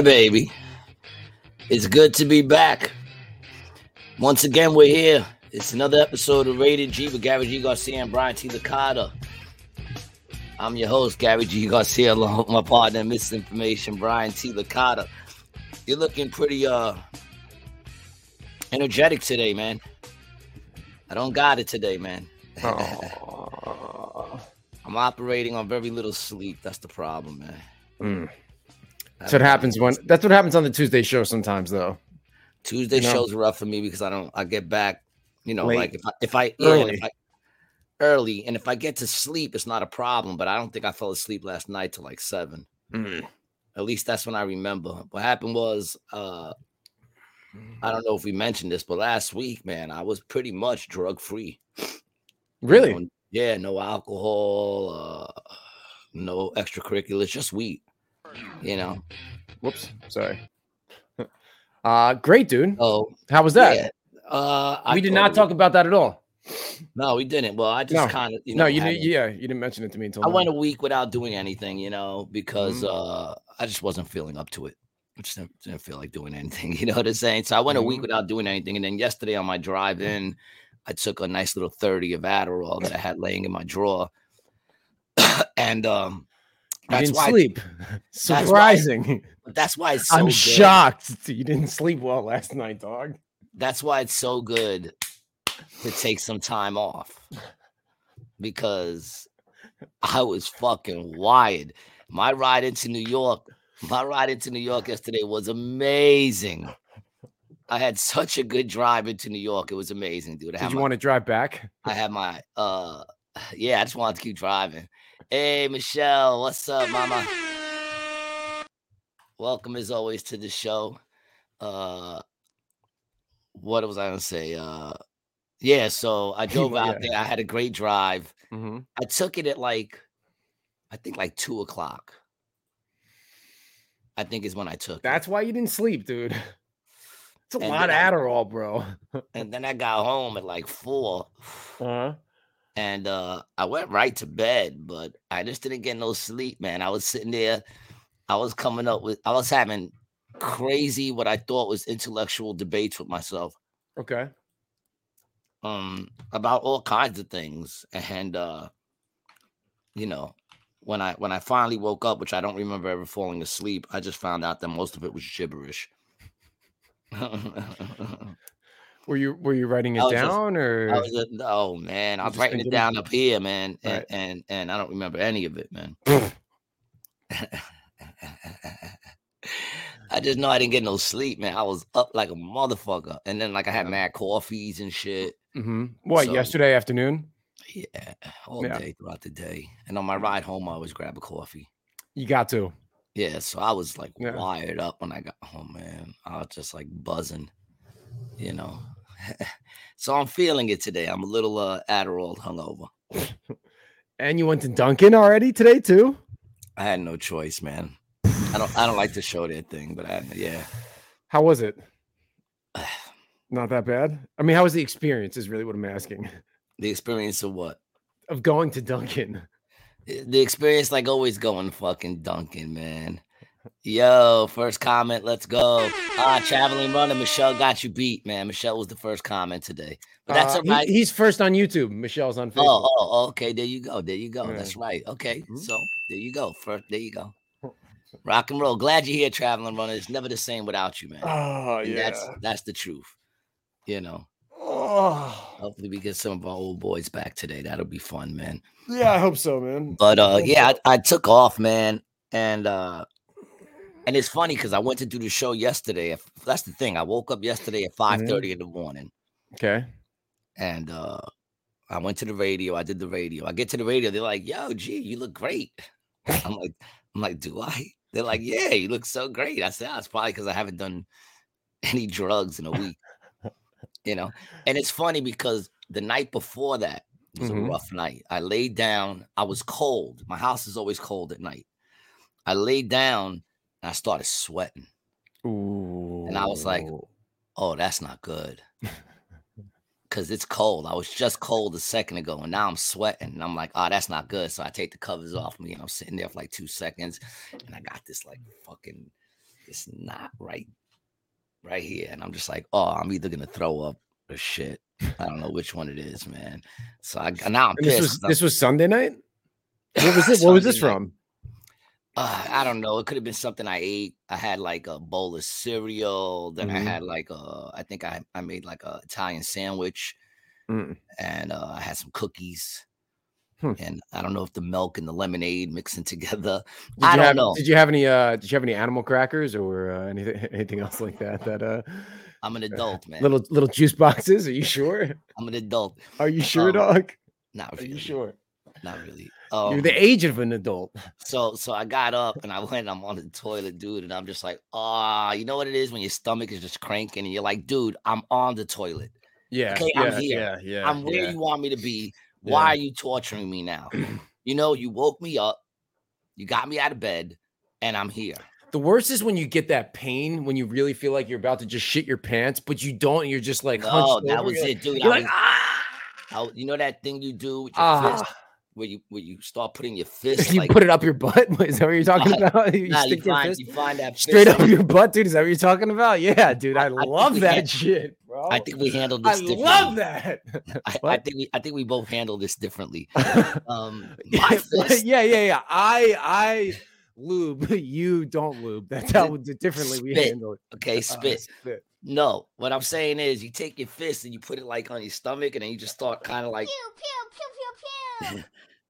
Yeah, baby. It's good to be back. Once again, we're here. It's another episode of Rated G with Gary G. Garcia and Brian T. Licata. I'm your host, Gary G. Garcia, along with my partner, Misinformation, Brian T. Licata. You're looking pretty uh energetic today, man. I don't got it today, man. I'm operating on very little sleep. That's the problem, man. Mm. That's what happens when that's what happens on the Tuesday show sometimes though. Tuesday You know? shows rough for me because I don't I get back, you know, Late. like if I if I, Early. if I early and if I get to sleep, it's not a problem. But I don't think I fell asleep last night till like seven. Mm. At least that's when I remember. What happened was uh I don't know if we mentioned this, but last week, man, I was pretty much drug free. Really? yeah, no alcohol, uh no extracurriculars, just weed. You know. Whoops. Sorry. Uh great dude. Oh How was that? yeah. Uh I we did not it talk about that at all. No, we didn't. Well, I just No. kind of, you know, no, you didn't yeah, you didn't mention it to me until I now. went a week without doing anything, you know, because Mhm. uh I just wasn't feeling up to it. I just didn't, didn't feel like doing anything, you know what I'm saying? So I went a week Mhm. without doing anything, and then yesterday on my drive in, I took a nice little thirty of Adderall that I had laying in my drawer, and um, that's didn't why. sleep. why- Surprising. That's why it's so I'm good. shocked you didn't sleep well last night, dog. That's why it's so good to take some time off because I was fucking wired. My ride into New York, my ride into New York yesterday was amazing. I had such a good drive into New York. It was amazing, dude. I Did you my, want to drive back? I had my uh yeah, I just wanted to keep driving. Hey Michelle, what's up, mama? Welcome as always to the show. Uh what was I gonna say? Uh yeah, so I drove out Yeah. there. I had a great drive. Mm-hmm. I took it at like I think like two o'clock. I think is when I took it. That's why you didn't sleep, dude. It's a And lot of I- Adderall, bro. And then I got home at like four. Uh-huh. And uh I went right to bed, but I just didn't get no sleep, man. I was sitting there, I was coming up with I was having crazy what I thought was intellectual debates with myself Okay. um about all kinds of things. And uh you know, when I when I finally woke up, which I don't remember ever falling asleep, I just found out that most of it was gibberish. Were you were you writing it was just- down or just, oh man, I was writing it down up here, man, and, Right. and and I don't remember any of it, man. I just know I didn't get no sleep, man. I was up like a motherfucker, and then like I had mad coffees and shit. hmm what So- yesterday afternoon? Yeah, all Yeah. day throughout the day. And on my ride home, I always grab a coffee. You got to. Yeah, so I was like Yeah. wired up when I got home, man. I was just like buzzing, you know. so I'm feeling it today. I'm a little uh Adderall hungover. And you went to Dunkin already today too? I had no choice, man. I don't I don't like to show that thing, but I yeah. How was it? Not that bad. I mean, how was the experience? Is really what I'm asking. The experience of what? Of going to Dunkin. The experience like always going fucking Duncan, man. Yo, first comment, let's go. Ah, traveling runner, Michelle got you beat, man. Michelle was the first comment today. But that's Uh, all he- right. he's first on YouTube. Michelle's on Facebook. Oh, oh, oh, okay. There you go. There you go. That's right. Okay. Mhm. So there you go. First, there you go. Rock and roll. Glad you're here, traveling runner. It's never the same without you, man. Oh, And yeah. That's that's the truth. You know. Oh, Hopefully we get some of our old boys back today. That'll be fun, man. yeah, I hope so, man. But uh yeah. I, I took off, man. And uh and it's funny because I went to do the show yesterday. That's the thing. I woke up yesterday at 5 30 in the morning Okay. and uh I went to the radio. I did the radio. I get to the radio. They're like, "Yo, gee, you look great." I'm like, I'm like, "Do I?" They're like, "Yeah, you look so great." I said, "Oh, it's probably because I haven't done any drugs in a week." you know, and it's funny because the night before that was Mhm. a rough night. I laid down. I was cold. My house is always cold at night. I laid down and I started sweating. Ooh. And I was like, Oh, that's not good. Cause it's cold. I was just cold a second ago, and now I'm sweating. And I'm like, oh, that's not good. So I take the covers off me, and I'm sitting there for like two seconds, and I got this like fucking it's not right, right here, and I'm just like, oh, I'm either gonna throw up or shit. I don't know which one it is, man. So I now I'm And this pissed. was this was Sunday night. What was it? What was this from? Uh, I don't know. It could have been something I ate. I had like a bowl of cereal. Then I Mhm. had like a, I think I I made like a Italian sandwich, Mm. and uh, I had some cookies. Hmm. And I don't know if the milk and the lemonade mixing together. Did I you don't have, know. Did you have any? Uh, did you have any animal crackers or uh, anything anything else like that? That uh, I'm an adult, man. little little juice boxes? Are you sure? I'm an adult. Are you sure, Um, dog? Not Are you sure? Not really. You're Um, the age of an adult. so so I got up and I went. I'm on the toilet, dude, and I'm just like, ah, you know what it is when your stomach is just cranking and you're like, dude, I'm on the toilet. Yeah. Okay, yeah, I'm here. Yeah. Yeah. I'm where yeah. you want me to be. Why Yeah. are you torturing me now? you know, you woke me up, you got me out of bed, and I'm here. The worst is when you get that pain when you really feel like you're about to just shit your pants, but you don't. And you're just like, No, that was you're it, dude. You're I like, was- ah, I- you know that thing you do with your fist, ah. Where you where you start putting your fist you like put it up your butt. Is that what you're talking Nah, about? You nah, you stick your find fist you find that straight up your butt, dude. Is that what you're talking about? Yeah, dude. I, I think love that had- shit, bro. I think we handled I this differently. love that. I, I think we I think we both handle this differently. yeah, Um, my fist, yeah, yeah. I I lube, you don't lube. That's how d- differently we Spit. handle it. okay, Uh, spit. spit. No, what I'm saying is you take your fist and you put it like on your stomach, and then you just start kind of like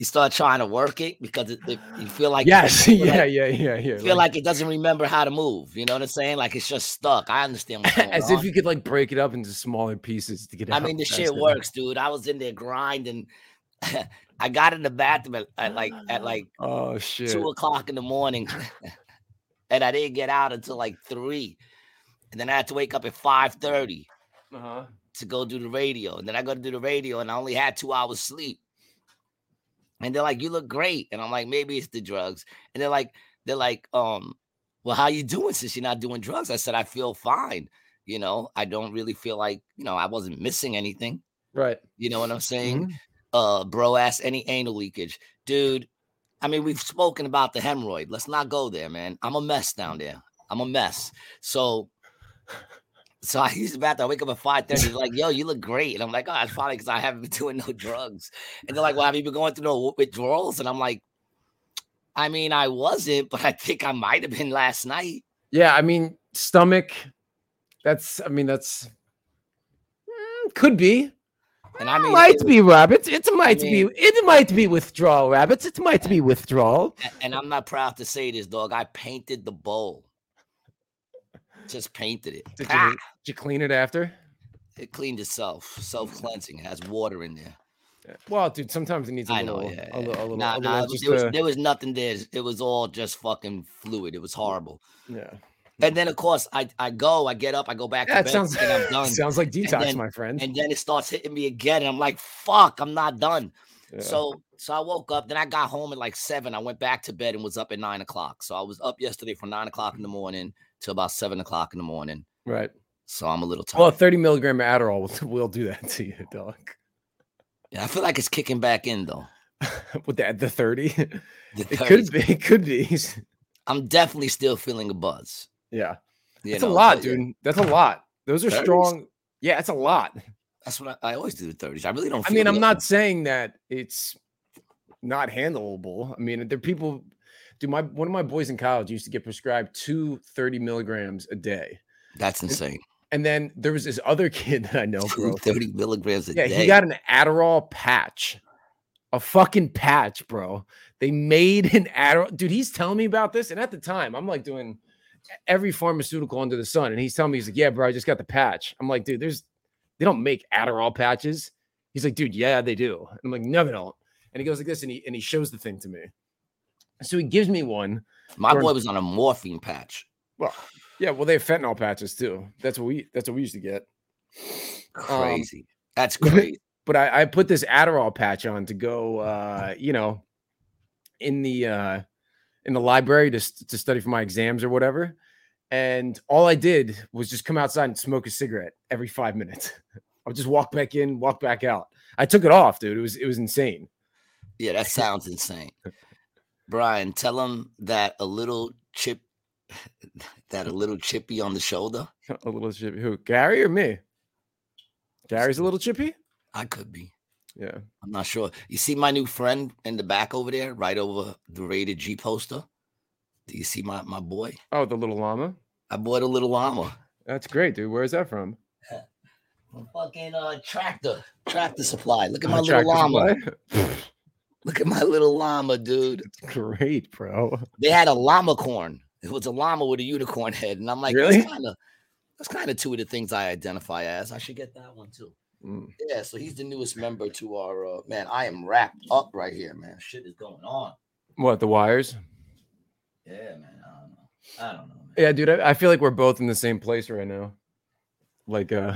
you start trying to work it because it, it, you feel like Yes, you feel yeah, like, yeah, yeah, yeah. you feel like it doesn't remember how to move. You know what I'm saying? Like it's just stuck. I understand what's going as on. if you could like break it up into smaller pieces to get it. I out mean, the shit faster. works, dude. I was in there grinding. I got in the bathroom at, at like at like Oh shit. two o'clock in the morning, and I didn't get out until like three, and then I had to wake up at five thirty Uh-huh. to go do the radio, and then I go to do the radio, and I only had two hours sleep. And they're like, "You look great," and I'm like, "Maybe it's the drugs." And they're like, "They're like, um, well, how you doing since you're not doing drugs?" I said, "I feel fine. You know, I don't really feel like you know I wasn't missing anything. Right. You know what I'm saying?" Mhm. uh bro ask any anal leakage dude i mean we've spoken about the hemorrhoid let's not go there man i'm a mess down there i'm a mess so so i use the bathroom i wake up at 5 30 they're like yo you look great and i'm like oh it's probably because i haven't been doing no drugs and they're like well have you been going through no withdrawals and i'm like i mean i wasn't but i think i might have been last night Yeah, I mean, stomach. That's. I mean, that's. Mm, could be. and i mean might it- be rabbits. It might mean- be. It might be withdrawal rabbits. It might be withdrawal. and i'm not proud to say this dog i painted the bowl just painted it Did Ah! you, did you clean it after? It cleaned itself. Self cleansing. It has water in there. Well, dude, sometimes it needs a I know. little. Yeah. A little. A little, nah, a nah, just, there, was, uh, there was nothing there. It was all just fucking fluid. It was horrible. yeah. And then of course I I go, I get up, I go back to Yeah, it bed, sounds. and I'm done. sounds like detox, then- my friend. and then it starts hitting me again, and I'm like, fuck, I'm not done. Yeah. So so I woke up, then I got home at like seven. I went back to bed and was up at nine o'clock. So I was up yesterday from nine o'clock in the morning to about seven o'clock in the morning. right. So I'm a little tired. Well, 30 milligram Adderall will, will do that to you, dog. yeah, I feel like it's kicking back in though. With the, the 30, The it 30s. could be. It could be. I'm definitely still feeling a buzz. Yeah. you That's a lot, but dude. That's a lot. Those are 30s? strong. Yeah, it's a lot. That's what I, I always do with 30s. I really don't I mean, I'm nothing. not saying that it's not handleable. I mean, there are people. Dude, my one of my boys in college used to get prescribed two 30 milligrams a day. That's insane. And then there was this other kid that I know, bro. 30 milligrams a Yeah, day. he got an Adderall patch, a fucking patch, bro. They made an Adderall. Dude, he's telling me about this. And at the time, I'm like doing every pharmaceutical under the sun. And he's telling me, he's like, yeah, bro, I just got the patch. I'm like, dude, there's, they don't make Adderall patches. He's like, dude, yeah, they do. And I'm like, no, they don't. And he goes like this and he, and he shows the thing to me. So he gives me one. My boy was on a morphine patch. Well, yeah, well, they have fentanyl patches too. That's what we, that's what we used to get. Um, Crazy. That's crazy. but I, I put this Adderall patch on to go, uh, you know, in the uh, in the library to to study for my exams or whatever. And all I did was just come outside and smoke a cigarette every five minutes. I would just walk back in, walk back out. I took it off, dude. It was it was insane. Yeah, that sounds insane. Brian, tell him that a little chip that a little chippy on the shoulder? A little chippy. Who? Gary or me? Gary's a little chippy. I could be. Yeah. I'm not sure. You see my new friend in the back over there, right over the rated G poster? Do you see my, my boy? Oh, the little llama. I bought a little llama. That's great, dude. Where's that from? Fucking uh, tractor, tractor supply. Look at my Uh, little llama. Supply? Look at my little llama, dude. Great, bro. They had a llama corn. It was a llama with a unicorn head, and I'm like, Really? that's kind of that's kind of two of the things I identify as. I should get that one too. Mm. Yeah, so he's the newest member to our uh, man. I am wrapped up right here, man. Shit is going on. What the wires? Yeah, man. I don't know. I don't know. Man. Yeah, dude. I, I feel like we're both in the same place right now. Like, uh,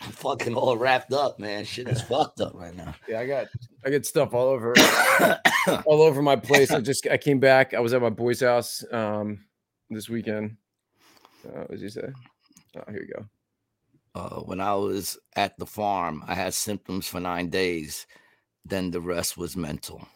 I'm fucking all wrapped up, man. Shit is fucked up right now. yeah, I got I got stuff all over all over my place. I just I came back. I was at my boy's house um this weekend. Uh, what did you say? Oh, here you go. uh, when I was at the farm, I had symptoms for nine days. Then the rest was mental.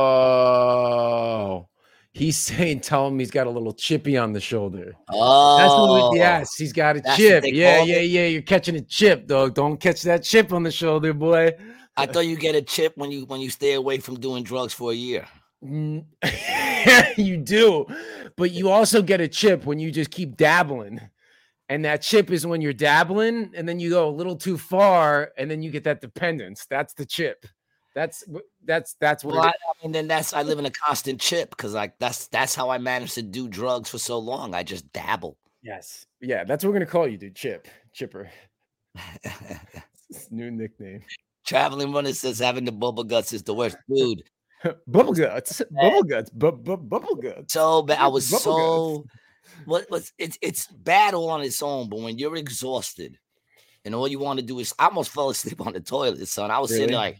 Oh, he's saying, tell him he's got a little chippy on the shoulder. That's Oh, what, yes, he's got a chip. Yeah, yeah, it? yeah. You're catching a chip, dog. Don't catch that chip on the shoulder, boy. I thought you get a chip when you when you stay away from doing drugs for a year. Mm, you do, but you also get a chip when you just keep dabbling. And that chip is when you're dabbling and then you go a little too far and then you get that dependence. That's the chip. That's that's that's what Well, I, I mean, then that's I live in a constant chip because like that's that's how I managed to do drugs for so long. I just dabble. Yes. Yeah, that's what we're gonna call you, dude. Chip. Chipper. New nickname. Traveling runner says having the bubble guts is the worst, dude. bubble guts. Bubble guts. Bu- bu- bubble guts. So bad. I was Bubble so what was it's it's bad all on its own, but when you're exhausted and all you want to do is I almost fell asleep on the toilet, son. I was sitting like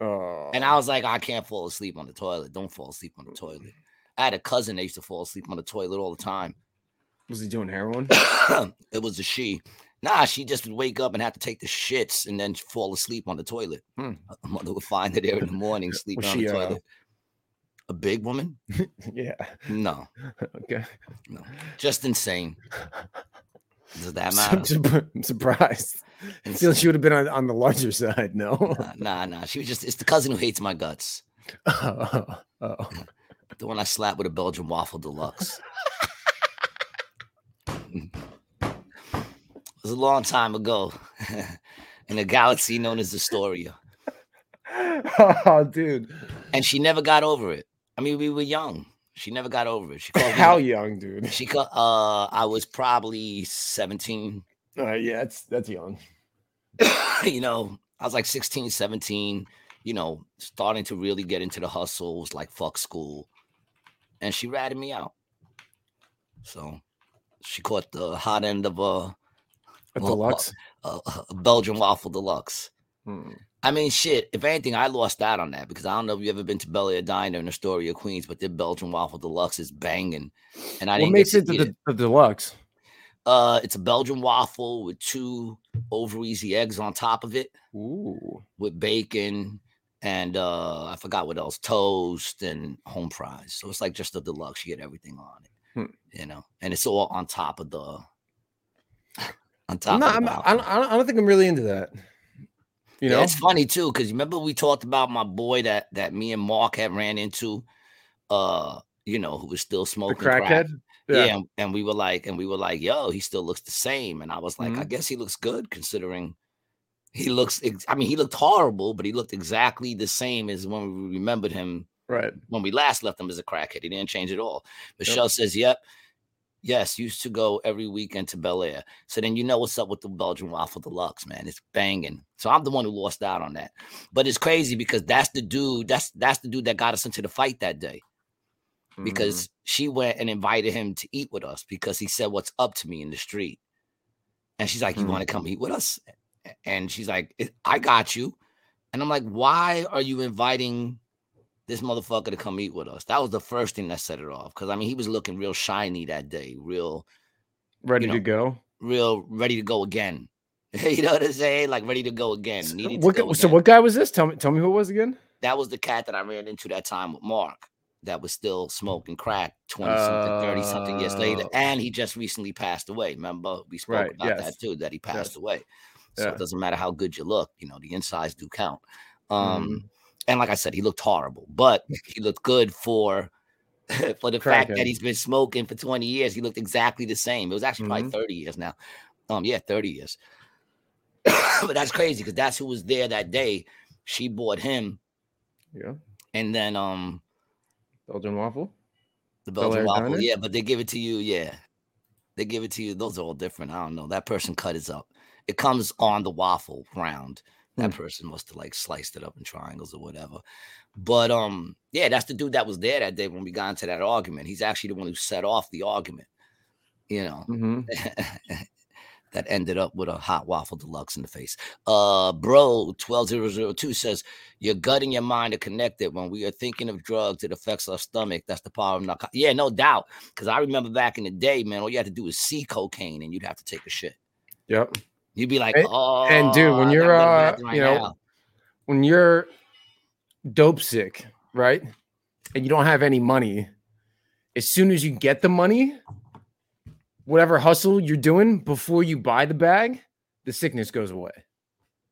Oh. And I was like, I can't fall asleep on the toilet. Don't fall asleep on the toilet. I had a cousin that used to fall asleep on the toilet all the time. was he doing heroin? it was a she. Nah, she just would wake up and have to take the shits and then fall asleep on the toilet. Hmm. Mother would find her there in the morning sleeping on the uh, toilet. A big woman? yeah. No, Okay. No. Just insane. Does that I'm, matter? I'm surprised. I feel she would have been on, on the larger side. No. Nah, nah, nah. She was just, it's the cousin who hates my guts. oh, oh. The one I slapped with a Belgian waffle deluxe. it was a long time ago in a galaxy known as Astoria. oh, dude. And she never got over it. I mean, we were young. She never got over it. She called How like- young, dude? She called, uh, I was probably 17. Uh, yeah, that's that's young. you know, I was like 16, 17, you know, starting to really get into the hustle. Was like, fuck school. And she ratted me out. So she caught the hot end of a, A deluxe. a, a Belgian waffle deluxe. Hmm. I mean, shit. If anything, I lost out on that because I don't know if you ever been to Bel Aire Diner in Astoria, Queens, but their Belgian waffle deluxe is banging. And I What makes it to the, eat the, deluxe? Uh, it's a Belgian waffle with two over easy eggs on top of it. Ooh. with bacon and uh I forgot what else, toast and home fries. So it's like just a deluxe. You get everything on it, Hmm. you know, and it's all on top of the on top. I'm not, of I'm, the I, waffle. I don't I don't think I'm really into that. You Yeah, know? it's funny too because remember we talked about my boy that that me and Mark had ran into, uh, you know, who was still smoking crack. crackhead? Yeah, and, and we were like, and we were like, yo, he still looks the same. And I was like, I Mhm. guess he looks good considering he looks. Ex- I mean, he looked horrible, but he looked exactly the same as when we remembered him Right. when we last left him as a crackhead. He didn't change at all. Yep. Michelle says, yep. Yes, used to go every weekend to Bel Aire. So then you know what's up with the Belgian waffle deluxe, man. It's banging. So I'm the one who lost out on that. But it's crazy because that's the dude, that's that's the dude that got us into the fight that day Mm. because she went and invited him to eat with us because he said what's up to me in the street. And she's like, You Mm. want to come eat with us? And she's like, "I- I got you. And I'm like, Why are you inviting this motherfucker to come eat with us? That was the first thing that set it off. Cause I mean, he was looking real shiny that day, real, ready you to go. real ready to go again. you know what I'm saying? Like ready to go again. Needed to What, go so again. what guy was this? Tell me tell me who it was again. That was the cat that I ran into that time with Mark. that was still smoking crack 20 something, 30 something years later. Oh. And he just recently passed away. Remember, we spoke Right, about yes. that too, that he passed Yes. away. So Yeah. it doesn't matter how good you look, you know, the insides do count. Um, Mhm. And like I said, he looked horrible, but he looked good for for the fact that he's been smoking for 20 years. He looked exactly the same. It was actually probably Mhm. 30 years now. Um, yeah, 30 years. but that's crazy because that's who was there that day. She bought him, Yeah. and then um Belgian waffle. the Bel Belgian waffle, Diner? yeah, but they give it to you, yeah. They give it to you. Those are all different. I don't know. That person cut it up. It comes on the waffle round. That Hmm. person must have like sliced it up in triangles or whatever. But um, yeah, that's the dude that was there that day when we got into that argument. He's actually the one who set off the argument. You know, hmm that ended up with a hot waffle deluxe in the face. Uh, bro, twelve zero zero two says your gut and your mind are connected. When we are thinking of drugs, it affects our stomach. That's the power of narcotics. Yeah, no doubt. Because I remember back in the day, man, all you had to do was see cocaine and you'd have to take a shit. Yep. You'd be like, oh, and dude, when you're, gotta go to the uh, bathroom you know, now." When you're dope sick, right? And you don't have any money, as soon as you get the money, whatever hustle you're doing before you buy the bag, the sickness goes away.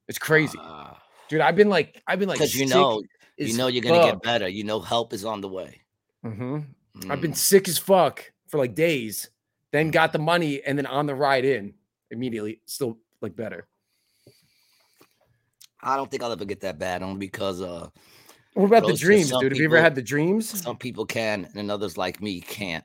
It's crazy. Ah, Dude, I've been like, I've been like, because you know, you know, you're gonna get better. You know, help is on the way. Mm-hmm. I've been Mm. sick as fuck for like days, then got the money, and then on the ride in immediately, still like better. I don't think I'll ever get that bad, only because uh, What about the dreams, some dude? Have you ever had the dreams? some people can and others like me can't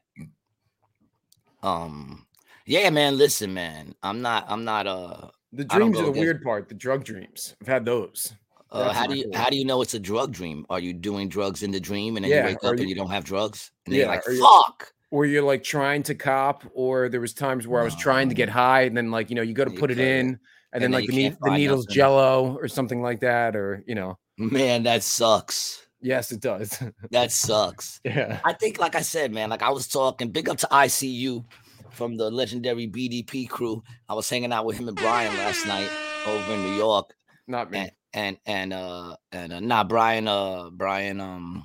um yeah man listen man i'm not i'm not uh, The dreams are the weird part. The drug dreams. I've had those. uh how do you how do you know it's a drug dream are you doing drugs in the dream and then Yeah, you wake or up and you- you don't have drugs and then you're Yeah, like or you- fuck Or you're like trying to cop, or there was times where I was trying to get high, and then like you know you go to You put it in, and, And then then like the, can't the needle's nothing. jello or something like that, or you know. man that sucks Yes, it does. that sucks yeah. i think like i said man like i was talking big up to icu from the legendary bdp crew i was hanging out with him and brian last night over in new york Not me. and and and uh and uh, nah Brian uh Brian um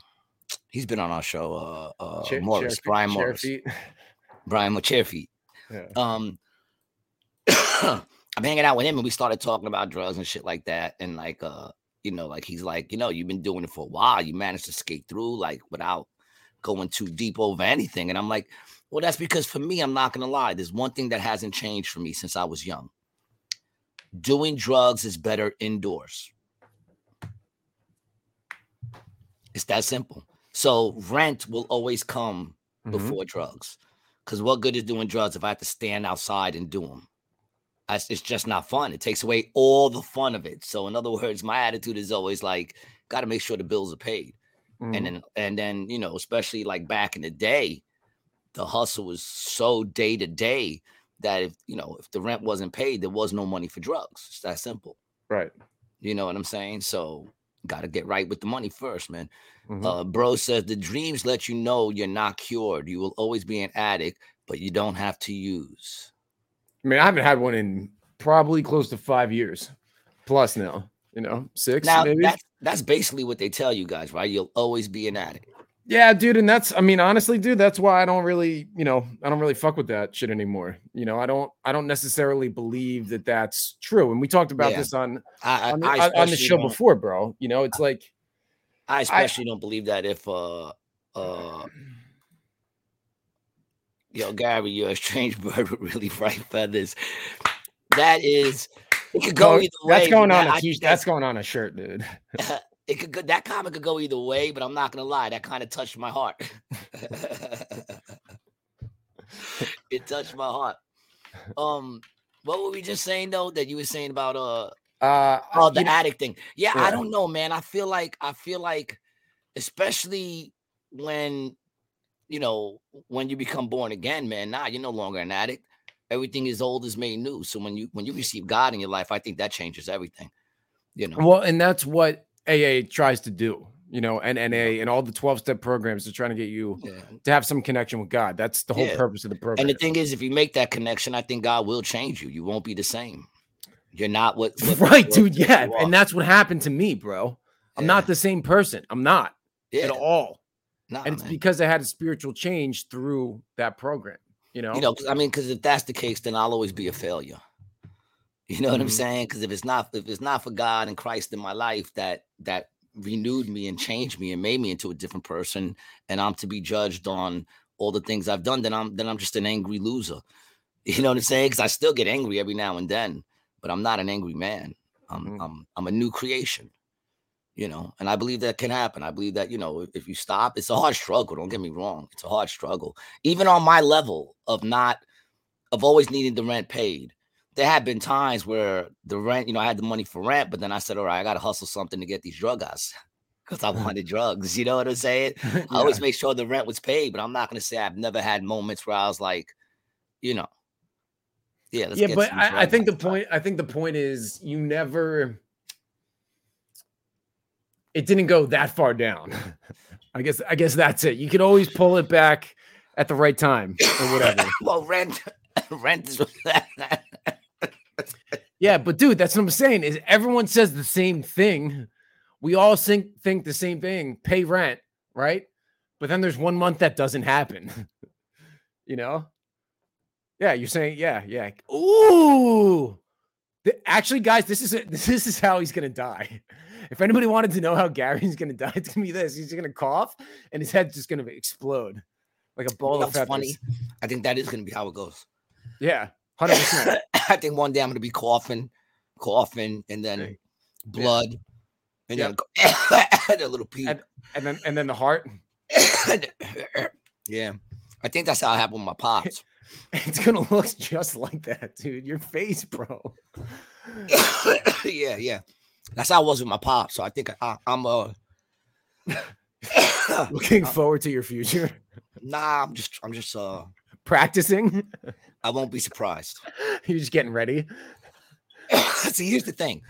he's been on our show uh uh Chair- Morris chair feet- Brian chair Morris feet. Brian Chairfeet Yeah. um I'm hanging out with him and we started talking about drugs and shit like that and like uh you know like he's like you know you've been doing it for a while. You managed to skate through like without going too deep over anything. And I'm like well that's because for me I'm not gonna lie there's one thing that hasn't changed for me since I was young. Doing drugs is better indoors. It's that simple so rent will always come Mhm. before drugs. Because what good is doing drugs if I have to stand outside and do them? It's just not fun. It takes away all the fun of it. So, in other words, my attitude is always like, got to make sure the bills are paid. Mhm. And then, and then, you know, especially like back in the day, the hustle was so day to day that if you know if the rent wasn't paid, there was no money for drugs. It's that simple. right. You know what I'm saying? So, got to get right with the money first, man. Mhm. Uh, bro says the dreams let you know you're not cured. You will always be an addict, but you don't have to use. I mean, I haven't had one in probably close to five years plus now. You know, six Now maybe. that's that's basically what they tell you guys, right? You'll always be an addict. Yeah, dude, and that's I mean, honestly, dude, that's why I don't really, you know, I don't really fuck with that shit anymore. You know, I don't I don't necessarily believe that that's true. And we talked about Yeah. this on I, I, on the, I on- the show before, bro. You know, it's like I especially don't believe that if uh uh yo Gary, you're a strange bird with really bright feathers. That is it could go Oh, either way. that's going on that- a I t- think that's going on a shirt, dude. it could go that comment could go either way, but I'm not gonna lie, that kind of touched my heart. it touched my heart. Um, what were we just saying though? That you were saying about uh Uh oh the know- addict thing. Yeah, Yeah. I don't know, man. I feel like I feel like, especially when you know when you become born again, man. Nah, you're no longer an addict. Everything is old is made new. So when you when you receive God in your life, I think that changes everything. You know. well, and that's what AA tries to do, you know, and NA and all the 12 step programs are trying to get you Yeah. to have some connection with God. That's the whole Yeah. purpose of the program. And the thing is, if you make that connection, I think God will change you. You won't be the same. You're not what, what right, what dude. you Yeah. And that's what happened to me, bro. I'm not the same person. I'm not yeah. at all. Nah, and it's man. because I had a spiritual change through that program. You know, you know, I mean, because if that's the case, then I'll always be a failure. You know what I'm Mhm. saying? Because if it's not if it's not for God and Christ in my life that that renewed me and changed me and made me into a different person, and I'm to be judged on all the things I've done, then I'm then I'm just an angry loser. You know what I'm saying? Because I still get angry every now and then, but I'm not an angry man. I'm Mhm. I'm I'm a new creation. You know, and I believe that can happen. I believe that you know, if you stop, it's a hard struggle. Don't get me wrong; it's a hard struggle. Even on my level of not of always needing the rent paid. There have been times where the rent, you know, I had the money for rent, but then I said, all right, I got to hustle something to get these drug guys because I uh-huh. wanted drugs. You know what I'm saying? I always make sure the rent was paid, but I'm not going to say I've never had moments where I was like, you know, yeah, let's yeah, but I, I think the point. I think the point is you never. It didn't go that far down. I guess. I guess that's it. You could always pull it back at the right time or whatever. well, rent, rent is. Yeah, but dude, that's what I'm saying. Is everyone says the same thing? We all think think the same thing. Pay rent, right? But then there's one month that doesn't happen. you know? Yeah, you're saying, yeah, yeah. Ooh. Actually, guys, this is it. This is how he's gonna die. If anybody wanted to know how Gary's gonna die, it's gonna be this. He's gonna cough and his head's just gonna explode like a ball of feathers. funny? I think that is going to be how it goes. Yeah, hundred percent. I think one day I'm to be coughing, coughing, and then Hey, blood, and Yep. then and a little pee. And- And then and then the heart. yeah, I think that's how it happened with my pops. It's gonna look just like that, dude. Your face, bro. yeah, yeah, that's how I was with my pops. So I think I, I'm uh, Looking forward to your future. nah, I'm just, I'm just uh, Practicing. I won't be surprised. You're just getting ready. See, here's the thing.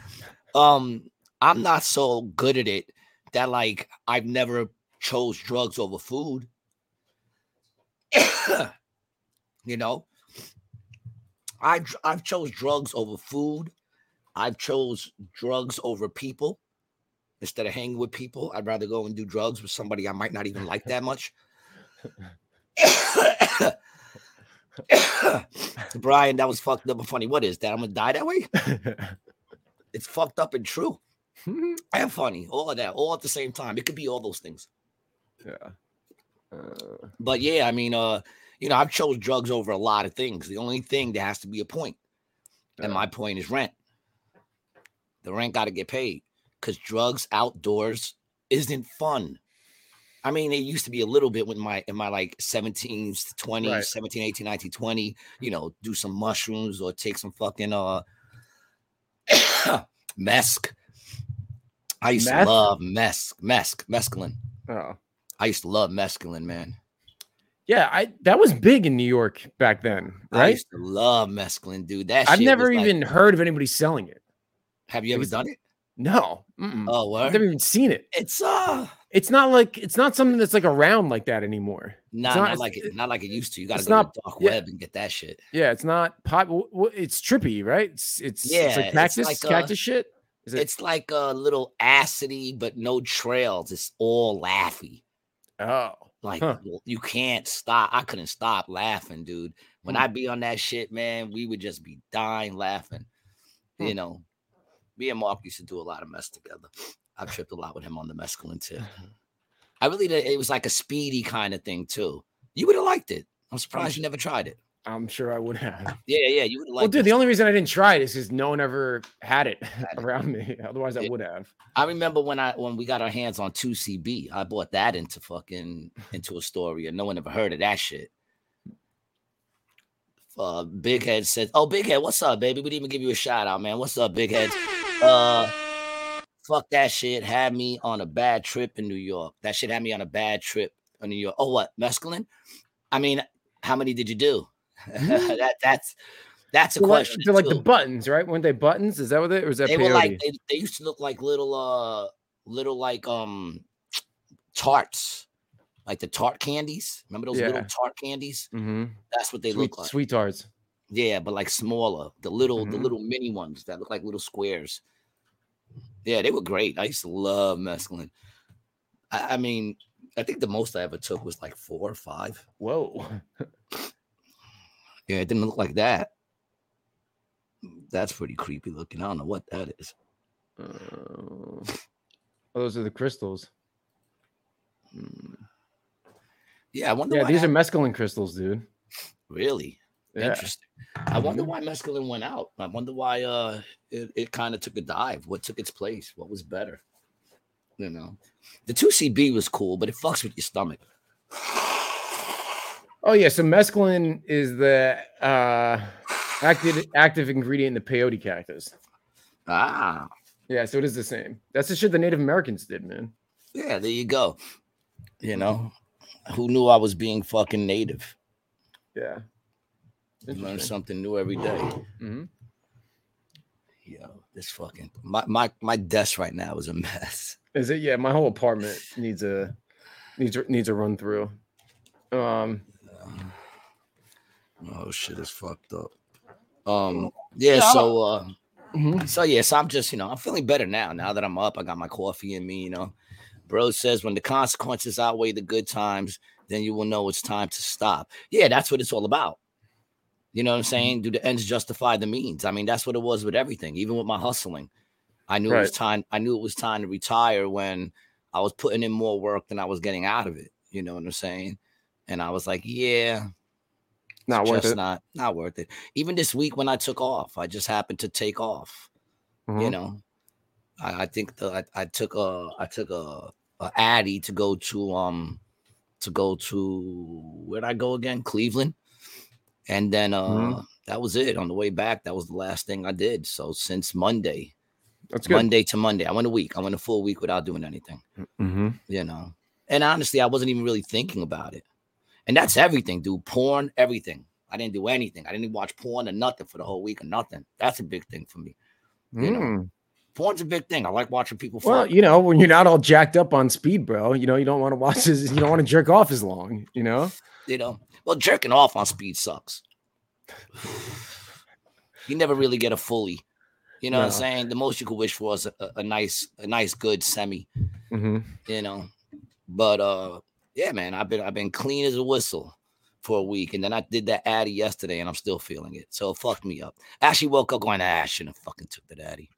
Um, I'm not so good at it that like I've never chose drugs over food. you know, I dr- I've chose drugs over food. I've chose drugs over people. Instead of hanging with people, I'd rather go and do drugs with somebody I might not even like that much. Brian, that was fucked up and funny. What is that? I'm gonna die that way? It's fucked up and true and funny. All of that, all at the same time. It could be all those things. yeah. Uh, But yeah, I mean, uh, you know, I've chose drugs over a lot of things. The only thing there has to be a point, and Yeah. my point is rent. The rent got to get paid because drugs outdoors isn't fun. I mean, it used to be a little bit with my in my like 17s to 20s, Right. 17, 18, 19, 20, you know, do some mushrooms or take some fucking uh mesk. I used to love mesk, mesk, mescaline. oh. I used to love mescaline, man. Yeah, I that was big in New York back then, right? I used to love mescaline, dude. That I've never was like- even heard of anybody selling it. have you ever done it? No. mm-mm. Oh, I've never even seen it. It's uh It's not like it's not something that's like around like that anymore. nah, not- not, like it, not like it used to. You got to it's go not- to the dark yeah. web and get that shit. Yeah, it's not pop. It's trippy, right? It's it's, it's Yeah, like it's cactus, like, uh, cactus shit. Is it? It's like a little acidy, but no trails. It's all laughy. oh, Like Huh. you can't stop. I couldn't stop laughing, dude. When Hmm. I be on that shit, man, we would just be dying laughing. Hmm. You know, me and Mark used to do a lot of mess together. I tripped a lot with him on the mescaline too. I really did. It was like a speedy kind of thing too. You would have liked it. I'm surprised you never tried it. I'm sure I would have. Yeah, yeah, you would have Well, dude, it. the only reason I didn't try it is because no one ever had it around me. Otherwise, I would have. I remember when I when we got our hands on 2CB, I bought that into fucking into Astoria. No one ever heard of that shit. Uh, Big Head said, "Oh, Big Head, what's up, baby? We didn't even give you a shout out, man. What's up, Big Head? Uh, fuck that shit. Had me on a bad trip in New York. That shit had me on a bad trip in New York. Oh, what mescaline? I mean, how many did you do? that that's that's a question. they're like the buttons, right? Weren't they buttons? Is that what they or was that they were like they, they used to look like little uh little like um tarts like the tart candies remember those little tart candies Mhm. that's what they sweet, look like sweet tarts. yeah but like smaller the little the Mhm. little mini ones that look like little squares yeah they were great i used to love mescaline i, I mean I think the most I ever took was like four or five. Whoa. Yeah, it didn't look like that. That's pretty creepy looking. I don't know what that is. Uh, oh, those are the crystals. Hmm. Yeah, I wonder. Yeah, these are that- mescaline crystals, dude. really Yeah. interesting. I wonder Mhm. why mescaline went out. I wonder why uh it, it kind of took a dive. What took its place? What was better? You know, the two CB was cool, but it fucks with your stomach. Oh yeah, so mescaline is the uh active active ingredient in the peyote cactus. Ah, Yeah, so it is the same. That's the shit the Native Americans did, man. yeah, there you go. You know, who knew I was being fucking native? Yeah. Learn something new every day. Mhm. Yo, this fucking my my my desk right now is a mess. Is it? Yeah, my whole apartment needs a needs needs a run through. Um, Oh shit, it's fucked up. Um, yeah, Yeah, so uh mhm. so yes, I'm just you know I'm feeling better now. Now that I'm up, I got my coffee in me. You know, bro says when the consequences outweigh the good times, then you will know it's time to stop. Yeah, that's what it's all about. You know what I'm saying? Do the ends justify the means? I mean, that's what it was with everything, even with my hustling. I knew it was time. I knew it was time to retire when I was putting in more work than I was getting out of it. You know what I'm saying? And I was like, yeah, not it's worth just it. not not worth it. Even this week when I took off, I just happened to take off. You Mhm. know, I, I think the, I, I took a I took a, a Addy to go to um to go to where'd I go again? Cleveland, and then uh Mhm. that was it. On the way back, that was the last thing I did. So since Monday, That's good. Monday to Monday, I went a week. I went a full week without doing anything hmm you know. And honestly, I wasn't even really thinking about it. And that's everything, dude. Porn, everything. I didn't do anything. I didn't even watch porn or nothing for the whole week or nothing. That's a big thing for me. You know, Mm. Porn's a big thing. I like watching people Well, you know, when you're not all jacked up on speed, bro, you know, you don't want to watch this. You don't want to jerk off as long. You know. You know, well, jerking off on speed sucks. you never really get a fully. You know what I'm saying? The most you could wish for is a, a- nice, a nice, good semi. hmm you know. But uh yeah, man, I've been I've been clean as a whistle for a week. And then I did that Addy yesterday and I'm still feeling it. So it fucked me up. I actually woke up going, ah, I shouldn't have fucking took the Addy.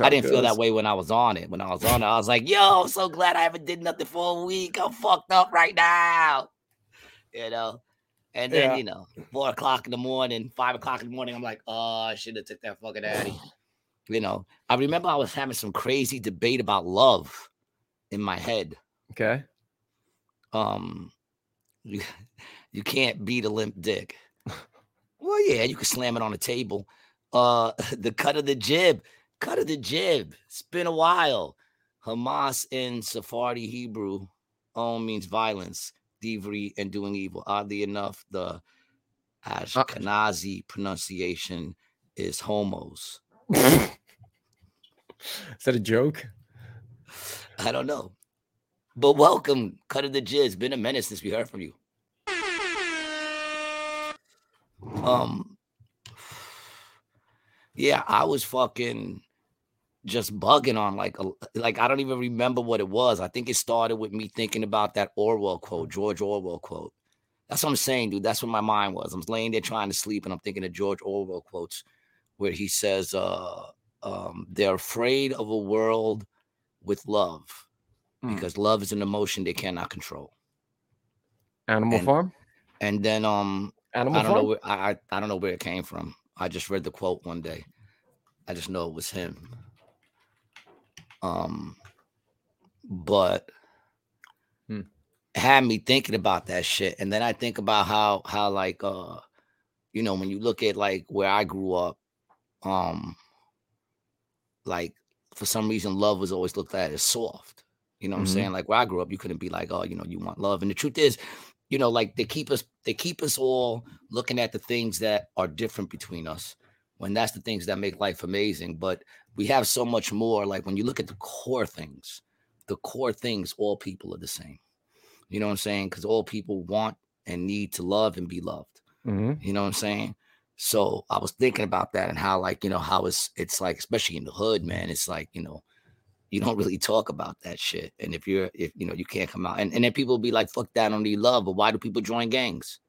I didn't feel that way when I was on it. When I was on it, I was like, yo, I'm so glad I haven't did nothing for a week. I'm fucked up right now. You know. And then, Yeah. you know, four o'clock in the morning, five o'clock in the morning, I'm like, oh, I should have took that fucking Addy. You know, I remember I was having some crazy debate about love in my head Okay. um you, you can't beat a limp dick. well, yeah, you can slam it on a table. Uh the cut of the jib, cut of the jib. It's been a while. Hamas in Sephardi Hebrew all means violence, thievery, and doing evil. Oddly enough, the Ashkenazi pronunciation is homos. Is that a joke? I don't know. But welcome, cut of the jizz. Been a minute since we heard from you. Um, yeah, I was fucking just bugging on like a, like I don't even remember what it was. I think it started with me thinking about that Orwell quote, George Orwell quote. That's what I'm saying, dude. That's what my mind was. I'm laying there trying to sleep, and I'm thinking of George Orwell quotes where he says, uh, um, they're afraid of a world with love Mm. because love is an emotion they cannot control. Animal And- Farm. And then um Animal I don't Farm. know where I I don't know where it came from. I just read the quote one day. I just know it was him. Um but Hmm. had me thinking about that shit. And then I think about how how like uh you know when you look at like where I grew up, um like for some reason love was always looked at as soft. You know what Mhm. I'm saying? Like where I grew up, you couldn't be like, oh, you know, you want love. And the truth is, you know, like they keep us, they keep us all looking at the things that are different between us when that's the things that make life amazing. But we have so much more. Like when you look at the core things, the core things, all people are the same. You know what I'm saying? Because all people want and need to love and be loved. Mhm. You know what I'm saying? So I was thinking about that and how, like, you know, how it's it's like, especially in the hood, man. It's like, you know, you don't really talk about that shit. And if you're if you know you can't come out and, and then people be like, fuck that, I don't need love. But why do people join gangs?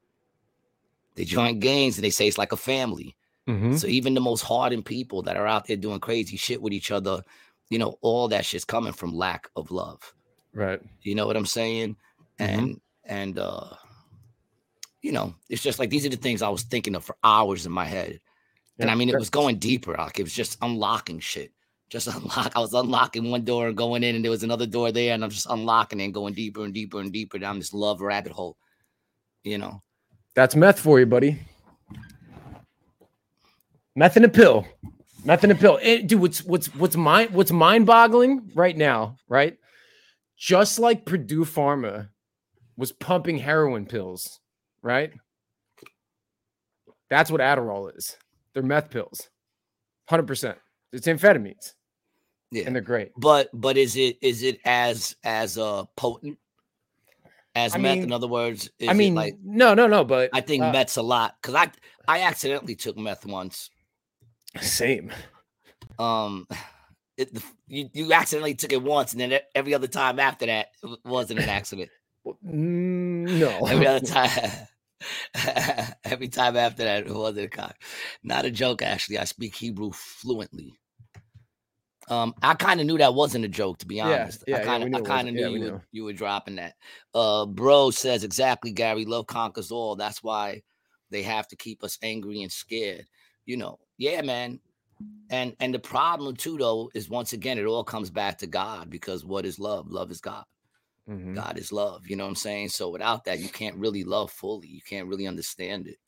They join gangs and they say it's like a family. Mhm. So even the most hardened people that are out there doing crazy shit with each other, you know, all that shit's coming from lack of love. Right. You know what I'm saying? Mhm. And and uh you know, it's just like these are the things I was thinking of for hours in my head. And I mean, it was going deeper. Like it was just unlocking shit. Just unlock. I was unlocking one door and going in, and there was another door there, and I'm just unlocking and going deeper and deeper and deeper down this love rabbit hole. You know, That's meth for you, buddy. Meth in a pill. Meth in a pill. Eh, dude, what's what's what's mind what's mind-boggling right now, right? Just like Purdue Pharma was pumping heroin pills, right? That's what Adderall is. They're meth pills. 100%. It's amphetamines yeah. and they're great. but but is it is it as as uh potent as I meth? mean- in other words, is I mean, like no, no, no, but I think uh, meth's a lot because I I accidentally took meth once. same. Um, it, the- you you accidentally took it once, and then every other time after that it wasn't an accident. No. Every other time, every time after that, it wasn't a cock. Not a joke, actually. I speak Hebrew fluently. Um, I kind of knew that wasn't a joke, to be honest. yeah, I yeah, kind we of, knew I kind of knew Yeah, you knew. were, you were dropping that. Uh, bro says exactly, Gary. Love conquers all. That's why they have to keep us angry and scared. You know, yeah, man. And and the problem too, though, is once again, it all comes back to God because what is love? Love is God. Mhm. God is love. You know what I'm saying? So without that, you can't really love fully. You can't really understand it.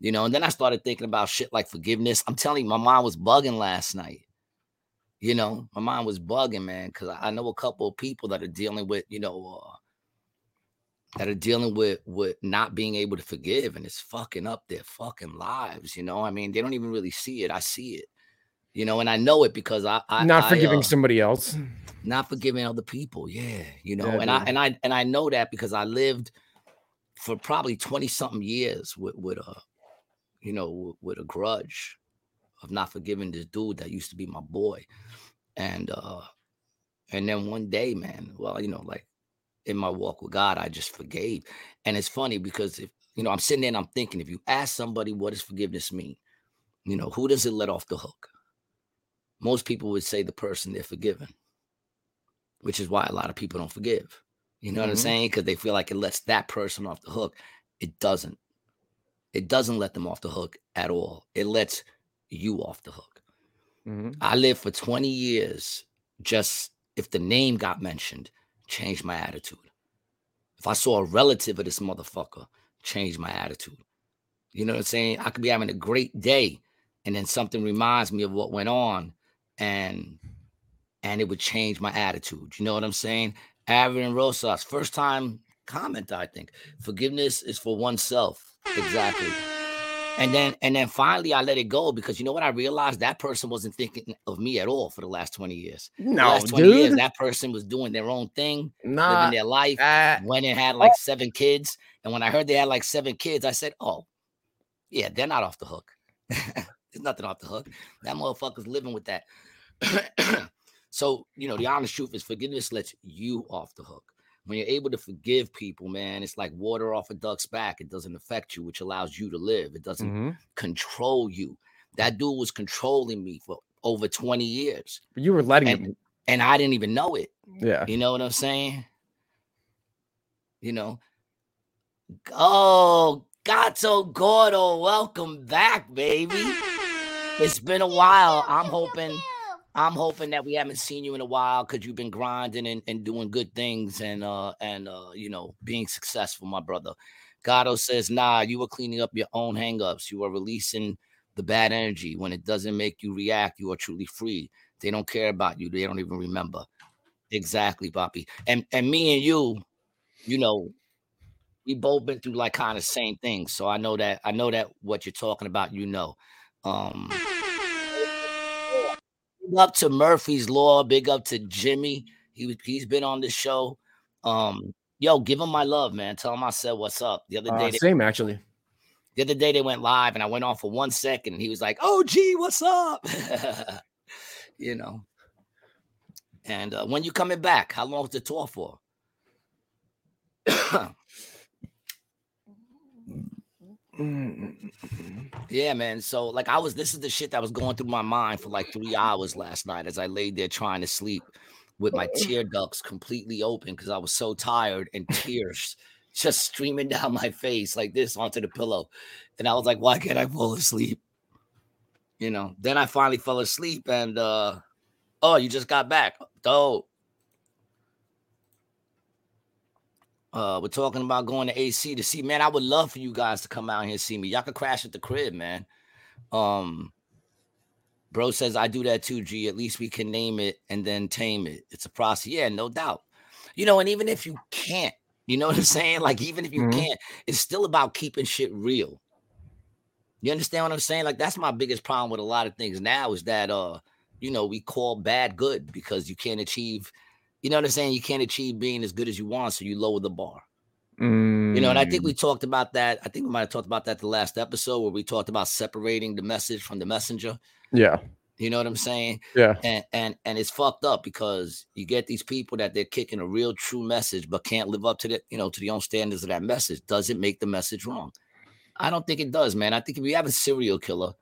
You know, and then I started thinking about shit like forgiveness. I'm telling you, my mind was bugging last night. You know, my mind was bugging, man, because I I know a couple of people that are dealing with, you know, uh, that are dealing with with not being able to forgive, and it's fucking up their fucking lives. You know, I mean, they don't even really see it. I see it. You know, and I know it because I, I Not I, forgiving uh, somebody else. not forgiving other people yeah you know Yeah, and i and i and i know that because i lived for probably 20 something years with with a you know with, with a grudge of not forgiving this dude that used to be my boy and uh and then one day man well you know like in my walk with god i just forgave and it's funny because if you know i'm sitting there and i'm thinking if you ask somebody what does forgiveness mean you know who does it let off the hook most people would say the person they're forgiven which is why a lot of people don't forgive. You know what I'm Mhm. saying? Because they feel like it lets that person off the hook. It doesn't. It doesn't let them off the hook at all. It lets you off the hook. Mhm. I lived for 20 years just if the name got mentioned, changed my attitude. If I saw a relative of this motherfucker, changed my attitude. You know what I'm saying? I could be having a great day and then something reminds me of what went on and and it would change my attitude. You know what I'm saying? Aaron Rosas, first time comment, I think. Forgiveness is for oneself. Exactly. And then and then finally I let it go because you know what I realized that person wasn't thinking of me at all for the last 20 years. No, last 20 years dude. that person was doing their own thing, Nah. living their life, uh, went and had like seven kids. And when I heard they had like seven kids, I said, "Oh, yeah, they're not off the hook. There's nothing off the hook. That motherfucker's living with that." so you know, the honest truth is, forgiveness lets you off the hook. When you're able to forgive people, man, it's like water off a duck's back. It doesn't affect you, which allows you to live. It doesn't mhm. control you. That dude was controlling me for over 20 years, You were letting And- him. and I didn't even know it. Yeah. You know what I'm saying? You know. Oh, Gato Gordo, welcome back, baby. It's been a while. I'm hoping, I'm hoping that we haven't seen you in a while because you've been grinding and, and doing good things and uh and uh you know being successful, my brother. Gato says, nah, you were cleaning up your own hangups. You are releasing the bad energy. When it doesn't make you react, you are truly free. They don't care about you. They don't even remember. Exactly, Poppy. And and me and you, you know, we both been through like kind of same things. So I know that I know that what you're talking about, you know. Um big up to Murphy's Law, big up to Jimmy. He he's been on the show. Um, yo, give him my love, man. Tell him I said what's up. The other day Uh, they, same actually. the other day they went live and I went on for one second and he was like, Oh gee, what's up? you know. And uh, when you coming back? How long is the tour for? yeah, man. So like I was this is the shit that was going through my mind for like three hours last night as I laid there trying to sleep with my tear ducts completely open because I was so tired and tears just streaming down my face like this onto the pillow. And I was like, why can't I fall asleep? You know, then I finally fell asleep and uh oh, you just got back. Dope. Uh, we're talking about going to AC to see. Man, I would love for you guys to come out here and see me. Y'all could crash at the crib, man. Um, bro says I do that too. G. At least we can name it and then tame it. It's a process. Yeah, no doubt. You know, and even if you can't, you know what I'm saying? Like, even if you mm-hmm. can't, it's still about keeping shit real. You understand what I'm saying? Like, that's my biggest problem with a lot of things now is that uh, you know, we call bad good because you can't achieve you know what I'm saying? You can't achieve being as good as you want, so you lower the bar. Mm. You know, and I think we mm. talked about that. I think we might have talked about that the last episode where we talked about separating the message from the messenger. Yeah. You know what I'm saying? Yeah. And and and it's fucked up because you get these people that they're kicking a real true message, but can't live up to the, you know, to the own standards of that message. Does it make the message wrong? I don't think it does, man. I think if you have a serial killer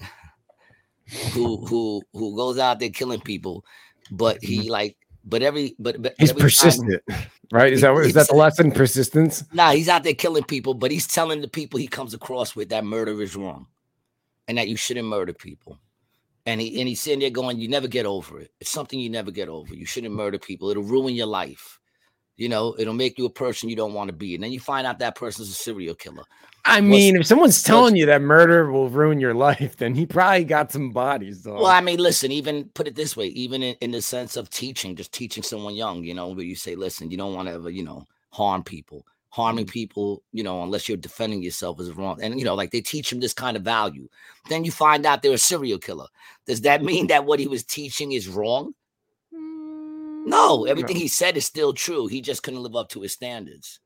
who who who goes out there killing people, but he mm-hmm. like but every but, but he's every persistent, time, right? Is that is that the lesson? Persistence? Nah, he's out there killing people, but he's telling the people he comes across with that murder is wrong, and that you shouldn't murder people. And he and he's sitting there going, "You never get over it. It's something you never get over. You shouldn't murder people. It'll ruin your life. You know, it'll make you a person you don't want to be. And then you find out that person's a serial killer. I mean, if someone's telling you that murder will ruin your life, then he probably got some bodies. Though. Well, I mean, listen, even put it this way, even in, in the sense of teaching, just teaching someone young, you know, where you say, listen, you don't want to ever, you know, harm people. Harming mm. people, you know, unless you're defending yourself is wrong. And, you know, like they teach him this kind of value. Then you find out they're a serial killer. Does that mean that what he was teaching is wrong? No, everything no. he said is still true. He just couldn't live up to his standards.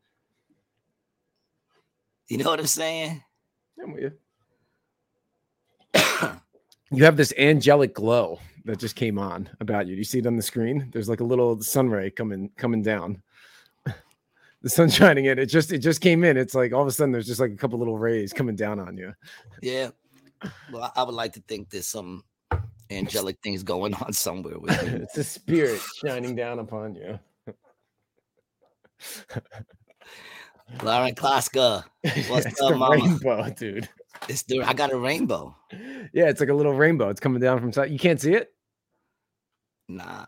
You know what I'm saying? I'm with you. you have this angelic glow that just came on about you. Do you see it on the screen? There's like a little sun ray coming coming down. the sun's shining in. It just it just came in. It's like all of a sudden there's just like a couple little rays coming down on you. Yeah. Well, I would like to think there's some angelic things going on somewhere with you. it's a spirit shining down upon you. Lauren Klaska. What's it's up, mama? Rainbow, dude. It's the I got a rainbow. Yeah, it's like a little rainbow. It's coming down from side. You can't see it? Nah.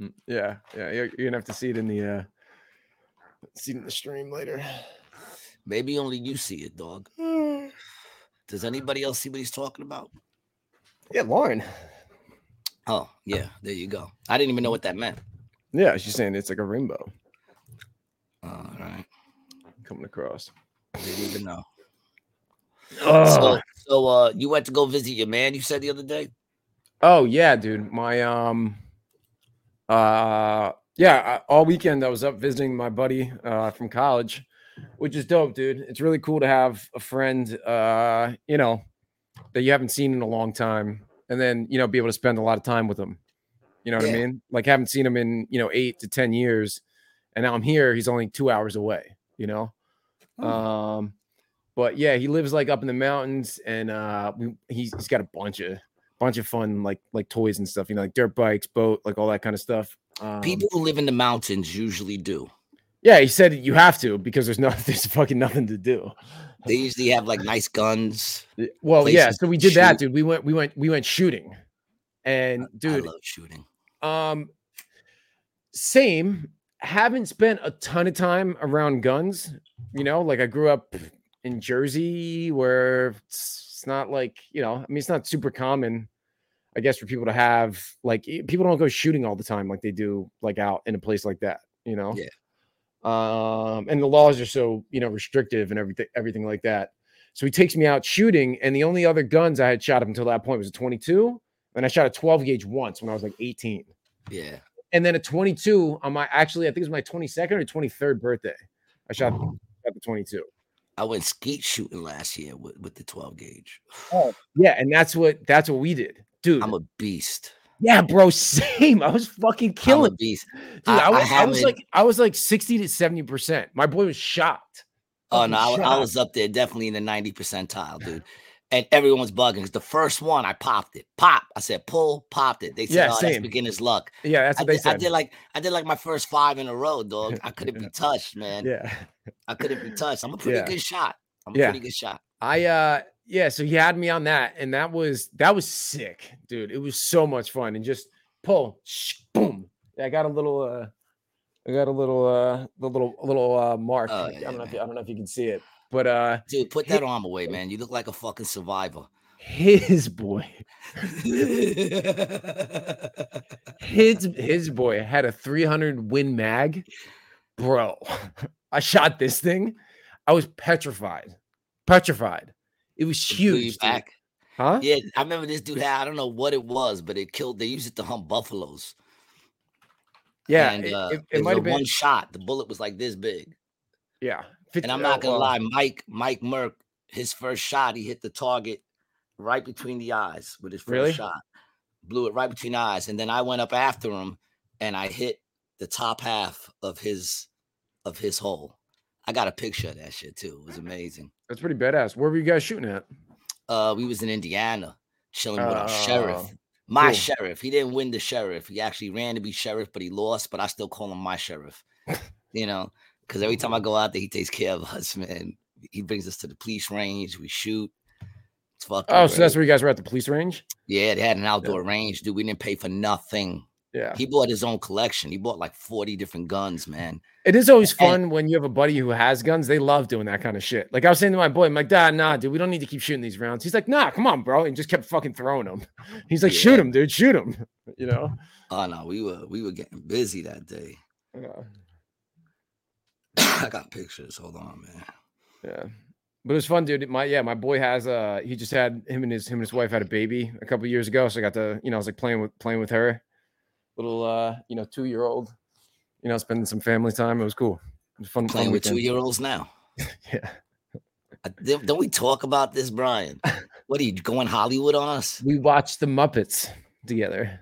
Mm, yeah, yeah. You're, you're gonna have to see it in the uh see it in the stream later. Maybe only you see it, dog. Does anybody else see what he's talking about? Yeah, Lauren. Oh, yeah, there you go. I didn't even know what that meant. Yeah, she's saying it's like a rainbow. All right coming across. Didn't even know. So, so uh, you went to go visit your man. You said the other day. Oh yeah, dude. My um, uh, yeah. All weekend I was up visiting my buddy uh from college, which is dope, dude. It's really cool to have a friend, uh, you know, that you haven't seen in a long time, and then you know be able to spend a lot of time with him. You know what yeah. I mean? Like haven't seen him in you know eight to ten years, and now I'm here. He's only two hours away. You know, Oh. Um, but yeah, he lives like up in the mountains, and uh, we, he's, he's got a bunch of bunch of fun like like toys and stuff. You know, like dirt bikes, boat, like all that kind of stuff. Um, People who live in the mountains usually do. Yeah, he said you have to because there's no there's fucking nothing to do. They usually have like nice guns. Well, yeah, so we did that, dude. We went we went we went shooting. And dude, I love shooting. Um same haven't spent a ton of time around guns. You know, like I grew up in Jersey where it's, it's not like, you know, I mean, it's not super common, I guess, for people to have like people don't go shooting all the time like they do like out in a place like that, you know? Yeah. Um, and the laws are so, you know, restrictive and everything, everything like that. So he takes me out shooting, and the only other guns I had shot up until that point was a 22, and I shot a 12 gauge once when I was like 18. Yeah. And then a 22, on my actually, I think it was my 22nd or 23rd birthday, I shot, at the 22. I went skeet shooting last year with, with the 12 gauge. Oh, yeah, and that's what that's what we did, dude. I'm a beast. Yeah, bro, same. I was fucking killing. Dude. I, I- I was, I, was like, I was like 60 to 70 percent. My boy was shocked. Oh no, I, I was up there definitely in the 90 percentile, dude. And everyone's bugging. It's the first one I popped it. Pop. I said pull, popped it. They said, Yeah, oh, that's same. beginner's luck. Yeah, that's I they did, I did like I did like my first five in a row, dog. I couldn't be touched, man. yeah. I couldn't be touched. I'm a pretty Yeah. good shot. I'm a Yeah. pretty good shot. I uh yeah, so he had me on that, and that was that was sick, dude. It was so much fun, and just pull, sh- boom. I got a little uh I got a little uh the little a little uh mark. Oh, I don't know if you. I don't know if you can see it, but uh Dude, put that arm away, man. You look like a fucking survivor. his boy, his his boy had a 300 win mag, bro. I shot this thing. I was petrified, petrified. It was huge, dude. back. huh? Yeah, I remember this dude had, I don't know what it was, but it killed, they used it to hunt buffaloes. Yeah, and it, uh, it, it, it was might a have been. one shot. The bullet was like this big. Yeah, And I'm uh, not gonna well, lie, Mike, Mike Merck, his first shot, he hit the target right between the eyes with his first Really? shot. Blew it right between the eyes. And then I went up after him and I hit the top half of his of his hole. I got a picture of that shit too. It was amazing. That's pretty badass. Where were you guys shooting at? Uh we was in Indiana chilling with our sheriff. Oh, My cool. sheriff. He didn't win the sheriff. He actually ran to be sheriff, but he lost. But I still call him my sheriff. you know, because every time I go out there, he takes care of us, man. He brings us to the police range. We shoot. It's fucking. Oh, so that's where you guys were at the police range? yeah. They had an outdoor range, dude. We didn't pay for nothing. Yeah. He bought his own collection. He bought like forty different guns, man. It is always And- fun when you have a buddy who has guns. They love doing that kind of shit. Like I was saying to my boy, I'm like, Dad, nah, dude, we don't need to keep shooting these rounds. He's like, Nah, come on, bro, and just kept fucking throwing them. He's like, Shoot him, dude, shoot him. You know. Oh no, we were we were getting busy that day. Yeah. I got pictures. Hold on, man. Yeah. But it was fun, dude. My yeah, my boy has uh he just had him and his him and his wife had a baby a couple years ago. So I got to, you know, I was like playing with playing with her. Little uh, you know, two year old, you know, spending some family time. It was cool. It was fun Playing with two year olds now. Yeah. Uh, Don't we talk about this, Brian? What are you going Hollywood on us? We watched the Muppets together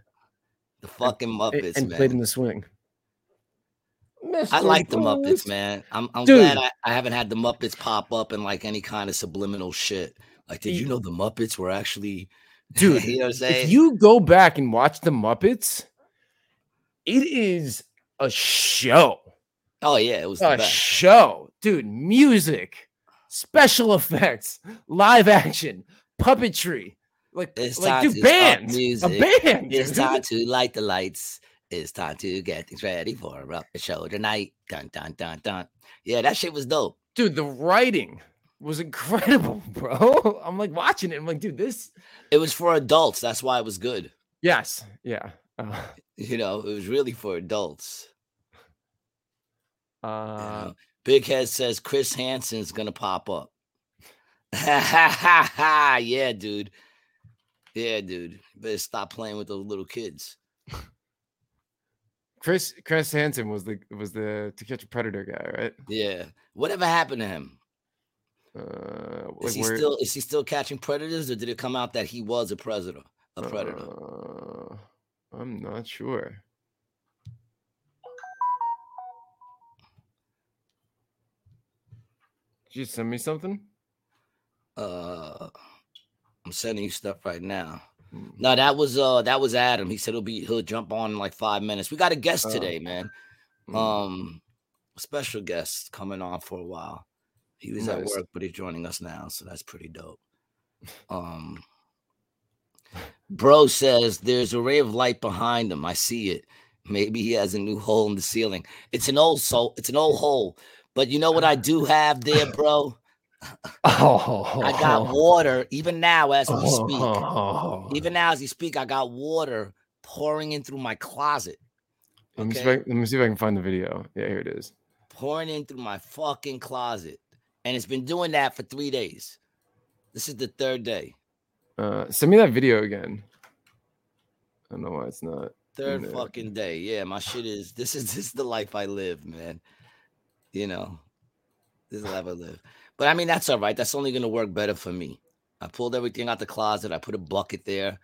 The fucking Muppets, and man. played in the swing. I Mr. like the Muppets, man. I'm I'm glad I, I haven't had the Muppets pop up in like any kind of subliminal shit. Like, did you know the Muppets were actually Dude, you know what I'm saying? If you go back and watch the Muppets, it is a show. oh yeah, it was A show, dude. Music, special effects, live action, puppetry. Like, It's like, time dude, bands. A band. It's dude. time to light the lights. It's time to get things ready for a rough show tonight. Dun dun dun dun. Yeah, that shit was dope. Dude, the writing was incredible, bro. I'm like watching it. I'm like, dude, this. It was for adults. That's why it was good. Yes. Yeah. Uh, You know, it was really for adults. you uh, know. Big Head says Chris Hansen's gonna pop up. yeah, dude. Yeah, dude. Better stop playing with those little kids. Chris Chris Hansen was the was the To Catch a Predator guy, right? Yeah. Whatever happened to him? Uh, Is he where- still is he still catching predators, or did it come out that he was a predator? A predator. Uh, I'm not sure. Did you send me something? Uh, I'm sending you stuff right now. Mm. No, that was uh that was Adam. He said he'll be he'll jump on in like five minutes. We got a guest Oh. today, man. Mm. Um, special guest coming on for a while. He was at work, but he's joining us now, so that's pretty dope. Um, bro says there's a ray of light behind him. I see it. Maybe he has a new hole in the ceiling. It's an old soul. It's an old hole. But you know what I do have there, bro? Oh, I got water. Even now, as we speak, Oh. even now as we speak, I got water pouring in through my closet. Let me, see. I, let me see if I can find the video. Yeah, here it is. pouring in through my fucking closet. And it's been doing that for three days. This is the third day. Uh, send me that video again. I don't know why it's not. Third fucking day. Yeah, my shit is this is this is the life I live, man. You know, this is the life I live. But I mean, that's all right. That's only gonna work better for me. I pulled everything out the closet. I put a bucket there.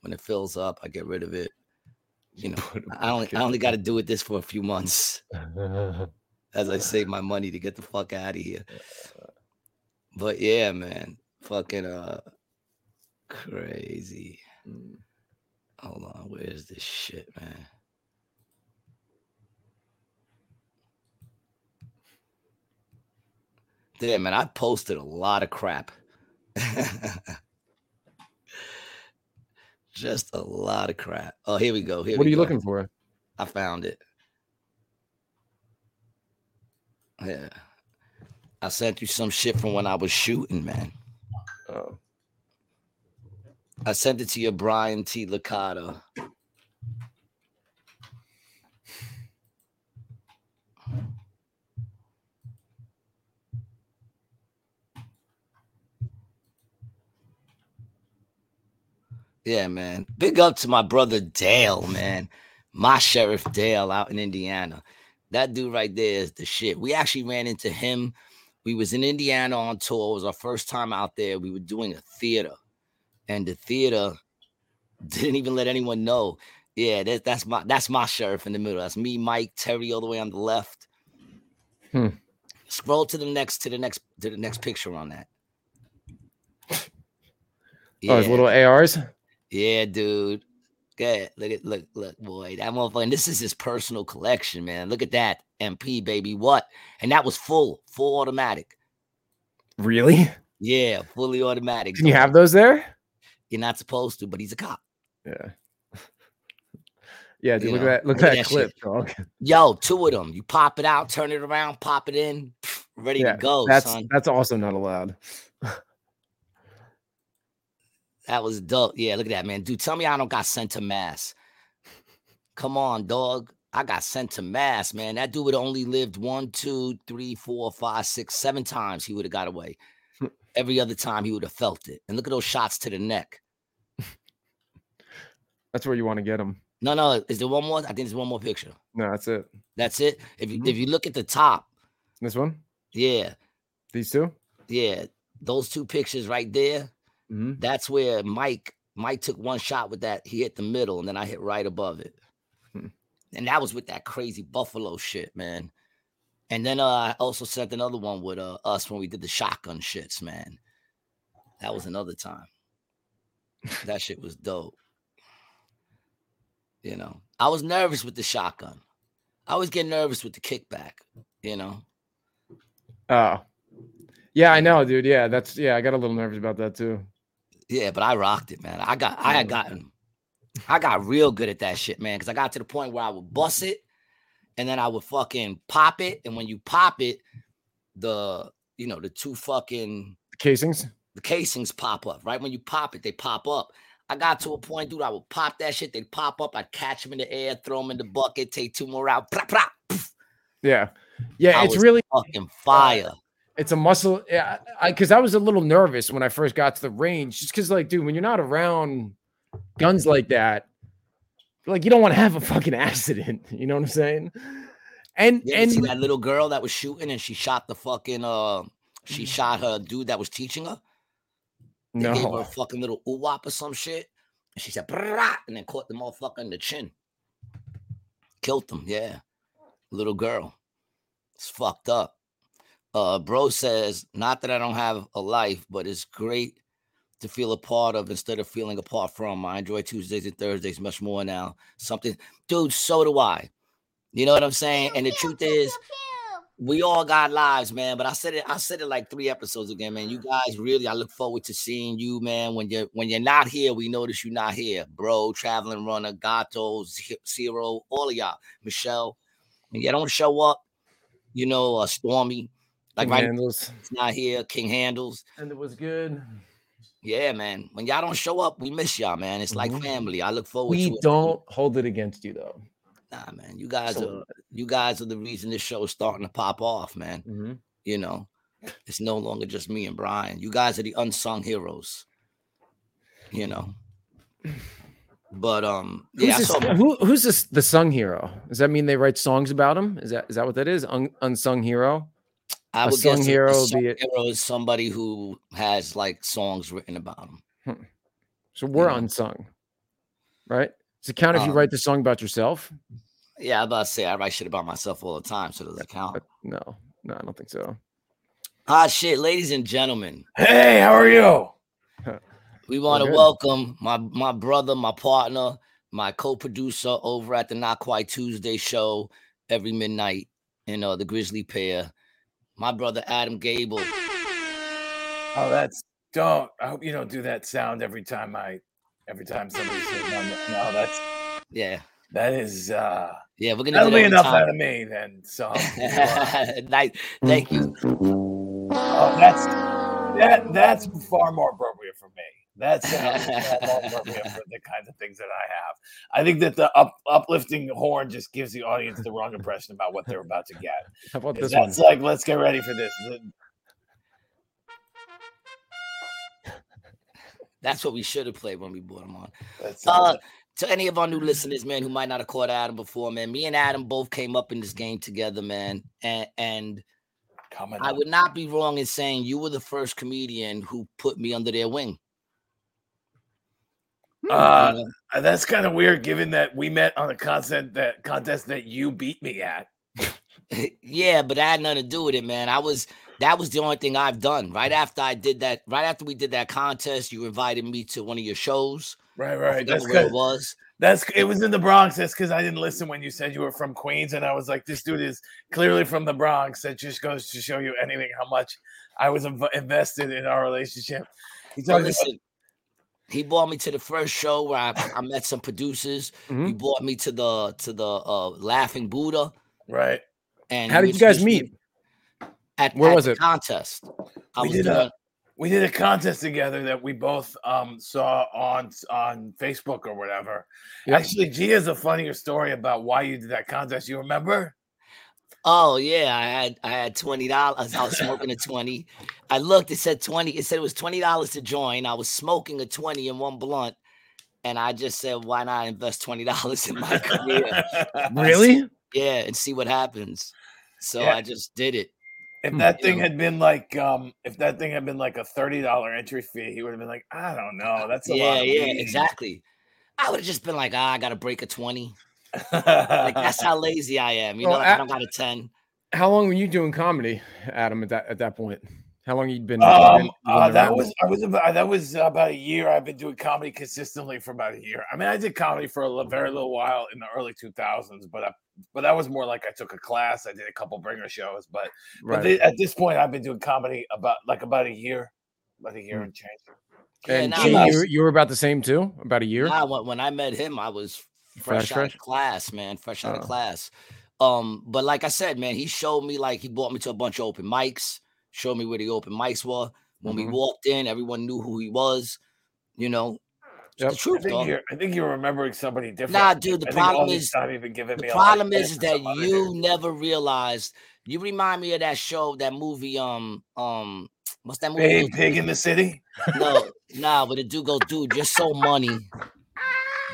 When it fills up, I get rid of it. You know, I only I only got to do it this for a few months as I save my money to get the fuck out of here. But yeah, man, fucking uh, crazy. Mm. Hold on, where's this shit, man? Damn, man, I posted a lot of crap. Just a lot of crap. Oh, here we go. Here what are you go. looking for? I found it. Yeah. I sent you some shit from when I was shooting, man. Oh, I sent it to your Brian T. Licata. Yeah, man. Big up to my brother Dale, man. My sheriff Dale out in Indiana. That dude right there is the shit. We actually ran into him. We was in Indiana on tour. It was our first time out there. We were doing a theater, and the theater didn't even let anyone know. Yeah, that, that's my that's my sheriff in the middle. That's me, Mike, Terry, all the way on the left. Hmm. Scroll to the next to the next to the next picture on that. oh, his little ARs. Yeah, dude. Good. Look at look, look, boy. That motherfucker. This is his personal collection, man. Look at that. MP, baby. What? And that was full, full automatic. Really? Yeah, fully automatic. Can you have those there? You're not supposed to, but he's a cop. Yeah. Yeah, dude. You look know, at that. Look at that that clip, dog. Yo, two of them. You pop it out, turn it around, pop it in, ready Yeah, to go, That's son. that's also not allowed. That was dope. Yeah, look at that, man. Dude, tell me I don't got center mass. Come on, dog. I got center mass, man. That dude would only lived one, two, three, four, five, six, seven times. He would have got away. Every other time he would have felt it. And look at those shots to the neck. That's where you want to get him. No, no. Is there one more? I think there's one more picture. No, that's it. That's it. If you Mhm. if you look at the top, This one. yeah, These two. yeah, those two pictures right there. Mm-hmm. That's where Mike Mike took one shot with that. He hit the middle, and then I hit right above it. Hmm. And that was with that crazy Buffalo shit, man. And then uh, I also sent another one with uh, us when we did the shotgun shits, man. That was another time. That shit was dope. You know, I was nervous with the shotgun. I always get nervous with the kickback. You know, Oh. Yeah, I know, dude. Yeah, that's yeah. I got a little nervous about that too. Yeah, but I rocked it, man. I got I had gotten I got real good at that shit, man. Cause I got to the point where I would bust it and then I would fucking pop it. And when you pop it, the you know, the two fucking The casings. the casings pop up, right? When you pop it, they pop up. I got to a point, dude, I would pop that shit, they'd pop up, I'd catch them in the air, throw them in the bucket, take two more out, blah, blah, poof. Yeah, yeah. I it's really fucking fire. it's a muscle. Yeah, I because I, was a little nervous when I first got to the range, just because like, dude, when you're not around guns like that, like you don't want to have a fucking accident. You know what I'm saying? And ever and see that little girl that was shooting and she shot the fucking uh she Mm. shot her dude that was teaching her? They gave her a fucking little ooh or some shit. And she said, and then caught the motherfucker in the chin. Killed them, yeah. Little girl. It's fucked up. Uh, bro says, not that I don't have a life, but it's great to feel a part of instead of feeling apart from. I enjoy Tuesdays and Thursdays much more now. Something, dude, so do I. You know what I'm saying? And the truth is, we all got lives, man. But I said it, I said it like three episodes again, man. You guys really, I look forward to seeing you, man. When you're when you're not here, we notice you're not here, bro. Traveling runner, Gato, Z- Zero, all of y'all, Michelle. When you don't show up, you know, uh, Stormy, like King right, handles, it's not here. King handles, and it was good. Yeah, man. When y'all don't show up, we miss y'all, man. It's like Mhm. family. I look forward We to it. don't hold it against you though. Nah, man. You guys So- are you guys are the reason this show is starting to pop off, man. Mhm. You know, it's no longer just me and Brian. You guys are the unsung heroes. You know. But um, yeah, I this, who, who's this, the sung hero? Does that mean they write songs about him? Is that is that what that is? Un, unsung hero? I a would sung guess a- hero a would sung be it- hero is somebody who has like songs written about him. So we're Yeah. unsung. right? Does it count if you Um, write the song about yourself? Yeah, I'm about to say I write shit about myself all the time, so does it count? No, no, I don't think so. Ah, shit, ladies and gentlemen, Hey, how are you? we want to welcome my my brother, my partner, my co-producer over at the Not Quite Tuesday show every midnight in uh, the Grisly Pear, my brother Adam Gabel. Oh, that's don't. I hope you don't do that sound every time I, every time somebody says no. No, that's Yeah, that is. uh yeah, we're gonna That'll do be enough time. out of me then. So, nice, thank you. oh, that's that. That's far more appropriate for me. That's far more appropriate for the kinds of things that I have. I think that the up, uplifting horn just gives the audience the wrong impression about what they're about to get. How about this one? That's like, let's get ready for this. That's what we should have played when we brought him on. Uh, to any of our new listeners, man, who might not have caught Adam before, man, me and Adam both came up in this game together, man, and and coming. I up. would not be wrong in saying you were the first comedian who put me under their wing. Uh, You know? Uh, That's kind of weird, given that we met on a contest that contest that you beat me at. yeah, but I had nothing to do with it, man. I was that was the only thing I've done. Right after I did that, right after we did that contest, you invited me to one of your shows. Right, right. That's where it good. was. That's it was in the Bronx. That's because I didn't listen when you said you were from Queens, and I was like, this dude is clearly from the Bronx. That just goes to show you anything how much I was inv- invested in our relationship. He Well, talks about- listen, he brought me to the first show where I, I met some producers. Mhm. He brought me to the to the uh, Laughing Buddha. right. And How did you guys meet? At, Where at was the it? Contest. I We was did a- We did a contest together that we both um, saw on on Facebook or whatever. Yep. Actually, G has a funnier story about why you did that contest. You remember? Oh yeah, I had I had twenty dollars. I was smoking a twenty. I looked. It said twenty. It said it was twenty dollars to join. I was smoking a twenty in one blunt, and I just said, "Why not invest twenty dollars in my career? Really? yeah, and see what happens." So Yeah. I just did it. If Hmm. that thing had been like, um, if that thing had been like a thirty dollar entry fee, he would have been like, I don't know, that's a lot. Yeah, of yeah, weed." exactly. I would have just been like, ah, I got to break a twenty. Like like that's how lazy I am. You Well, know, like, I a- don't got a ten. How long were you doing comedy, Adam? At that at that point, how long you'd been? Um, been uh, that was I was about that was about a year. I've been doing comedy consistently for about a year. I mean, I did comedy for a li- very little while in the early two thousands, but I, but that was more like I took a class. I did a couple bringer shows, but, but right. at this point, I've been doing comedy about like about a year, about a year Hmm. and change. Yeah, and nah, G, you, were- you were about the same too, about a year. Nah, when, when I met him, I was fresh, Fresh, out fresh? of class, man. Fresh out of Oh. class. Um, but like I said, man, he showed me like he brought me to a bunch of open mics, showed me where the open mics were. When we Mhm. walked in, everyone knew who he was. You know, Yep. the I truth, think you're I think you're remembering somebody different. Nah, dude, the I problem is time you've been giving me the a problem is, is that you dude. never realized. You remind me of that show, that movie. Um, um, what's that movie? Babe Pig in the City. No, nah, but the dude goes, dude, you're so money.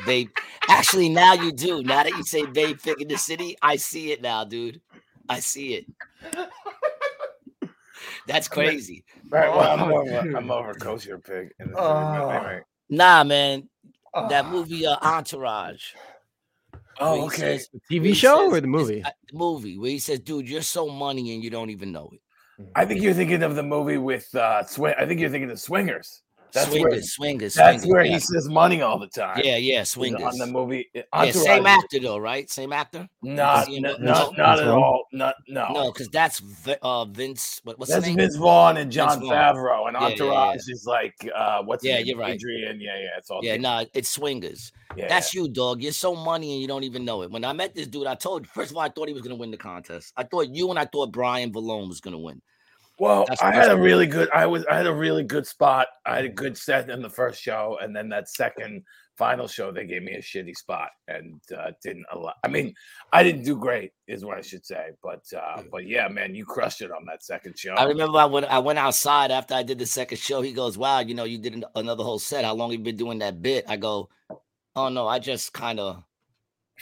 Babe. Actually, now you do. Now that you say babe pig in the city, I see it now, dude. I see it. That's crazy. Right. Well, I'm Oh, over, dude. I'm over Kosher Pig in the City. Oh. Wait, wait, wait. Nah, man. That Ah. movie uh, Entourage. Oh, okay. says- The TV show says- or the movie? uh, the movie where he says, dude, you're so money and you don't even know it. I think you're thinking of the movie with uh swing. I think you're thinking of Swingers. That's swingers, where swingers, that's swingers. where yeah. he says money all the time. yeah, yeah, swingers. on the movie. yeah, same actor though, right? Same actor? Not, Is he in no, it? no, No. not at all. Not no. No, because that's uh, Vince. What, what's That's his name? Vince Vaughn and John Vaughn. Favreau, and Yeah, yeah, yeah. Entourage is like uh what's Yeah, name? you're right. Adrian. Yeah, yeah. It's all Yeah, the- no, it's swingers. yeah, That's you, dog. You're so money and you don't even know it. When I met this dude, I told you, first of all, I thought he was gonna win the contest. I thought you and I thought Brian Valone was gonna win. Well, That's- I had a really good. I was. I had a really good spot. I had a good set in the first show, and then that second final show, they gave me a shitty spot and uh, didn't allow. I mean, I didn't do great, is what I should say. But uh, but yeah, man, you crushed it on that second show. I remember I went I went outside after I did the second show. He goes, Wow, you know, you did an- another whole set. How long have you been doing that bit? I go, Oh no, I just kind of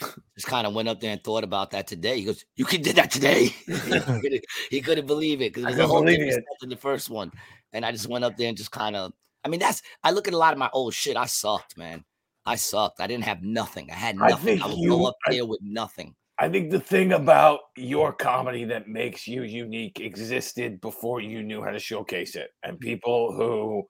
just kind of went up there and thought about that today. He goes, You can did that today. he, couldn't, he couldn't believe it because I it was a whole different it. the first one. And I just went up there and just kind of I mean, that's I look at a lot of my old shit. I sucked, man. I sucked. I didn't have nothing. I had nothing. think I, would you- go up I- there with nothing. I think the thing about your comedy that makes you unique existed before you knew how to showcase it. And mm. people who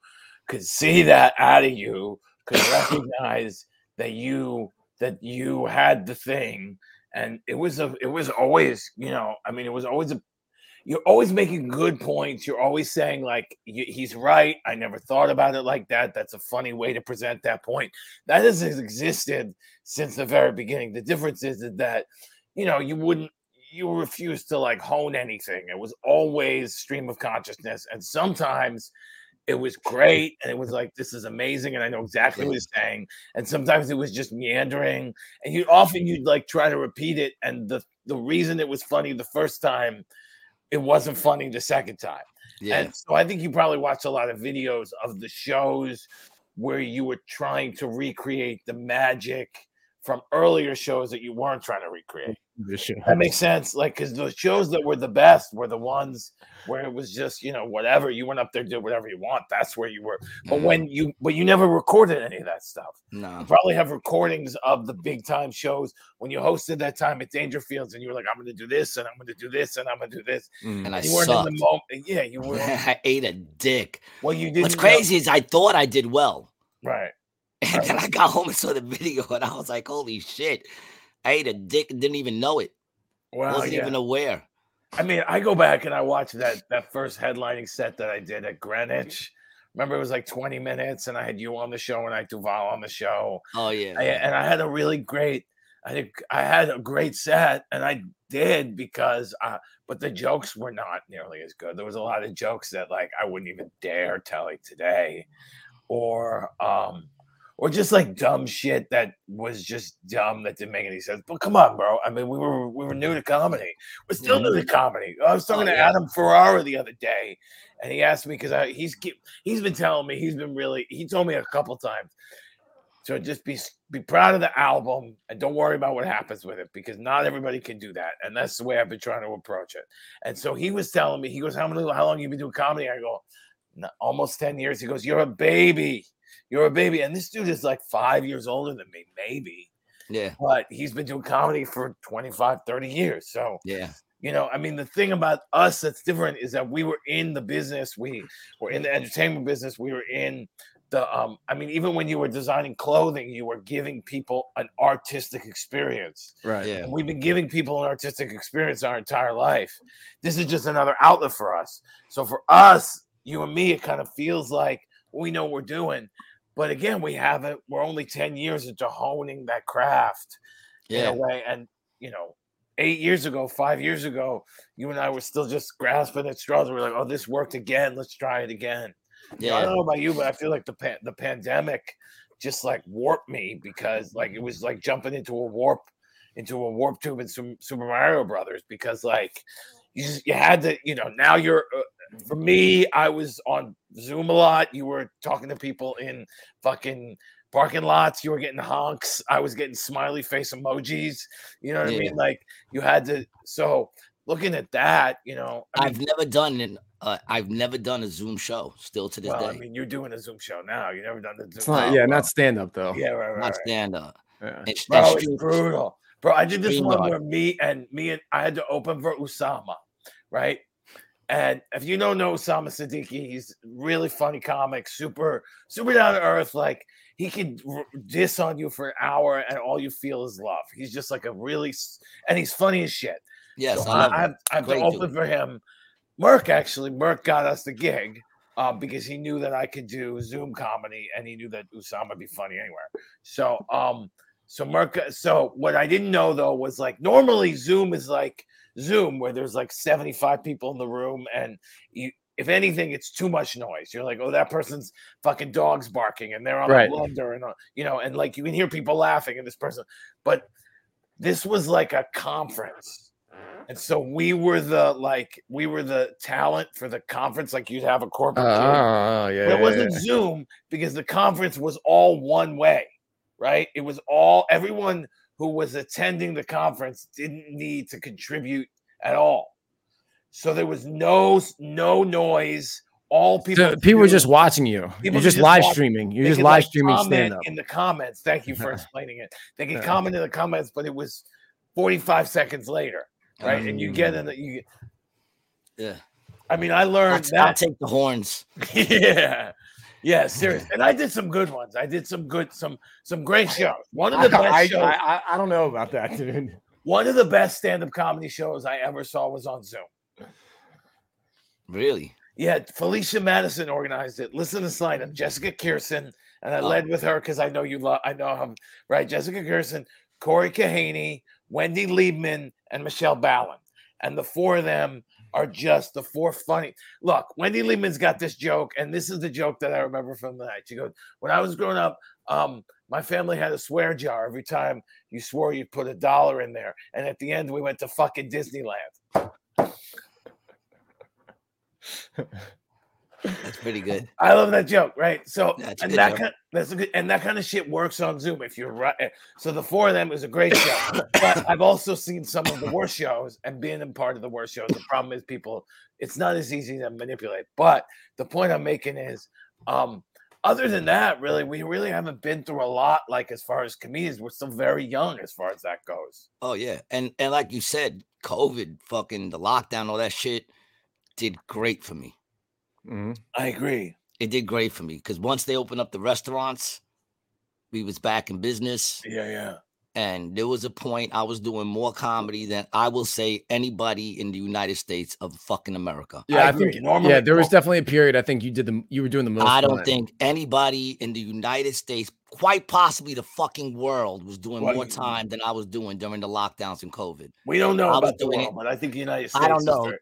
could see that out of you could recognize that you that you had the thing and it was a it was always, you know, I mean it was always a you're always making good points. You're always saying like he's right. I never thought about it like that. That's a funny way to present that point. That has existed since the very beginning. The difference is that you know you wouldn't you refuse to like hone anything. It was always stream of consciousness, and sometimes it was great and it was like this is amazing and I know exactly what he's saying. And sometimes it was just meandering, and you often you'd like try to repeat it, and the the reason it was funny the first time it wasn't funny the second time. Yeah. And so I think you probably watched a lot of videos of the shows where you were trying to recreate the magic from earlier shows that you weren't trying to recreate. That makes sense. Like, because the shows that were the best were the ones where it was just, you know, whatever. You went up there, did whatever you want. That's where you were. But Mhm. when you, but you never recorded any of that stuff. no. You probably have recordings of the big time shows when you hosted that time at Dangerfields and you were like, I'm going to do this and I'm going to do this and I'm going to do this. Mm. And I you weren't sucked. in the moment. Yeah, you were. I ate a dick. Well, you didn't. What's know- crazy is I thought I did well. Right. And then I got home and saw the video and I was like, holy shit. I ate a dick and didn't even know it. Well, Wasn't yeah. even aware. I mean, I go back and I watch that that first headlining set that I did at Greenwich. Remember, it was like 20 minutes, and I had you on the show and I had Duval on the show. Oh yeah. I, and I had a really great, I think I had a great set, and I did because, uh, but the jokes were not nearly as good. There was a lot of jokes that like I wouldn't even dare tell you today, or um, or just like dumb shit that was just dumb that didn't make any sense. But come on, bro. I mean, we were we were new to comedy. We're still new to mm-hmm. comedy. I was talking Oh, to yeah. Adam Ferrara the other day, and he asked me because he's he's been telling me he's been really he told me a couple times. So just be be proud of the album and don't worry about what happens with it because not everybody can do that, and that's the way I've been trying to approach it. And so he was telling me, he goes, "How many? How long you been doing comedy?" I go, "Almost ten years." He goes, "You're a baby. You're a baby." And this dude is like five years older than me, maybe, Yeah. but he's been doing comedy for 25, 30 years. So Yeah. you know, I mean, the thing about us that's different is that we were in the business, we were in the entertainment business, we were in the um, I mean, even when you were designing clothing, you were giving people an artistic experience. Right. Yeah. And we've been giving people an artistic experience our entire life. This is just another outlet for us. So for us, you and me, it kind of feels like we know what we're doing. But again, we haven't, we're only 10 years into honing that craft in a way. And you know, eight years ago, five years ago, you and I were still just grasping at straws. We are like, "Oh, this worked again. Let's try it again." Yeah. I don't know about you, but I feel like the pan- the pandemic just like warped me because like it was like jumping into a warp into a warp tube in Su- Super Mario Brothers because like you just you had to you know now you're uh, for me I was on Zoom a lot. You were talking to people in fucking parking lots. You were getting honks. I was getting smiley face emojis. You know what I mean? Like you had to. So looking at that, you know, I mean, I've never done an uh, I've never done a Zoom show still to this well, day. I mean, you're doing a Zoom show now. You never done the Zoom. It's not, show. yeah, not stand up though. yeah, right, right, Not right. stand up. Yeah. It's, Bro, it's brutal. Bro, I did this one StreamYard. where me and me and I had to open for Usama, right? And if you don't know Usama Siddiquee, he's really funny comic, super, super down to earth. Like he could r- diss on you for an hour, and all you feel is love. He's just like a really, and he's funny as shit. Yes, So I I, have, I have to open for him. Merck actually, Merck got us the gig uh, because he knew that I could do Zoom comedy, and he knew that Osama would be funny anywhere. So, um, so Merck. So what I didn't know though was like normally Zoom is like Zoom where there's like 75 people in the room, and you. If anything, it's too much noise. You're like, oh, that person's fucking dogs barking, and they're on Right. blender, and uh, you know, and like you can hear people laughing, and this person. But this was like a conference. And so we were the like we were the talent for the conference, like you'd have a corporate. gig. oh, yeah. But it wasn't yeah. Zoom because the conference was all one way, right? It was all everyone who was attending the conference didn't need to contribute at all. So there was no no noise. all people. So people were just watching you. People You're just just live watch- streaming. You're they just live like, streaming comment stand up. in the comments. Thank you for explaining it. They can comment in the comments, but it was 45 seconds later, right? and you get Mm. in the you. Yeah. I mean, I I'll, learned t- I'll take the horns. yeah, yeah, serious. And I did some good ones. I did some good, some some great shows. One of the best I, shows. I, I, I don't know about that, dude. one of the best stand-up comedy shows I ever saw was on Zoom. Really? Yeah, Felicia Madison organized it. Listen to this lineup: Jessica Kirson, and I Oh. led with her because I know you love. I know him, right? Jessica Kirson, Corey Kahaney, Wendy Liebman, and Michele Balan, and the four of them are just the four funny. Look, Wendy Liebman's got this joke, and this is the joke that I remember from the night. She goes, "When I was growing up, um, my family had a swear jar. Every time you swore, you'd put a dollar in there, and at the end, we went to fucking Disneyland." That's pretty good. I love that joke, right? So That's and that joke. kind that's a good and that kind of shit works on Zoom if you're right. eh, So the four of them is a great show. but I've also seen some of the worst shows and being a part of the worst shows. The problem is people, it's not as easy to manipulate. But the point I'm making is um other than that, really, we really haven't been through a lot, like as far as comedians. We're still very young as far as that goes. Oh yeah, and and like you said, COVID, fucking the lockdown, all that shit, did great for me. Mhm. I agree. It did great for me because once they opened up the restaurants, we was back in business, Yeah, yeah. and there was a point I was doing more comedy than I will say anybody in the United States of fucking America. Yeah, I, agree. think Normally- yeah, there was definitely a period. I think you did the you were doing the most. I don't it. think anybody in the United States, quite possibly the fucking world, was doing Well, more you- time than I was doing during the lockdowns and COVID. We don't know I was about the world, it- but I think the United States. I don't is know. very-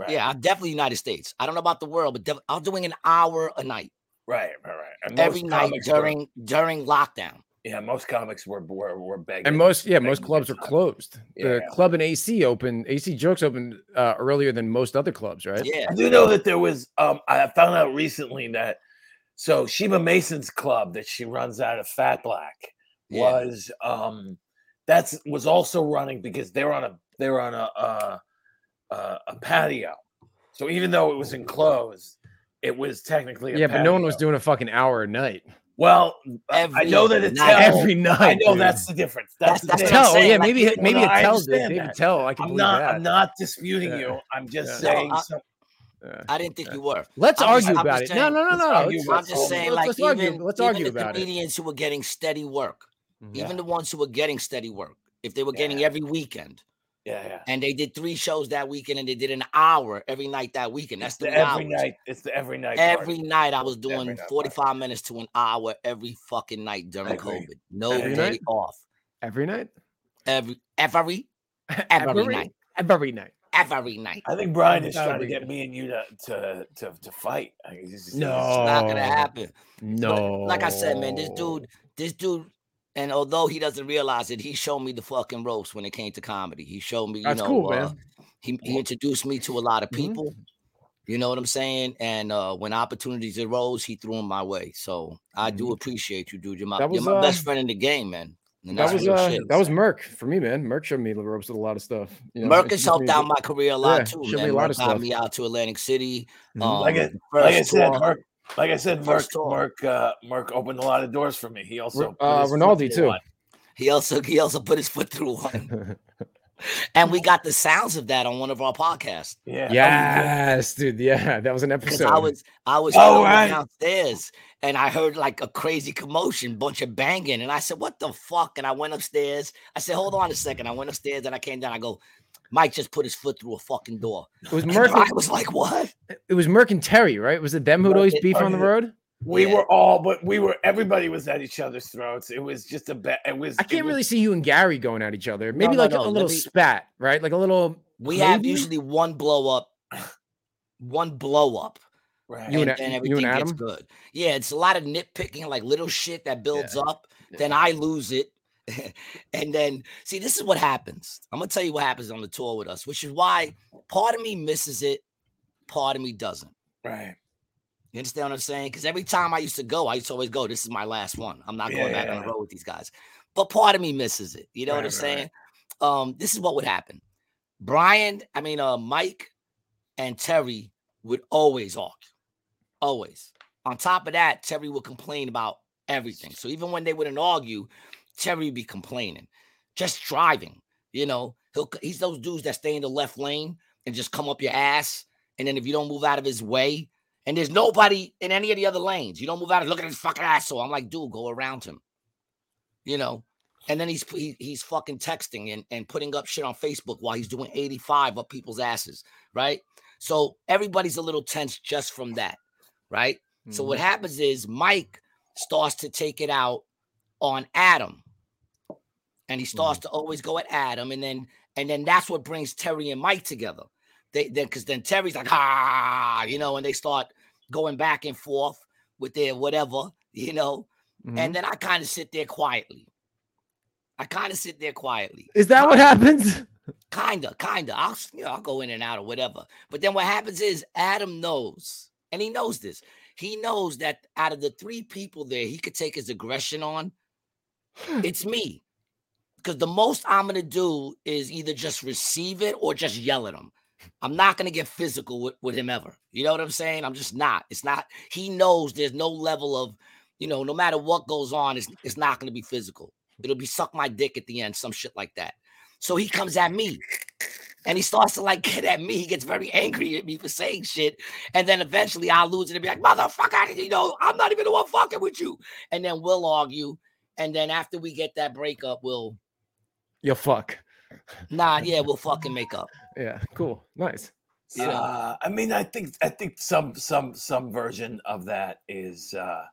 Right. Yeah, I'm definitely United States. I don't know about the world, but def- I'm doing an hour a night Right, right, right. And every night comics were- during during lockdown. yeah, most comics were were, were begging. And most yeah, most clubs for are time. closed. The Yeah. club in AC opened. AC Jokes opened uh, earlier than most other clubs, right? Yeah, I do know that there was. Um, I found out recently that so Sheba Mason's club that she runs out of Fat Black yeah. was um that's was also running because they're on a they're on a uh, uh, a patio. So even though it was enclosed, it was technically a Yeah, but no one was doing a fucking hour a night. Well, I know that it's night. Every night. I know dude. that's the difference. That's, That's- the that's thing. what I'm Tell, oh, saying, yeah, like, maybe even- maybe No, no, I Attell did. understand David that. Tell, I can I'm not. that. I'm not disputing Yeah. you. I'm just Yeah. saying. No, I- some, Yeah. I didn't think you were. Let's I'm argue I'm about just it. No, saying- no, no, let's no. argue Let's, I'm just Let's- saying, let's, like let's even, argue. Let's even argue the about it. comedians who were getting steady work, Mhm. even the ones who were getting steady work, if they were getting every weekend, yeah, yeah. and they did three shows that weekend, and they did an hour every night that weekend. That's It's the every hours. night. It's the every night. part. Every night I was doing night part. 45 minutes to an hour every fucking night during agree. COVID. No Every day night? off. Every night. Every every every night. Every night. Every night. I think Brian is trying to get night. me and you to to to, to fight. I mean, he's- he's- No. It's not gonna happen. No. Like I said, man, this dude, this dude, and although he doesn't realize it, he showed me the fucking ropes when it came to comedy. He showed me, you That's know, cool, uh, man. he, he introduced me to a lot of Mhm. people. You know what I'm saying? And uh, when opportunities arose, he threw them my way. So I do appreciate you, dude. You're my, Mm-hmm. You're was, my best uh, friend in the game, man. And That was real uh, shit. that was Merck for me, man. Merck showed me the ropes with a lot of stuff. You know, Merck has helped me out my career a lot Yeah, too, showed me a lot Merck of got stuff. me out to Atlantic City. Mhm. Um, Like I, like I said, tour. Merck. Like I said, Mark First tour. Merck. Uh, Merck opened a lot of doors for me. He also. Ro- uh, Rinaldi, too. one. he also he also put his foot through one. and we got the sounds of that on one of our podcasts. Yeah. yes, dude. Yeah, that was an episode. I was I was Oh, chilling right. downstairs and I heard like a crazy commotion, bunch of banging, and I said, "What the fuck?" And I went upstairs. I said, "Hold on a second. I went upstairs and I came down. I go, Mike just put his foot through a fucking door. it was And Merck. I was like, "What?" It was Merck and Terry, right? Was it them who'd always beef on the road? We Yeah. were all, but we were. Everybody was at each other's throats. It was just a bet. It was. I can't was- really see you and Gary going at each other. Maybe no, like no, a little me- spat, right? Like a little. We have usually one blow up, one blow up. Right. You and and, A- and you everything and gets good. Yeah, it's a lot of nitpicking, like little shit that builds up. Then I lose it. and then see, this is what happens. I'm gonna tell you what happens on the tour with us, which is why part of me misses it, part of me doesn't. right. You understand what I'm saying? Because every time I used to go, I used to always go, this is my last one. I'm not going back on the road with these guys. But part of me misses it. You know what I'm right, right. saying? Um, this is what would happen. Brian, I mean, uh, Mike and Terry would always argue. always. On top of that, Terry would complain about everything. So even when they wouldn't argue, Terry be complaining, just driving. You know, he'll he's those dudes that stay in the left lane and just come up your ass. And then if you don't move out of his way, and there's nobody in any of the other lanes, you don't move out of look at his fucking asshole. I'm like, dude, go around him. You know, and then he's he, he's fucking texting and, and putting up shit on Facebook while he's doing 85 up people's asses, right? So everybody's a little tense just from that, right? Mm-hmm. So what Mm-hmm. happens is Mike starts to take it out on Adam. And he starts Mm-hmm. to always go at Adam, and then and then that's what brings Terry and Mike together. They then because then Terry's like, ah, you know, and they start going back and forth with their whatever, you know. Mhm. And then I kind of sit there quietly. I kind of sit there quietly. is that what happens? Kinda, kinda. I'll you know I'll go in and out or whatever. But then what happens is Adam knows, and he knows this. He knows that out of the three people there, he could take his aggression on. It's me. Because the most I'm gonna do is either just receive it or just yell at him. I'm not gonna get physical with, with him ever. You know what I'm saying? I'm just not. It's not, he knows there's no level of, you know, no matter what goes on, it's, it's not gonna be physical. It'll be suck my dick at the end, some shit like that. So he comes at me and he starts to like get at me. He gets very angry at me for saying shit. And then eventually I'll lose it and be like, motherfucker, you know, I'm not even the one fucking with you. And then we'll argue. And then after we get that breakup, we'll, You fuck. nah, yeah, we'll fucking make up. Yeah, cool. Nice. Yeah. Uh, I mean, I think I think some some some version of that is uh,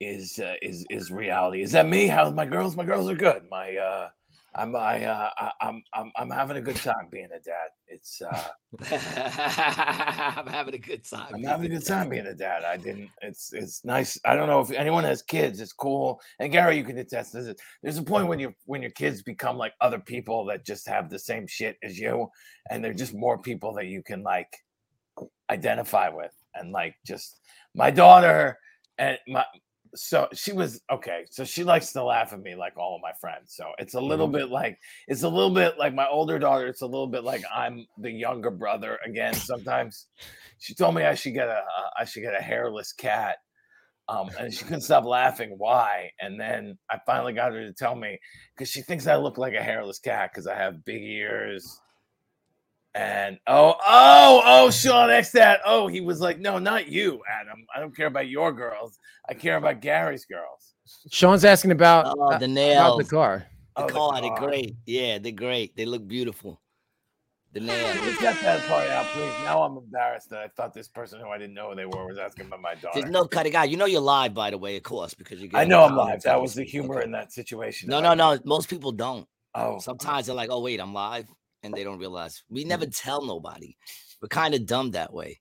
is uh, is is reality. Is that me? How's my girls? My girls are good. My uh, I'm I, uh, I I'm I'm I'm having a good time being a dad. It's uh, I'm having a good time. I'm having a good time being a dad. I didn't. It's it's nice. I don't know if anyone has kids. It's cool. And Gary, you can attest to this. There's a point when you when your kids become like other people that just have the same shit as you, and they're just more people that you can like identify with, and like just my daughter and my. So she was okay. So she likes to laugh at me like all of my friends. So it's a little bit like it's a little bit like my older daughter. It's a little bit like I'm the younger brother again. Sometimes she told me I should get a uh, I should get a hairless cat, um, and she couldn't stop laughing. Why? And then I finally got her to tell me because she thinks I look like a hairless cat because I have big ears. And oh oh oh Sean X that oh he was like no not you Adam I don't care about your girls I care about Gary's girls. Sean's asking about, Oh, uh, the about nails. the car. The Oh, the car, they're great. Yeah, they're great. They look beautiful. The nails. Let's get that part out, please. Now I'm embarrassed that I thought this person who I didn't know who they were was asking about my daughter. There's no cutting out. You know you're live, by the way, of course, because you. Get I know I'm live. That was the humor in that situation. No, no, no. Most people don't. Oh, Sometimes they're like, "Oh, wait, I'm live," and they don't realize. We never tell nobody. We're kind of dumb that way.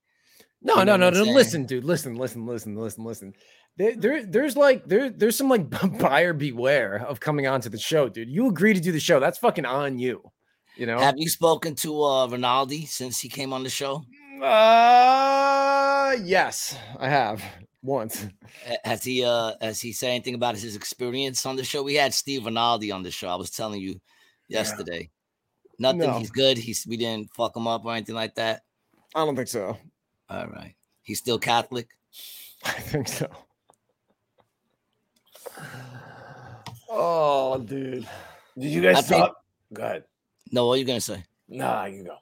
No, You no, know no, I'm no. Listen, dude. Listen, listen, listen, listen, listen. There, there, there's like there, there's some like buyer beware of coming onto the show, dude. You agree to do the show. That's fucking on you. You know. Have you spoken to uh Ronaldi since he came on the show? Uh, yes, I have once. Has he uh has he said anything about his experience on the show? We had Steve Ronaldi on the show. I was telling you yesterday. Nothing. No. He's good. He's we didn't fuck him up or anything like that. I don't think so. All right. He's still Catholic. I think so. Oh, dude. did you guys I think- talk? Go ahead. No, what are you gonna say? Nah, you go.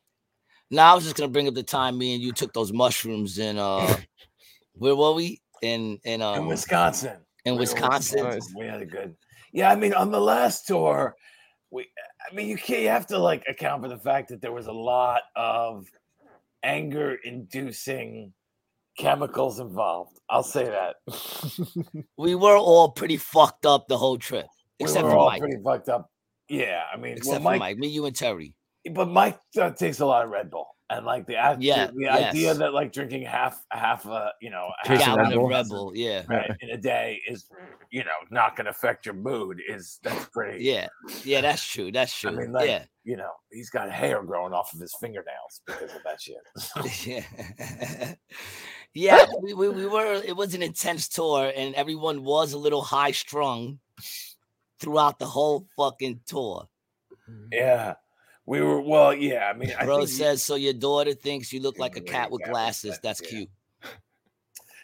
No, I was just gonna bring up the time me and you took those mushrooms in uh where were we? In in uh In Wisconsin. in We Wisconsin. We had a good. Yeah, I mean, on the last tour, we. I mean, you can't. You have to like account for the fact that there was a lot of anger-inducing chemicals involved. I'll say that. We were all pretty fucked up the whole trip. we Except were for all Mike. pretty fucked up. Yeah, I mean, Except well, for Mike, Mike. Me, you, and Terry. but Mike uh, takes a lot of Red Bull, and like the act, Yeah, the idea yes. that like drinking half half a you know a Case of Gallon of Bull. Red Yeah. right, in a day is you know not going to affect your mood is that's pretty. Yeah. Yeah, that's true. That's true. I mean, like, yeah. you know, he's got hair growing off of his fingernails because of that shit. yeah. yeah, we, we, we were it was an intense tour and everyone was a little high strung throughout the whole fucking tour. Mm-hmm. yeah, we were. Well, yeah. I mean, I Bro think says so your daughter thinks you look like a cat with cat glasses. glasses, That's yeah. cute.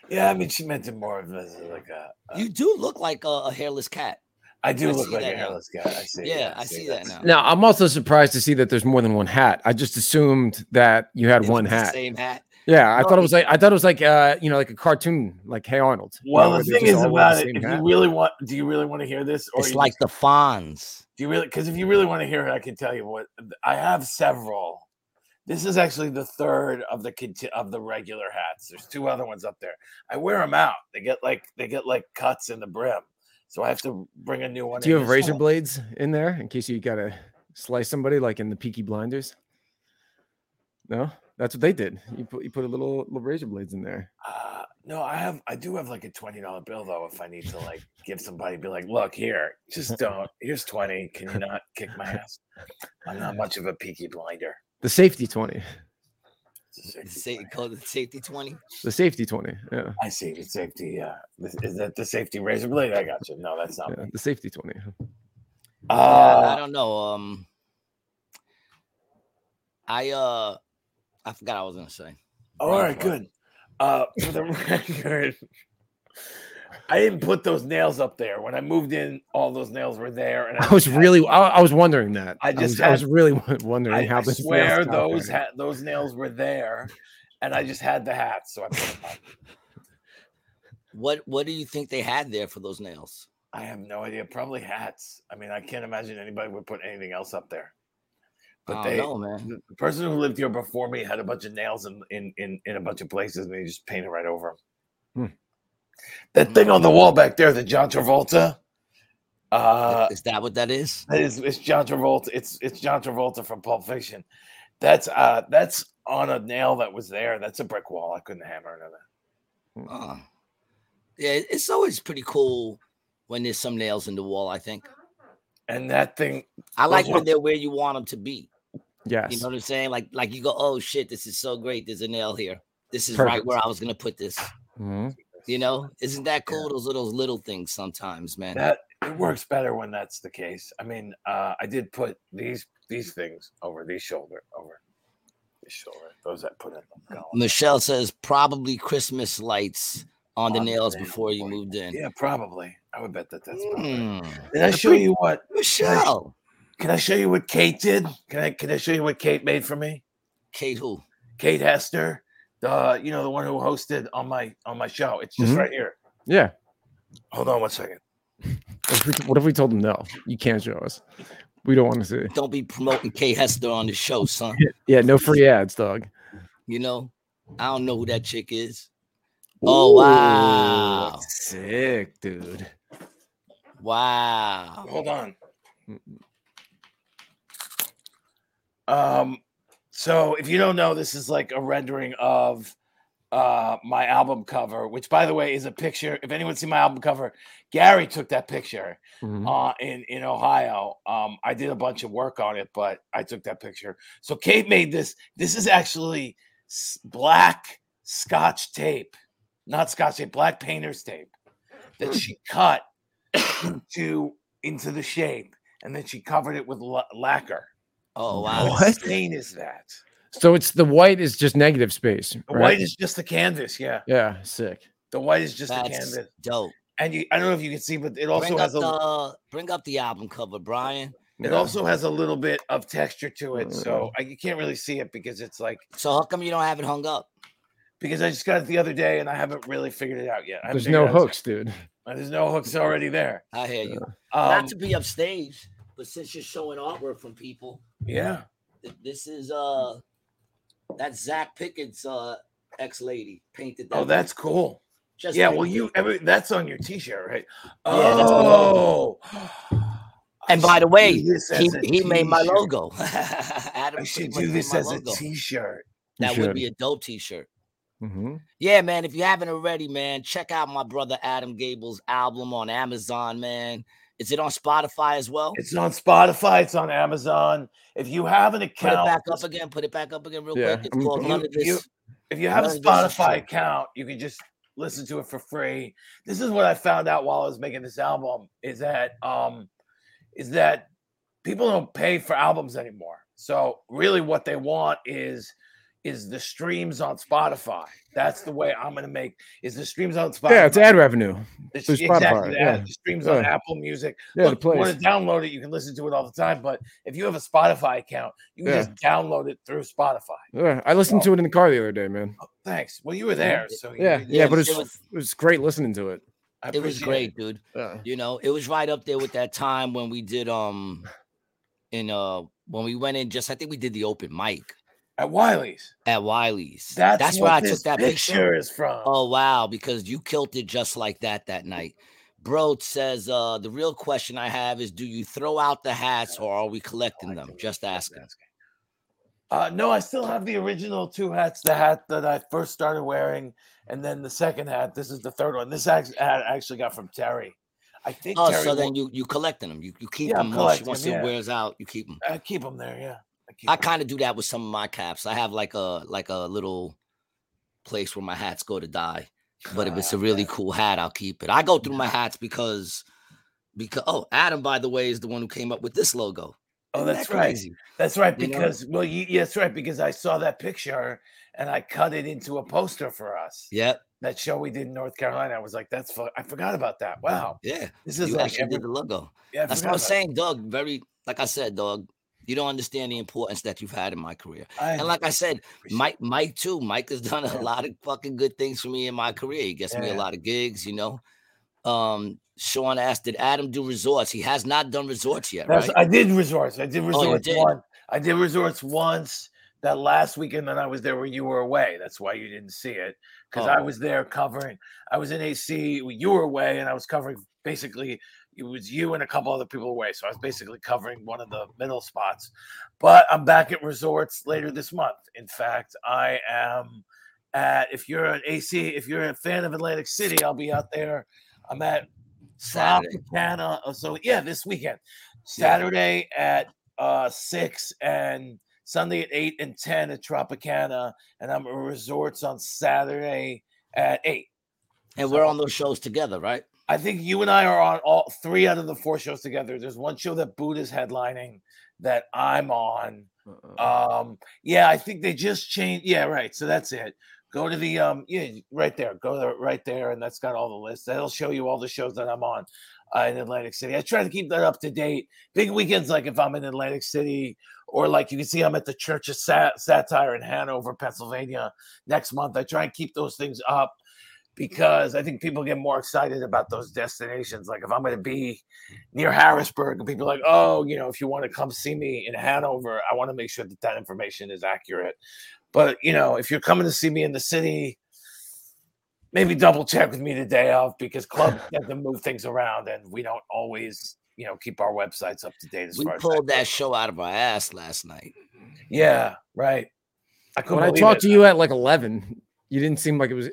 Yeah, I mean, she meant it more of as like a. a You do look like a, a hairless cat. I do I look like that a now. hairless guy. I see. Yeah, I see that that's- now. Now I'm also surprised to see that there's more than one hat. I just assumed that you had It's one the hat. Same hat. Yeah, I No, thought it was like I thought it was like uh you know like a cartoon like Hey Arnold. you know, Well, the thing is all wear the about it, same if hat. you really want, do you really want to hear this, or It's like just- the Fonz. do you really? Because if you really want to hear it, I can tell you what I have several. This is actually the third of the conti- of the regular hats. There's two other ones up there. I wear them out. They get like they get like cuts in the brim, so I have to bring a new one. Do you in. have razor one- blades in there in case you gotta slice somebody like in the Peaky Blinders? No, that's what they did. You put you put a little, little razor blades in there. Uh, no, I have. I do have like a twenty dollar bill though. If I need to like give somebody, be like, look here, just don't. Here's twenty. Can you not kick my ass? I'm not much of a peaky blinder. The safety twenty, It's a It's safety sa- blinder. called the safety 20. the safety twenty. Yeah, I see the safety. Uh, is that the safety razor blade? I got you. No, that's not. yeah me. the safety twenty. Yeah, I Uh, don't know. Um, I uh, I forgot what I was gonna say. all right, good. Uh, for the record, I didn't put those nails up there. When I moved in, all those nails were there, and I was had- really, I, I was wondering that. I just was, I was had- really wondering I, how I this nails swear those ha- those nails were there, and I just had the hat, so I put them up. What What do you think they had there for those nails? I have no idea. Probably hats. I mean, I can't imagine anybody would put anything else up there. But I they, know, man. the person who lived here before me had a bunch of nails in in in, in a bunch of places, and they just painted right over them. Hmm. That thing on the wall back there, the John Travolta. Uh, Is that what that is? that is it's John Travolta. It's it's John Travolta from Pulp Fiction. That's uh that's on a nail that was there. That's a brick wall. I couldn't hammer another. Uh, yeah, it's always pretty cool when there's some nails in the wall. I think And that thing, I like when they're where you want them to be. Yes. You know what I'm saying? Like, like you go, oh shit, this is so great. There's a nail here. This is right where I was gonna put this. Mhm. You know, isn't that cool? Those little little things sometimes, man. that it works better when that's the case. I mean, uh, I did put these these things over these shoulder over this shoulder. Those I put in the. Michelle says probably Christmas lights on the On the nails nail before you moved in. Yeah, probably. I would bet that that's. probably it. Mm, Did I show you what? Michelle, Can I show you what Kate did? Can I? Can I show you what Kate made for me? Kate, who? Kate Hester, the you know the one who hosted on my on my show. It's just Mhm. right here. Yeah. Hold on one second. What if, we, what if we told them no? You can't show us. We don't want to see. Don't be promoting Kate Hester on the show, son. Yeah, no free ads, dog. You know, I don't know who that chick is. Oh, wow. Sick, dude. Wow. Hold on. Um, so if you don't know, this is like a rendering of uh my album cover, which by the way is a picture. If anyone's seen my album cover, Gary took that picture Mhm. uh in in Ohio. Um, I did a bunch of work on it, but I took that picture. So Kate made this. This is actually black scotch tape, not scotch tape, black painter's tape that she cut to into the shape, and then she covered it with la- lacquer. Oh, wow. What stain is that? So it's the white is just negative space. The right? white is just the canvas. Yeah, yeah, sick. the white is just the canvas, dope. and you. I don't know if you can see, but it also Bring up, has a. the, bring up the album cover, Brian. It Yeah. also has a little bit of texture to it, Mm. so I, you can't really see it because it's like So how come you don't have it hung up? because I just got it the other day and I haven't really figured it out yet. I There's no hooks, dude. There's no hooks already there. I hear you. Um, Not to be upstage, but since you're showing artwork from people, yeah, th- this is uh that's Zach Pickett's uh ex lady painted that. oh, that's cool. just Yeah, well, you every, that's on your T-shirt, right? Yeah, oh, And by the way, he, he made my logo. Adam I should do this as a logo. T-shirt. That would be a dope t-shirt. Mhm. Yeah, man. If you haven't already, man, check out my brother Adam Gabel's album on Amazon, man. Is it on Spotify as well? It's on Spotify. It's on Amazon. If you have an Put it account, back up again. Put it back up again real Yeah, quick. It's I'm- called you- None of This. you- if you have a None of Spotify account, you can just listen to it for free. This is what I found out while I was making this album is that um is that people don't pay for albums anymore. So really what they want is is the streams on Spotify. That's the way I'm gonna make is the streams on Spotify. Yeah, it's ad revenue. The- through exactly, Spotify, the, yeah. the streams on Apple Music. Yeah, Look, the you want to download it, you can listen to it all the time. But if you have a Spotify account, you can Yeah. just download it through Spotify. Yeah, I listened to it in the car the other day, man. Oh, thanks. Well, you were there, so Yeah, you- yeah, but it was- it was great listening to it. I It was appreciate great, dude. Yeah. You know, it was right up there with that time when we did um in uh when we went in just I think we did the open mic At Wiley's, at Wiley's. that's, That's where I took that picture, picture. is from. Oh wow, because you killed it just like that that night. Bro says uh the real question I have is do you throw out the hats or are we collecting them? Just asking. Uh, no, I still have the original two hats. The hat that I first started wearing, and then the second hat. This is the third one. This hat actually got from Terry. I think. Oh, Terry so then you you collecting them. You you keep Yeah, I'm them once, once them, it wears out, you keep them. I keep them there. Yeah. I, I kind of do that with some of my caps. I have like a like a little place where my hats go to die. But if it's a really cool hat, I'll keep it. I go through my hats because because oh, Adam, by the way, is the one who came up with this logo. Oh, Isn't that's that right. crazy? That's right. You know? Because well, you, yeah, that's right. Because I saw that picture and I cut it into a poster for us. Yep. That show we did in North Carolina. I was like, that's. I forgot about that. Wow. Yeah. This is You like actually every, the logo. yeah, I That's what I'm saying, Doug. Very like I said, dog. You don't understand the importance that you've had in my career. I And like I said, Mike, Mike too. Mike has done a Yeah. lot of fucking good things for me in my career. He gets me a lot of gigs, you know. Um, Sean asked, did Adam do resorts? He has not done resorts yet, right? I did resorts. I did you resorts did? one. I did resorts once that last weekend that I was there when you were away. That's why you didn't see it because I Oh. was there covering. I was in AC. when You were away, and I was covering basically. It was you and a couple other people away, so I was basically covering one of the middle spots. But I'm back at resorts later this month. In fact, I am at. If you're an AC, if you're a fan of Atlantic City, I'll be out there. I'm at South Tropicana. uh, So yeah, this weekend, Saturday at uh six and Sunday at eight and ten at Tropicana, and I'm at resorts on Saturday at eight. and we're on those shows together, right? I think you and I are on all three out of the four shows together. There's one show that Buddha's headlining that I'm on. Uh-uh. Um, yeah, I think they just changed. Yeah, right. So that's it. Go to the um, yeah, right there. Go there, right there, and that's got all the lists. That'll show you all the shows that I'm on uh, in Atlantic City. I try to keep that up to date. Big weekends, like if I'm in Atlantic City, or like you can see, I'm at the Church of Sat- Satire in Hanover, Pennsylvania next month. I try and keep those things up because I think people get more excited about those destinations. Like if I'm going to be near Harrisburg, and people are like, oh, you know, if you want to come see me in Hanover, I want to make sure that that information is accurate. But you know, if you're coming to see me in the city, maybe double check with me the day of because clubs tend to move things around, and we don't always, you know, keep our websites up to date as We far as pulled that. that show out of our ass last night. Yeah, right. I When I talked it. to you at like 11, you didn't seem like it was.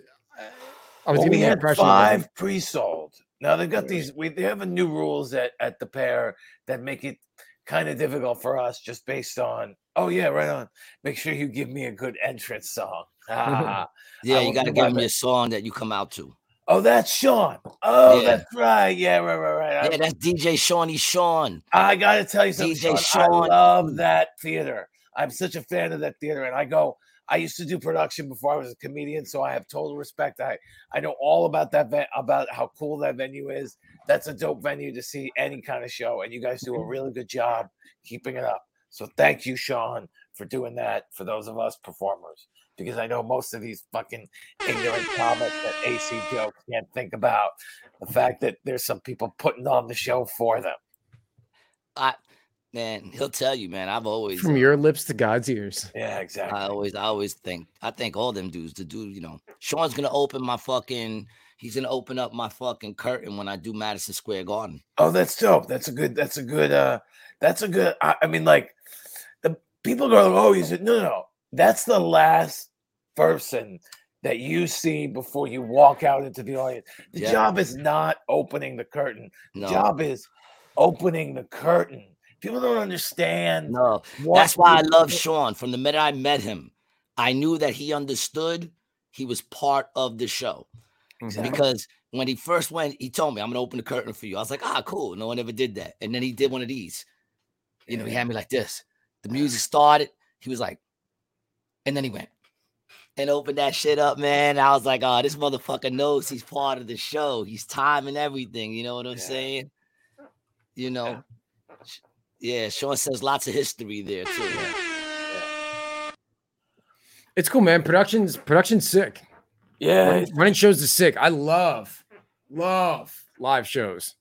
I was Well, giving we you the had impression. that- five pre-sold. Now they've got these. We they have a new rules at at the pair that make it kind of difficult for us, just based on. Oh yeah, right on. Make sure you give me a good entrance song. Ah. Yeah, you got to give my him your song that you come out to. oh, that's Sean. Oh, Yeah. that's right. Yeah, right, right, right. I- Yeah, that's DJ Shawnee Sean. I got to tell you something, DJ Sean. I love that theater. I'm such a fan of that theater, and I go. I used to do production before I was a comedian, so I have total respect. I I know all about that ven- about how cool that venue is. That's a dope venue to see any kind of show, and you guys do a mm-hmm. really good job keeping it up. So thank you, Sean, for doing that for those of us performers, because I know most of these fucking ignorant comics that AC jokes can't think about the fact that there's some people putting on the show for them. I man, he'll tell you, man. I've always From uh, your lips to God's ears. Yeah, exactly. I always, I always think, I think all them dudes, the dude, you know, Sean's gonna open my fucking, he's gonna open up my fucking curtain when I do Madison Square Garden. Oh, that's dope. That's a good. That's a good. Uh, that's a good. I, I mean, like the people go, "Oh, he's a, no, no, no." That's the last person that you see before you walk out into the audience. The Yeah. job is not opening the curtain. The No, job is opening the curtain. People don't understand. no, that's why I love Sean. From the minute I met him, I knew that he understood. He was part of the show Exactly. because when he first went, he told me, "I'm gonna open the curtain for you." I was like, "Ah, cool." No one ever did that, and then he did one of these. You know, he had me like this. The music started. He was like, and then he went. and opened that shit up, man. I was like, oh, this motherfucker knows he's part of the show. He's timing everything. You know what I'm Yeah. saying? You know, yeah. Sean says lots of history there too. It's cool, man. Production's production's sick. Yeah, Running, running shows is sick. I love, love live shows.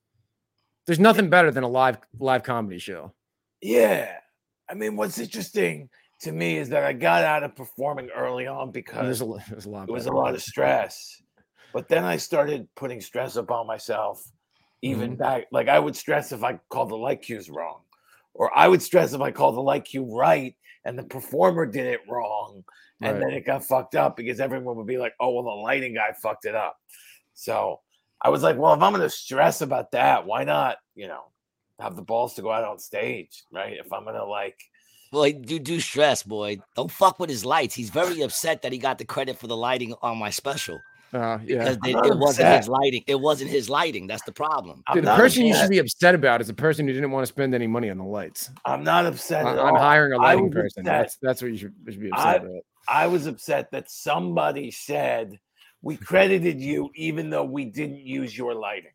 There's nothing better than a live live comedy show. yeah. I mean, what's interesting to me is that I got out of performing early on And because There's a, lo- there's a lot. it was a lot of stress. But then I started putting stress upon myself, even Mhm. back. Like I would stress if I called the light cues wrong, or I would stress if I called the light cue right and the performer did it wrong, and Right. then it got fucked up because everyone would be like, "Oh, well, the lighting guy fucked it up." So I was like, "Well, if I'm going to stress about that, why not? You know, have the balls to go out on stage, right? If I'm going to like." Boy, you do stress, boy. Don't fuck with his lights. He's very upset that he got the credit for the lighting on my special Uh, yeah. because I'm it, it wasn't upset. his lighting. It wasn't his lighting. That's the problem. Dude, the not person you should be upset about is the person who didn't want to spend any money on the lights. I'm not upset On, at on all. hiring a lighting person. upset. That's that's what you should, you should be I- upset about. I was upset that somebody said we credited you even though we didn't use your lighting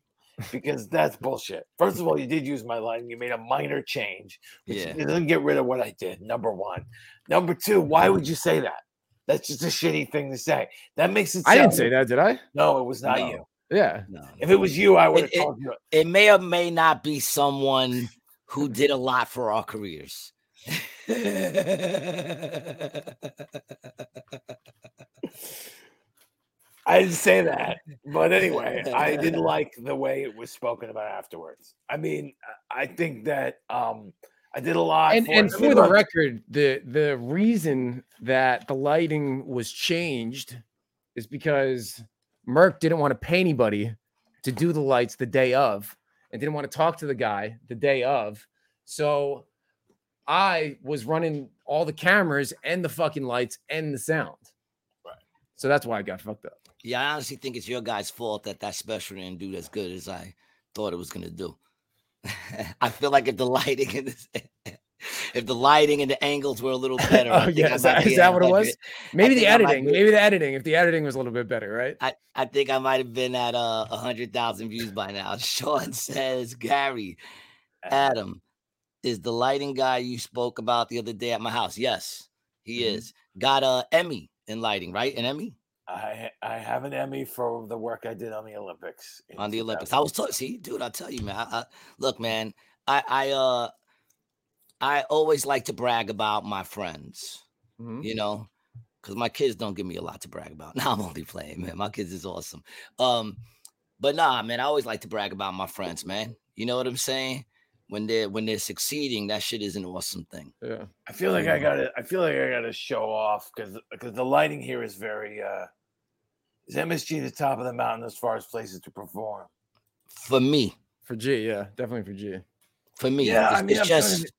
because that's bullshit. First of all, you did use my lighting. You made a minor change, which Yeah. doesn't get rid of what I did. Number one. Number two, why would you say that? That's just a shitty thing to say. That makes it. I didn't say that, did I? No, it was not No. you. Yeah. No. If it was you, I would have It- it- told you. It may or may not be someone who did a lot for our careers. I didn't say that, but anyway, I didn't like the way it was spoken about afterwards. I mean, I I think that um, I did a lot. and for and for the record, the the reason that the lighting was changed is because Merck didn't want to pay anybody to do the lights the day of, and didn't want to talk to the guy the day of. So I was running all the cameras and the fucking lights and the sound. Right. So that's why I got fucked up. Yeah, I honestly think it's your guys' fault that that special didn't do as good as I thought it was gonna do. I feel like if the lighting and the, if the lighting and the angles were a little better, Oh, yeah, is that- is at that what it was? Maybe the think I might editing, be- maybe the editing. If the editing was a little bit better, right? I, I think I might have been at uh, a hundred thousand views by now. Sean says, Gary, Adam, is the lighting guy you spoke about the other day at my house? Yes, he Mhm. is. Got a Emmy in lighting, right? An Emmy I I have an Emmy for the work I did on the Olympics. on the Olympics. I was talking. See, dude, I tell you, man. I, I, look, man. I, I, uh, I always like to brag about my friends. Mhm. you know, because my kids don't give me a lot to brag about. Now I'm only playing, man. My kids is awesome. Um, but nah, man, I always like to brag about my friends, man. You know what I'm saying? When they're when they're succeeding, that shit is an awesome thing. Yeah. I feel like I gotta. I feel like I gotta show off because because the lighting here is very. uh Is MSG the top of the mountain as far as places to perform? For me, For G, yeah, definitely for G. for me, Yeah, it's, I mean, it's I'm to just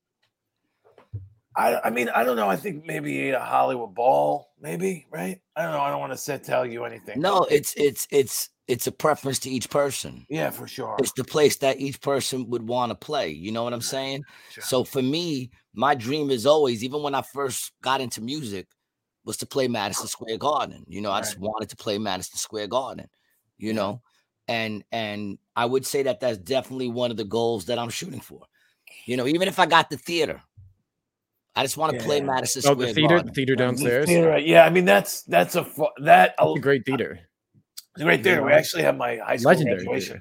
I I mean I don't know. I think maybe a Hollywood Bowl, maybe right. I don't know. I don't want to say tell you anything. no, it's it's it's it's a preference to each person. yeah, for sure. It's the place that each person would want to play. You know what I'm saying? Sure. So for me, my dream is always, even when I first got into music, was to play Madison Square Garden. You know, I just wanted to play Madison Square Garden. You Yeah. know, and and I would say that that's definitely one of the goals that I'm shooting for. You know, even if I got the theater, I just want to play Yeah. Madison Oh, Square the theater, Garden. the theater The downstairs. theater, yeah, I mean that's that's a fu- that It's a great theater. It's a great. We actually have my high school Legendary graduation theater.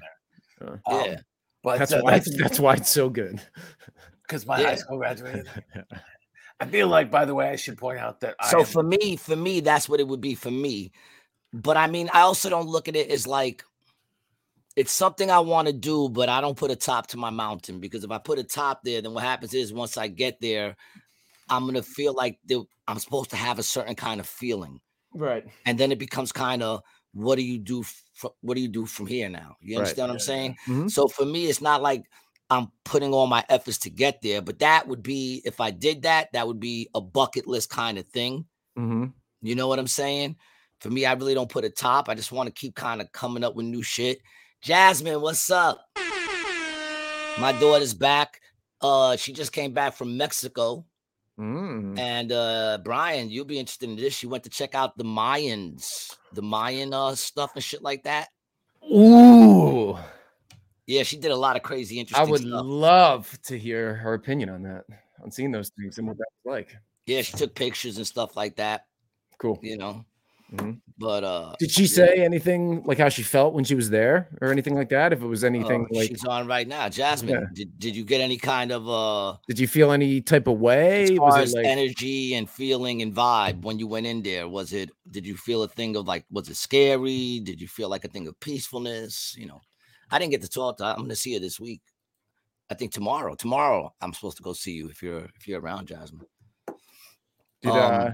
there. Uh, Um, Yeah. but that's uh, why. that's That's why it's so good. because my Yeah. high school graduated. I feel like, by the way, I should point out that So am- for me, for me, that's what it would be for me. But I mean, I also don't look at it as like it's something I want to do, but I don't put a top to my mountain because if I put a top there, then what happens is once I get there, I'm gonna feel like I'm supposed to have a certain kind of feeling, Right. and then it becomes kind of what do you do? What do you do from here now? You Right. understand what I'm saying? Mhm. So for me, it's not like I'm putting all my efforts to get there, but that would be if I did that, that would be a bucket list kind of thing. hmm You know what I'm saying? For me, I really don't put a top. I just want to keep kind of coming up with new shit. Jasmine, what's up? My daughter's back. Uh, she just came back from Mexico. Mm. And uh Brian, you'll be interested in this. She went to check out the Mayans, the Mayan uh stuff and shit like that. Ooh, Yeah, she did a lot of crazy interesting I would stuff. love to hear her opinion on that, on seeing those things and what that was like. Yeah, she took pictures and stuff like that, Cool. you know. Mhm. But uh Did she yeah. say anything like how she felt when she was there, or anything like that? If it was anything uh, like, she's on right now. Jasmine, Yeah. did, did you get any kind of uh did you feel any type of way? as Was far it as like energy and feeling and vibe when you went in there? Was it did you feel a thing of like was it scary? Did you feel like a thing of peacefulness? You know, I didn't get to talk to her. I'm gonna see her this week. I think tomorrow. Tomorrow I'm supposed to go see you if you're if you're around, Jasmine. did um, uh,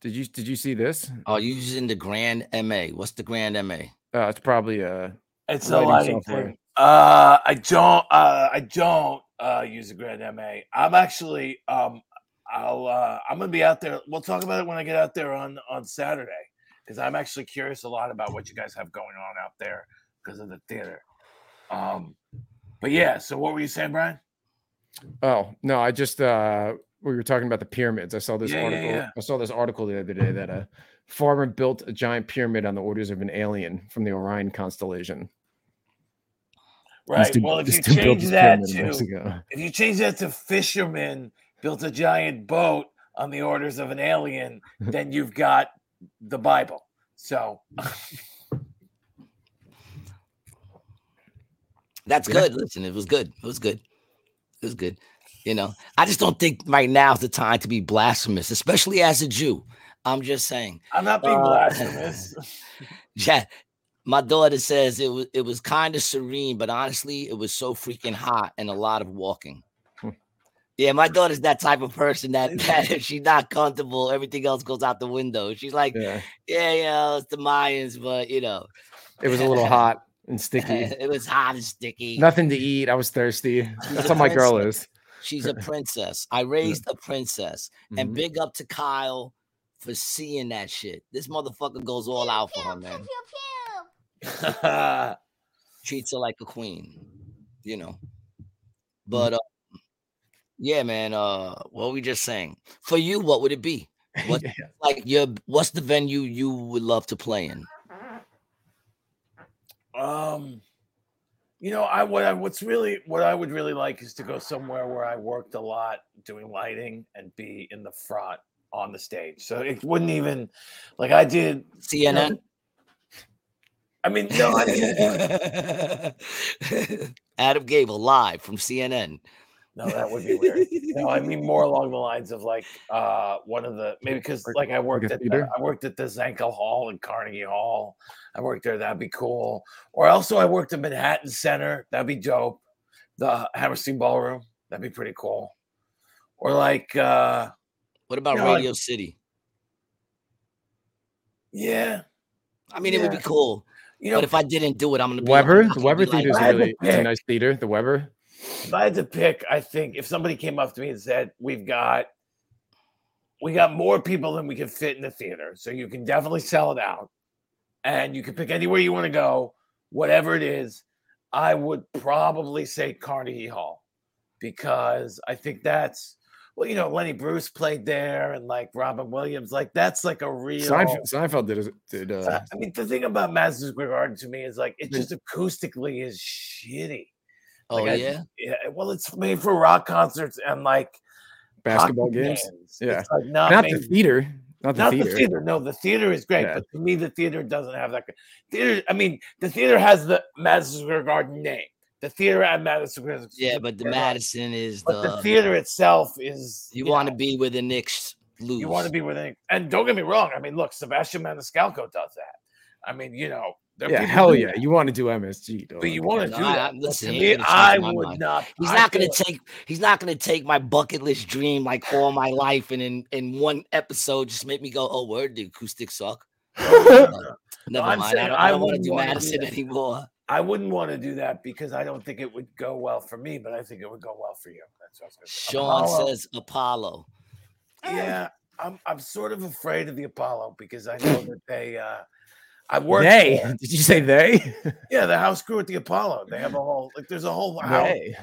did you did you see this? Are you using the Grand MA? What's the Grand MA? Uh, it's probably uh, It's a lighting lighting software. thing. Uh, I don't. Uh, I don't uh, use a Grand MA. I'm actually. Um, I'll. Uh, I'm gonna be out there. We'll talk about it when I get out there on on Saturday because I'm actually curious a lot about what you guys have going on out there because of the theater. Um, but yeah. So what were you saying, Brian? Oh no, I just uh we were talking about the pyramids. I saw this Yeah, yeah, article. yeah. I saw this article the other day that a farmer built a giant pyramid on the orders of an alien from the Orion constellation. Right. dude- well, if you change that to if you change that to fisherman built a giant boat on the orders of an alien, then you've got the Bible. So That's Yeah. good. Listen, it was good. It was good. It was good. You know, I just don't think right now is the time to be blasphemous, especially as a Jew. I'm just saying. I'm not being Uh, blasphemous. Yeah, my daughter says it was it was kind of serene, but honestly, it was so freaking hot and a lot of walking. Hmm. Yeah, my daughter's that type of person that, that if she's not comfortable, everything else goes out the window. She's like, Yeah, yeah, you know, it's the Mayans, but you know, it was a little hot and sticky. it was hot and sticky. Nothing to eat. I was thirsty. That's how my girl is. She's a princess. I raised a princess. And Mhm. big up to Kyle for seeing that shit. This motherfucker goes all out for her, man. Treats her like a queen, you know. But uh, yeah, man. Uh, what were we just saying? For you, what would it be? What Yeah. like your what's the venue you would love to play in? Um, you know, I what I what's really what I would really like is to go somewhere where I worked a lot doing lighting and be in the front on the stage. So it wouldn't even like I did. CNN. I mean, no, I Adam Gabel live from CNN. No, that would be weird. No, I mean more along the lines of like uh one of the maybe because Like- like I worked a at the, theater? I worked at the Zankel Hall in Carnegie Hall. I worked there. That'd be cool. Or also I worked at Manhattan Center. That'd be dope. The Hammerstein Ballroom. That'd be pretty cool. Or like uh What about You know, like- Radio City? yeah, I mean, it would be cool. you know, but if I didn't do it, I'm gonna be Weber, I'm the Weber be like, Theater is I really it's a nice theater. The Weber. If I had to pick, I think if somebody came up to me and said, "We've got, we got more people than we can fit in the theater, so you can definitely sell it out, and you can pick anywhere you want to go, whatever it is," I would probably say Carnegie Hall, because I think that's, well, you know, Lenny Bruce played there, and like Robin Williams, like that's like a real. Seinfeld, Seinfeld did did uh, I mean, the thing about Madison Square Garden to me is like it just acoustically is shitty. Oh Like, I- yeah, Yeah, well, it's made for rock concerts and like basketball games. Yeah. Like not, Not the theater. Not the not theater. the theater. No, the theater is great, Yeah. but to me, the theater doesn't have that. Theater. I mean, the theater has the Madison Square Garden name. The theater at Madison Square. Garden. yeah, but the Madison is But the the theater itself is. you want to be where the Knicks lose. You want to be within. And don't get me wrong. I mean, look, Sebastian Maniscalco does that. I mean, you know, Yeah, hell yeah. that, You want to do MSG, though. But you want to No, do I- that. I- listen, to me, I would mind. not. He's I not gonna feel- take. He's not gonna take my bucket list dream like all my life, and in in one episode just make me go, "Oh, word, the acoustics suck." Never I'm mind. I don't, I I don't want to do wanna do Madison anymore. I wouldn't want to do that because I don't think it would go well for me, but I think it would go well for you. That's what I was gonna say. Sean Apollo, says Apollo. "Yeah, I'm I'm sort of afraid of the Apollo because I know that they uh I worked They? there. Did you say they? Yeah, the house crew at the Apollo. They have a whole like there's a whole house, They.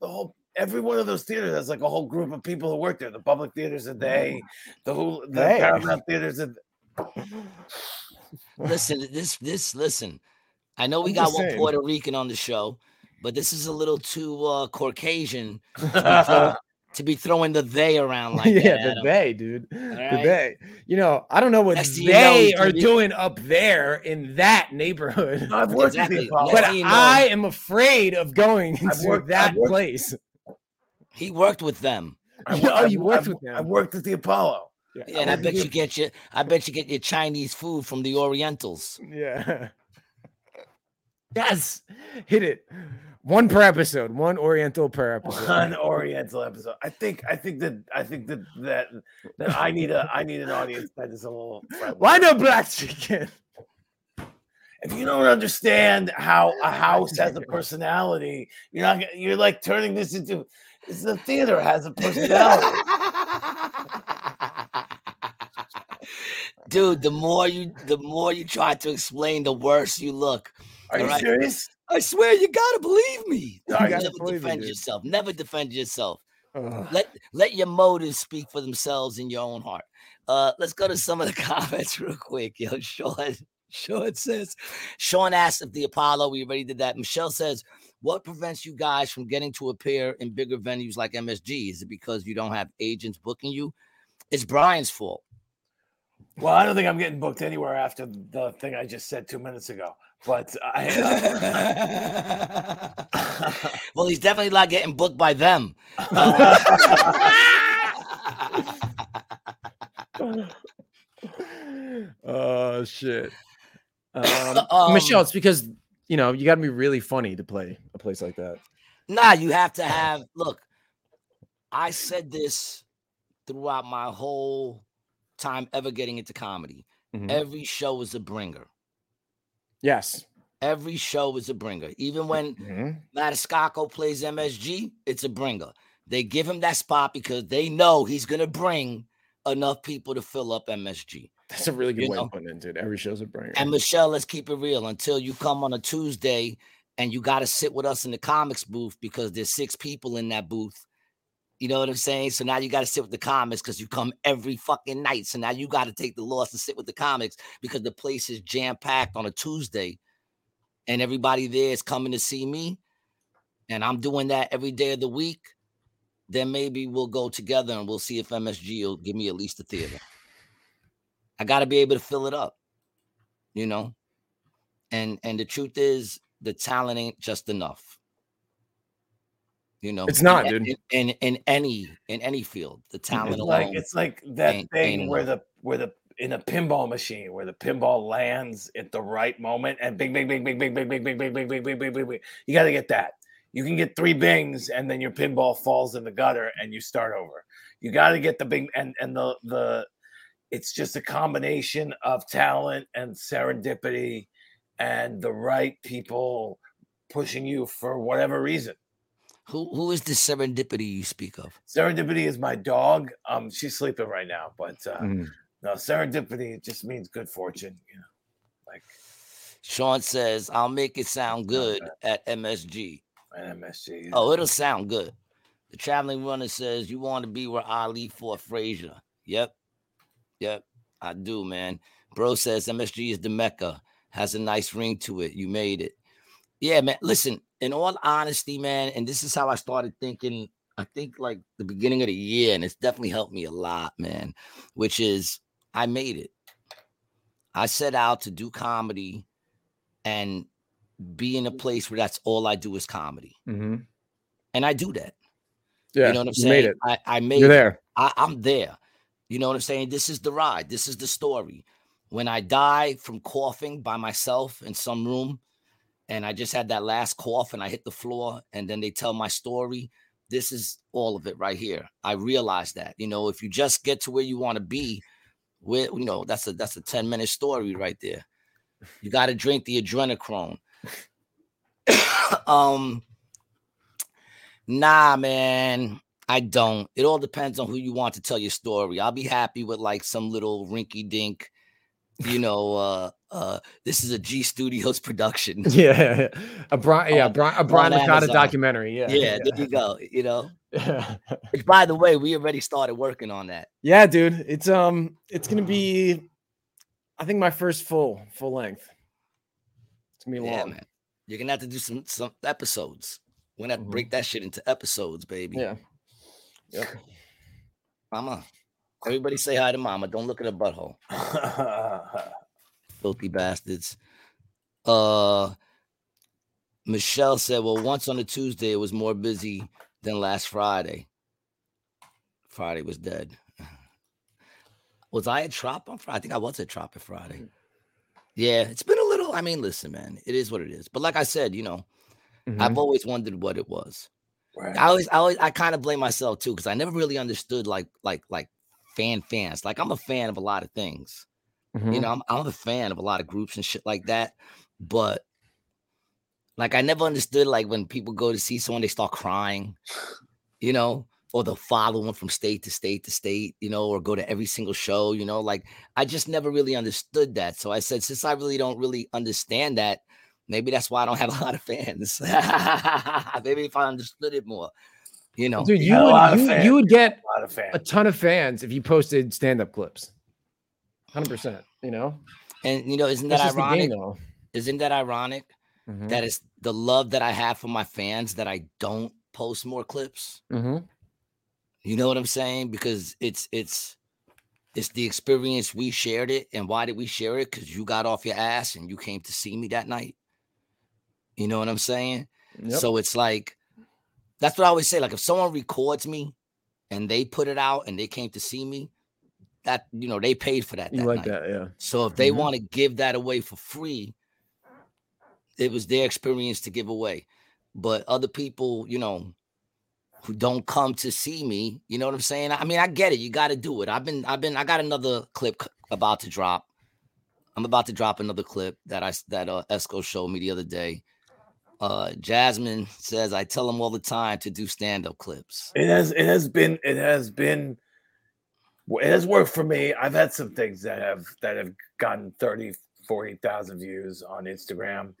the whole every one of those theaters has like a whole group of people who work there. The public theaters are they, the whole the They. Paramount theaters are Listen, this this listen. I know we I'm got one saying. Puerto Rican on the show, but this is a little too uh Caucasian to be throwing the they around like yeah, that. the um, they, dude. The right. they. You know, I don't know what Next thing you know, they he's are be- doing up there in that neighborhood. I've worked Exactly. with the Apollo. But you know- I am afraid of going into worked- that worked- place. He worked with them. I, Oh, I've- you worked I've- with them. I worked at the Apollo. Yeah, and I bet you get your I bet you get your Chinese food from the Orientals. Yeah. Yes. Hit it. One per episode. One Oriental per episode. One Oriental episode. I think. I think that. I think that that that I need a. I need an audience that is a little. friendly. Why no black chicken? If you don't understand how a house has a personality, you're not. You're like turning this into. It's the theater has a personality. Dude, the more you the more you try to explain, the worse you look. Are you Alright. serious? I swear you gotta believe me. No, I gotta Never believe defend dude. yourself. Never defend yourself. Ugh. Let let your motives speak for themselves in your own heart. Uh, let's go to some of the comments real quick. Yo, Sean, Sean says, Sean asked if the Apollo, we already did that. Michelle says, what prevents you guys from getting to appear in bigger venues like MSG? Is it because you don't have agents booking you? It's Brian's fault. Well, I don't think I'm getting booked anywhere after the thing I just said two minutes ago. But I. well, he's definitely not getting booked by them. oh shit. Um, Um, Michelle, it's because you know you got to be really funny to play a place like that. Nah, you have to have look. I said this throughout my whole time ever getting into comedy. Mhm. Every show is a bringer. Yes. Every show is a bringer. Even when Mhm. Maniscalco plays MSG, it's a bringer. They give him that spot because they know he's gonna bring enough people to fill up MSG. That's a really good You way know? of putting it, dude. Every show's a bringer. And Michelle, let's keep it real. Until you come on a Tuesday and you got to sit with us in the comics booth because there's six people in that booth. You know what I'm saying? So now you got to sit with the comics because you come every fucking night. So now you got to take the loss and sit with the comics because the place is jam packed on a Tuesday, and everybody there is coming to see me, and I'm doing that every day of the week. Then maybe we'll go together and we'll see if MSG will give me at least a theater. I got to be able to fill it up you know and and the truth is the talent ain't just enough you know It's not, in, dude. in, in in any in any field the talent It's alone like it's like that ain't- thing ain't where the where the in a pinball machine where the pinball lands at the right moment and bing bing bing bing bing bing bing bing bing bing bing bing bing bing bing. You got to get that. You can get three bings and then your pinball falls in the gutter and you start over. You got to get the bing and and the the. It's just a combination of talent and serendipity, and the right people pushing you for whatever reason. Who who is this serendipity you speak of Serendipity is my dog. Um, she's sleeping right now, but uh, Mhm. no, serendipity just means good fortune. You know, like sean says i'll make it sound good at msg At MSG. oh it'll sound good the traveling runner says you want to be where ali fought frazier yep yep i do man bro says msg is the mecca has a nice ring to it you made it Yeah, man. Listen, in all honesty, man, and this is how I started thinking. I think like the beginning of the year, and it's definitely helped me a lot, man. Which is I made it. I set out to do comedy and be in a place where that's all I do is comedy. Mhm. And I do that. Yeah, you know what I'm saying? made. I, I made You're it. there. I, I'm there. You know what I'm saying? This is the ride. This is the story. When I die from coughing by myself in some room, and I just had that last cough and I hit the floor, and then they tell my story. This is all of it right here. I realize that. You know, if you just get to where you want to be, where you know that's a that's a 10 minute story right there. You got to drink the adrenochrome. um Nah, man, I don't. It all depends on who you want to tell your story. I'll be happy with like some little rinky dink you know, uh, uh, this is a G Studios production. Yeah, a Brian, yeah, Brian, a Brian Licata documentary. Yeah, Yeah, there you go. You know, which by the way, we already started working on that. yeah, dude. It's um, it's gonna be, I think my first full full length. It's gonna be Yeah, long. man. You're gonna have to do some some episodes. We're gonna have to Mhm. break that shit into episodes, baby. Yeah. Yep. Mama. Everybody say hi to mama. Don't look at her butthole. Filthy bastards. Uh Michelle said, Well, once on a Tuesday, it was more busy than last Friday. Friday was dead. Was I at Trop on Friday? I think I was at Trop at Friday. Yeah, it's been a little. I mean, listen, man, it is what it is. But like I said, you know, Mhm. I've always wondered what it was. Right. I always, I always, I kind of blame myself too because I never really understood like, like, like fan fans. Like I'm a fan of a lot of things. You Mhm. know, I'm, I'm a fan of a lot of groups and shit like that. But like, I never understood like when people go to see someone, they start crying. You know, or they'll follow them from state to state to state. You know, or go to every single show. You know, like I just never really understood that. So I said, since I really don't really understand that, maybe that's why I don't have a lot of fans. maybe if I understood it more, you know. Dude, You you a lot would of you, fans. you would get A lot of fans. a ton of fans if you posted stand-up clips. Hundred percent. You know, And you know, isn't that ironic? game. Isn't that ironic? Mhm. that is the love that I have for my fans that I don't post more clips. Mhm. You know what I'm saying? Because it's it's it's the experience we shared it. And why did we share it? Because you got off your ass and you came to see me that night. You know what I'm saying? Yep. So it's like that's what I always say. Like if someone records me and they put it out and they came to see me, that you know, they paid for that. you like night. that, yeah. So if they Mhm. want to give that away for free, it was their experience to give away. But other people, you know, who don't come to see me, you know what I'm saying? I mean, I get it. You got to do it. I've been, I've been, I got another clip about to drop. I'm about to drop another clip that I that uh, Esco showed me the other day. Uh, Jasmine says I tell him all the time to do stand up clips. It has it has been it has been it has worked for me. I've had some things that have that have gotten 30, 40,000 views on Instagram.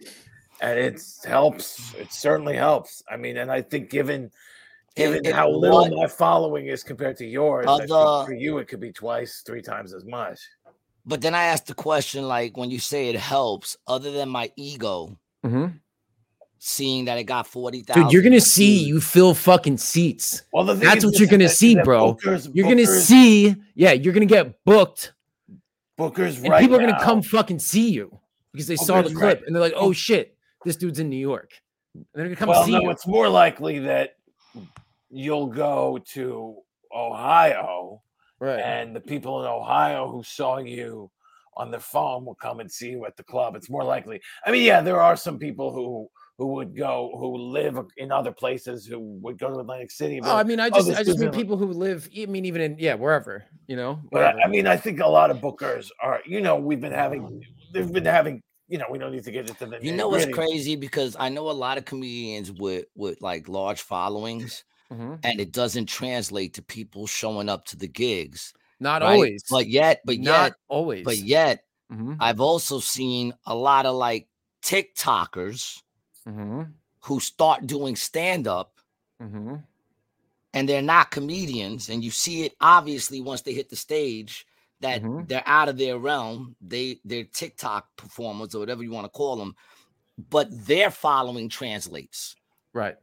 And it helps. It certainly helps. I mean, and I think given given it- how little what- my following is compared to yours, I think for you it could be twice, three times as much. But then I asked the question, like when you say it helps, other than my ego, Mhm. Seeing that it got 40,000. Dude, you're gonna see you fill fucking seats. Well, the thing That's is what you're gonna see, bro. Bookers, You're gonna see, yeah, you're gonna get booked, bookers and right people are gonna come fucking see you because they saw the clip right- and they're like, "Oh shit, this dude's in New York," and they're gonna come well, see no, you. it's more likely that you'll go to Ohio Right. and the people in Ohio who saw you on the phone will come and see you at the club. It's more likely. I mean, yeah, there are some people who who would go who live in other places who would go to Atlantic City. Oh, I mean, I oh, just, this I just mean people who live. I mean, even in yeah, wherever you know. but I- I mean, I think a lot of bookers are. You know, we've been having. They've been having. You know, we don't need to get into the. You know what's crazy? Because I know a lot of comedians with with like large followings, Mhm. and it doesn't translate to people showing up to the gigs. not right? always, But yet, but not yet, always. but yet, Mhm. I've also seen a lot of like TikTokers Mhm. who start doing stand up Mhm. and they're not comedians and you see it obviously once they hit the stage that Mhm. they're out of their realm they they're tiktok performers or whatever you want to call them but their following translates Right.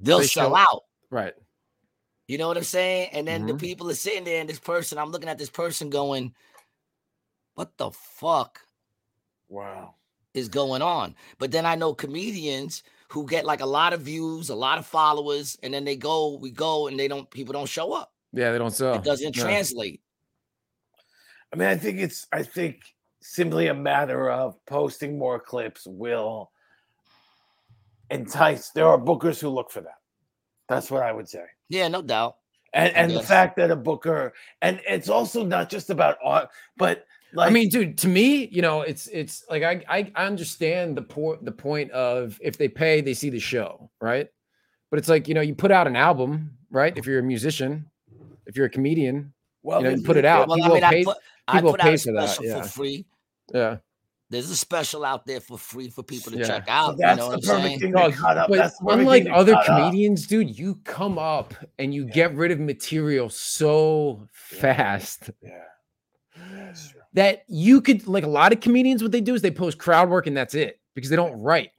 they'll They sell show- out Right. you know what i'm saying and then the Mhm. people are sitting there and this person i'm looking at this person going what the fuck Wow. Is going on. But then I know comedians who get like a lot of views, a lot of followers, and then they go, we go, and they don't, people don't show up. Yeah, they don't sell. It doesn't No. translate. I mean, I think it's. I think simply a matter of posting more clips will entice. There are bookers who look for that. That's what I would say. Yeah, no doubt. And and the fact that a booker, and it's also not just about art, but like I mean, dude, to me, you know, it's it's like I I, I understand the point the point of if they pay, they see the show, right? But it's like you know, you put out an album, right? If you're a musician, if you're a comedian, well, you know, you put it out. Well, people I mean, I pay- put, I people put pay out for that, yeah. for free Yeah. There's a special out there for free for people to Yeah. check So out. you that's know what the I'm perfect saying? thing No, to up. but That's unlike thing to other cut up. comedians, dude, you come up and you get rid of material so fast Yeah. That you could like a lot of comedians. What they do is they post crowd work and that's it because they don't write.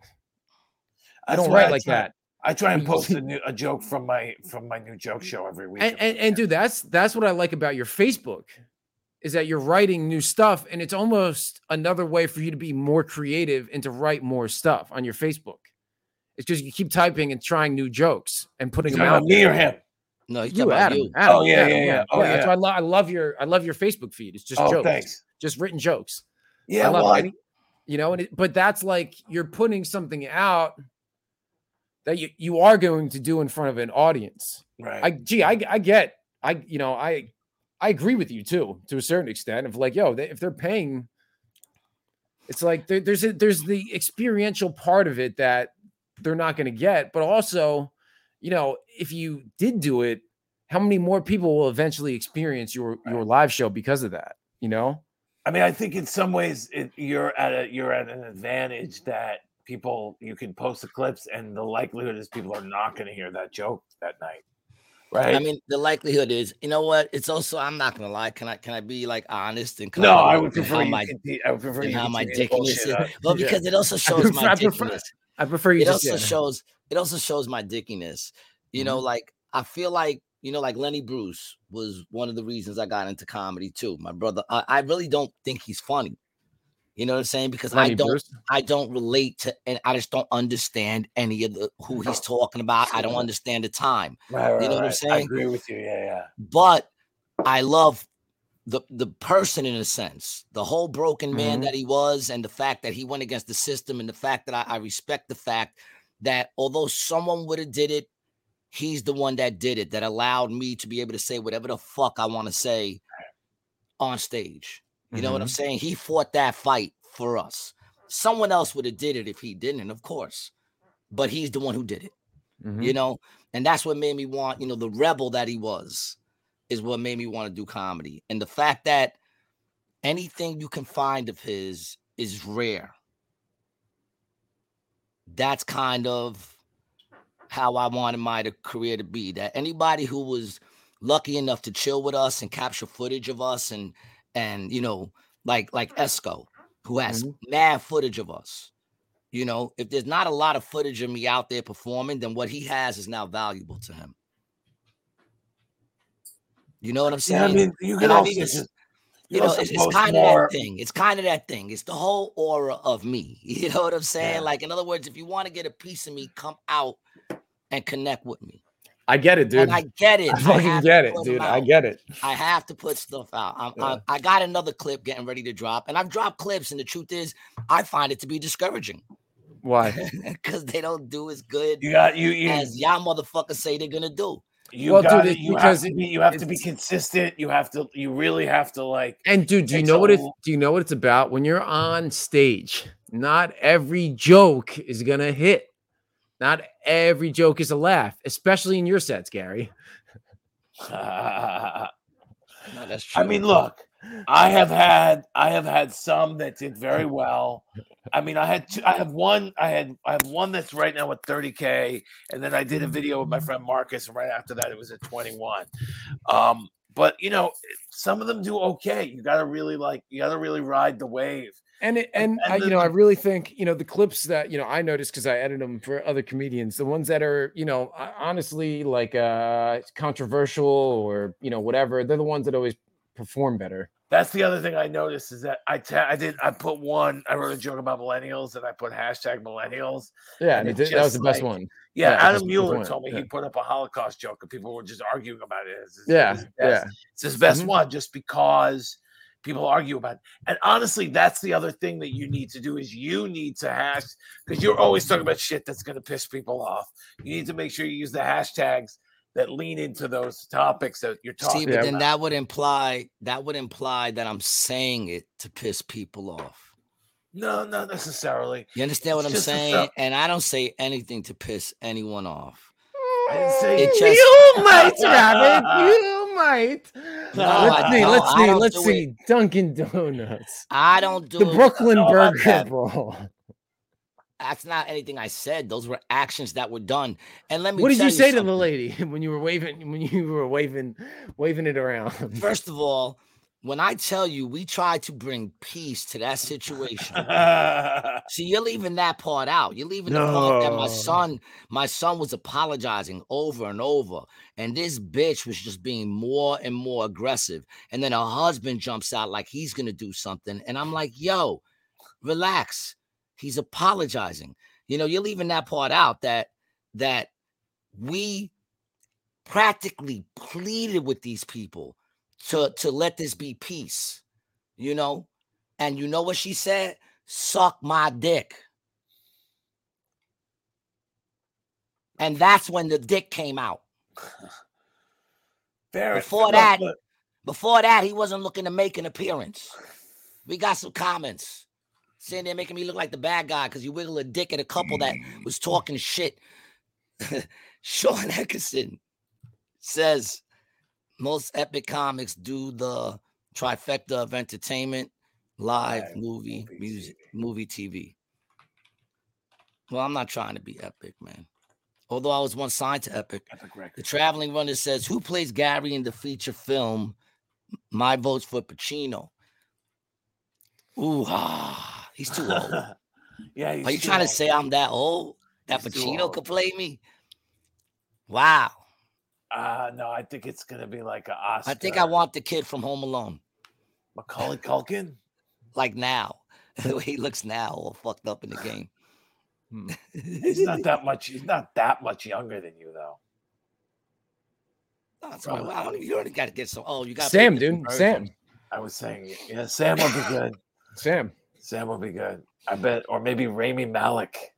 I That's don't write I like try- that. I try and post a, new, a joke from my from my new joke show every week. And, and and dude, that's that's what I like about your Facebook is that you're writing new stuff and it's almost another way for you to be more creative and to write more stuff on your Facebook. It's just you keep typing and trying new jokes and putting them out. me there. or him? No, he's You, talking about Adam, you. Adam, Oh, yeah, yeah, yeah. Oh, That's yeah. why I, lo- I love your I love your Facebook feed. It's just oh, jokes, thanks. just written jokes. Yeah, I love well, it. I- you know, and it, but that's like you're putting something out that you, you are going to do in front of an audience. right. I gee, I I get I you know I I agree with you too to a certain extent. Of like, yo, they, if they're paying, it's like there, there's a, there's the experiential part of it that they're not going to get, but also, you know, if you did do it, how many more people will eventually experience your your live show because of that? You know, I mean, I think in some ways it, you're at a you're at an advantage that people you can post the clips, and the likelihood is people are not going to hear that joke that night, right? I mean, the likelihood is, you know what? It's also, I'm not gonna lie. Can I can I be like honest and no, I would in prefer how you. my conti- I would prefer you how my continue to dickiness is. on- Well, Yeah. because it also shows prefer- my I prefer- dickiness. I prefer you It just also shows it also shows my dickiness. You know, mm-hmm. like I feel like you know, like Lenny Bruce was one of the reasons I got into comedy too. My brother, I, I really don't think he's funny. You know what I'm saying? Because I don't Bruce. I don't relate to and I just don't understand any of the who he's talking about. I don't understand the time. Right, right, You know what I'm right. I saying? agree with you. Yeah, yeah. But I love the the person in a sense, the whole broken man Mhm. that he was, and the fact that he went against the system, and the fact that I, I respect the fact that although someone would have did it, he's the one that did it that allowed me to be able to say whatever the fuck I want to say on stage. You know what I'm saying? He fought that fight for us. Someone else would have did it if he didn't, of course. But he's the one who did it Mhm. you know and that's what made me want you know the rebel that he was is what made me want to do comedy and the fact that anything you can find of his is rare. That's kind of how i wanted my career to be that anybody who was lucky enough to chill with us and capture footage of us and and you know like like esco who has mm-hmm. mad footage of us. You know, if there's not a lot of footage of me out there performing, then what he has is now valuable to him. You know what I'm saying? Yeah, I mean, you can And I also mean, it's- you you know, it's, it's post kind of that thing. It's kind of that thing. It's the whole aura of me. You know what I'm saying? Yeah. Like, in other words, if you want to get a piece of me, come out and connect with me. I get it, dude. And I get it. I fucking have get it, dude. I get it. I have to put stuff out. I'm, Yeah. I, I got another clip getting ready to drop, and I've dropped clips, and the truth is, I find it to be discouraging Why? because they don't do as good you got you you as y'all motherfuckers say they're gonna do. You Well, dude, got it's you because have to be you have to be consistent. You have to you really have to like And dude, do you know a what it? Do you know what it's about? When you're on stage, not every joke is gonna hit. Not every joke is a laugh, especially in your sets, Gary. I No, that's true. I mean, look, I have had I have had some that did very well. I mean, I had two, I have one I had I have one that's right now at 30k, and then I did a video with my friend Marcus, and right after that it was at 21. Um, but you know, some of them do okay. You got to really like you got to really ride the wave. And it, And- and, I, you know, I really think you know the clips that you know I noticed because I edit them for other comedians. The ones that are you know honestly like uh controversial or you know whatever, they're the ones that always perform better. That's the other thing I noticed is that I ta- I did I put one I wrote a joke about millennials and I put hashtag millennials. Yeah, And and it it did- that was the best like, one. Yeah, Yeah, Adam Mueller told me yeah. he put up a Holocaust joke and people were just arguing about it. It's his- Yeah, his yeah. It's his best Mhm. one just because people argue about it. And honestly, that's the other thing that you need to do is you need to hash because you're always talking about shit that's going to piss people off. You need to make sure you use the hashtags that lean into those topics that you're talking about. See, but Yeah. then that would imply that would imply that I'm saying it to piss people off. No, not necessarily. You understand what It's I'm just a saying? And I don't say anything to piss anyone off. I didn't say It just- you might, Robert. You might. No, let's see. don't. Let's see. Let's do see. Dunkin' Donuts. I don't do The it. Brooklyn know about Burger that. Bowl. That's not anything I said. Those were actions that were done. And let me. What did you say to the lady when you were waving when you were waving waving it around? First of all, when I tell you we tried to bring peace to that situation, see, you're leaving that part out. You're leaving the part that my son, my son was apologizing over and over, and this bitch was just being more and more aggressive. And then her husband jumps out like he's gonna do something, and I'm like, yo, relax. He's apologizing. You know, you're leaving that part out that that we practically pleaded with these people to to let this be peace, you know. And you know what she said? Suck my dick. And that's when the dick came out. Fair- Before that- Before that, he wasn't looking to make an appearance. We got some comments sitting there making me look like the bad guy because you wiggle a dick at a couple that was talking shit. Sean Eckerson says most epic comics do the trifecta of entertainment, live, Live, movie, movie, music, TV. movie, TV. Well, I'm not trying to be epic, man. Although I was once signed to Epic. Epic The traveling runner says, "Who plays Gary in the feature film? My vote's for Pacino." Ooh, ah, he's too old. yeah. he's Are you too trying to say I'm that old? That He's Pacino old. could play me? Wow. Uh, no, I think it's gonna be like a Oscar. I think I want the kid from Home Alone, Macaulay Culkin. like now, the way he looks now, all fucked up in the game. He's not that much. He's not that much younger than you, though. That's right. Well, I don't even- you already got to get some. Oh, you got Sam, dude. Sam. I was saying, yeah, Sam will be good. Sam. Sam will be good. I bet, or maybe Rami Malek,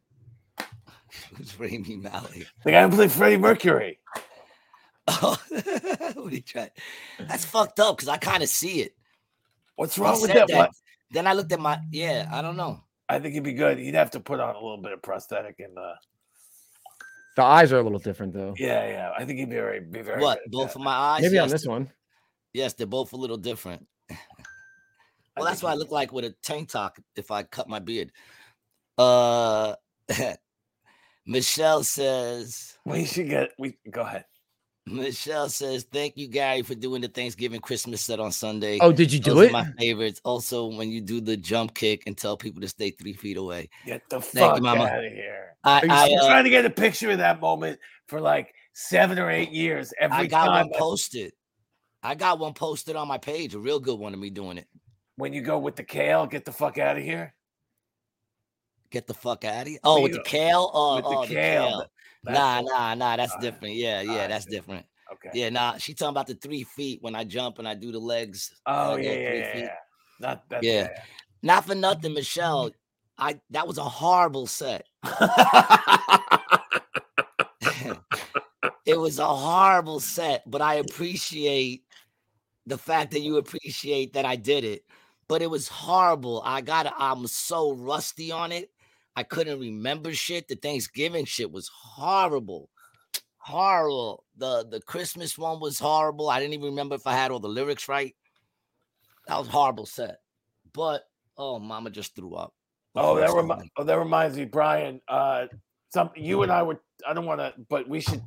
Who's Rami Malek? the guy who played Freddie Mercury. Oh, what he tried. That's fucked up because I kind of see it. What's He wrong with that? that. Then I looked at my yeah. I don't know. I think he'd be good. He'd have to put on a little bit of prosthetic and uh, The eyes are a little different though. yeah, yeah. I think he'd be very, be very. What? good Both of my eyes? Maybe on this one. Yes, they're both a little different. I Well, that's think what I look like with a tank top if I cut my beard. Uh, Michelle says. We should get. We go ahead. Michelle says, "Thank you, Gary, for doing the Thanksgiving Christmas set on Sunday. Oh, did you do Those are it? my favorites. Also, when you do the jump kick and tell people to stay three feet away. Get the Thank you, fuck Mama. out of here. I, Are you I, I'm uh, trying to get a picture of that moment for like seven or eight years. Every I got time one posted. I got one posted on my page, a real good one of me doing it. When you go with the kale, get the fuck out of here. Get the fuck out of here. Oh, with the kale? Oh, with the oh, the kale, kale. That's Nah, nah, nah. That's different. Yeah, yeah, that's different. Okay. Yeah, nah. She talking about the three feet when I jump and I do the legs. Uh, oh yeah, yeah, yeah, yeah. Not that. Yeah. Not for nothing, Michelle. Mm-hmm. I that was a horrible set. it was a horrible set, but I appreciate the fact that you appreciate that I did it. But it was horrible. I got I'm so rusty on it. I couldn't remember shit. The Thanksgiving shit was horrible. Horrible. The the Christmas one was horrible. I didn't even remember if I had all the lyrics right. That was horrible set. But oh mama just threw up. oh, that remi- oh, that reminds me, Brian. Uh, some you and I would. I don't want to, but we should.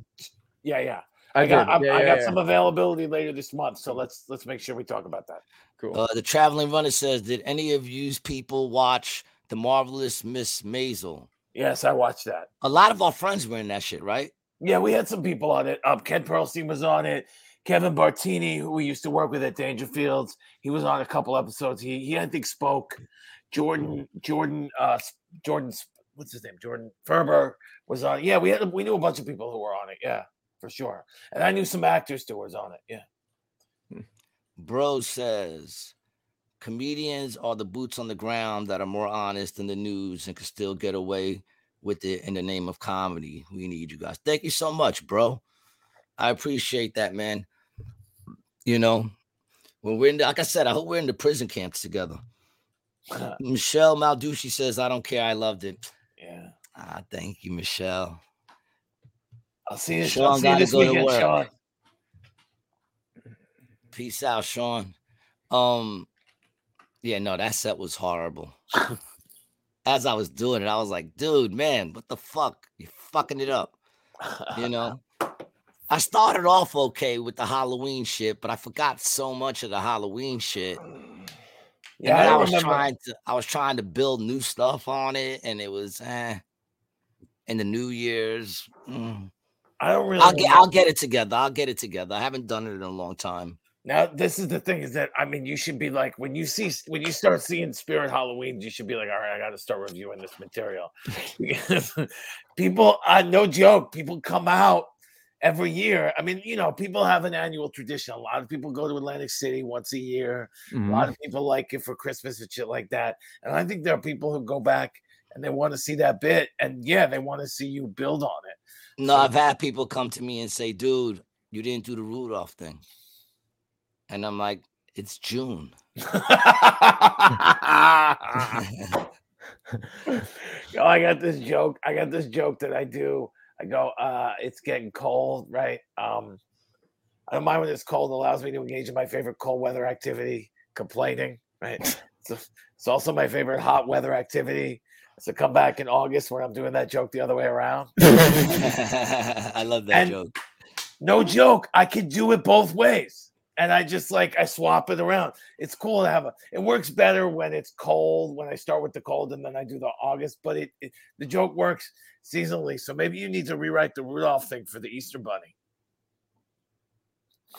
Yeah, yeah. I, got. did. I'm- Yeah, I got yeah. some availability later this month, so let's let's make sure we talk about that. Cool. Uh, the traveling runner says, "Did any of you people watch the marvelous Miss Maisel?" Yes, I watched that. A lot of our friends were in that shit, right? Yeah, we had some people on it. Um, Ken Perlstein was on it. Kevin Bartini, who we used to work with at Dangerfields, he was on a couple episodes. He he I think spoke. Jordan Jordan uh S- Jordan what's his name? Jordan Ferber was on. Yeah, we had we knew a bunch of people who were on it. Yeah, for sure. And I knew some actors too was on it. Yeah. Bro says, comedians are the boots on the ground that are more honest than the news and can still get away with it in the name of comedy. We need you guys. Thank you so much, bro. I appreciate that, man. You know, when we're in, the, like I said, I hope we're in the prison camps together. Michelle Malducci says, I don't care. I loved it. yeah. Ah, thank you, Michelle. I'll see you, Sean you gotta this go to work. Sean. Peace out, Sean. Um, yeah, no, that set was horrible. As I was doing it, I was like, dude, man, what the fuck? You're fucking it up. You know? I started off okay with the Halloween shit, but I forgot so much of the Halloween shit. Yeah, and I I, was remember. trying to I was trying to build new stuff on it, and it was eh. And the New Year's, mm. I don't really. I'll get. I'll get it together. I'll get it together. I haven't done it in a long time. Now, this is the thing: is that I mean, you should be like when you see when you start seeing Spirit Halloween, you should be like, all right, I got to start reviewing this material. People, uh, no joke, people come out every year. I mean, you know, people have an annual tradition. A lot of people go to Atlantic City once a year. A Mhm. lot of people like it for Christmas and shit like that. And I think there are people who go back and they want to see that bit, and yeah, they want to see you build on it. No, So- I've had people come to me and say, dude, you didn't do the Rudolph thing. And I'm like, it's June. Yo, I got this joke. I got this joke that I do. I go, uh, it's getting cold, right? Um, I don't mind when it's cold. It allows me to engage in my favorite cold weather activity, complaining, right? It's, it's also my favorite hot weather activity. So come back in August when I'm doing that joke the other way around. I love that And- joke. No joke. I could do it both ways. And I just like I swap it around. It's cool to have a it works better when it's cold, when I start with the cold and then I do the August, but it, it the joke works seasonally. So maybe you need to rewrite the Rudolph thing for the Easter bunny.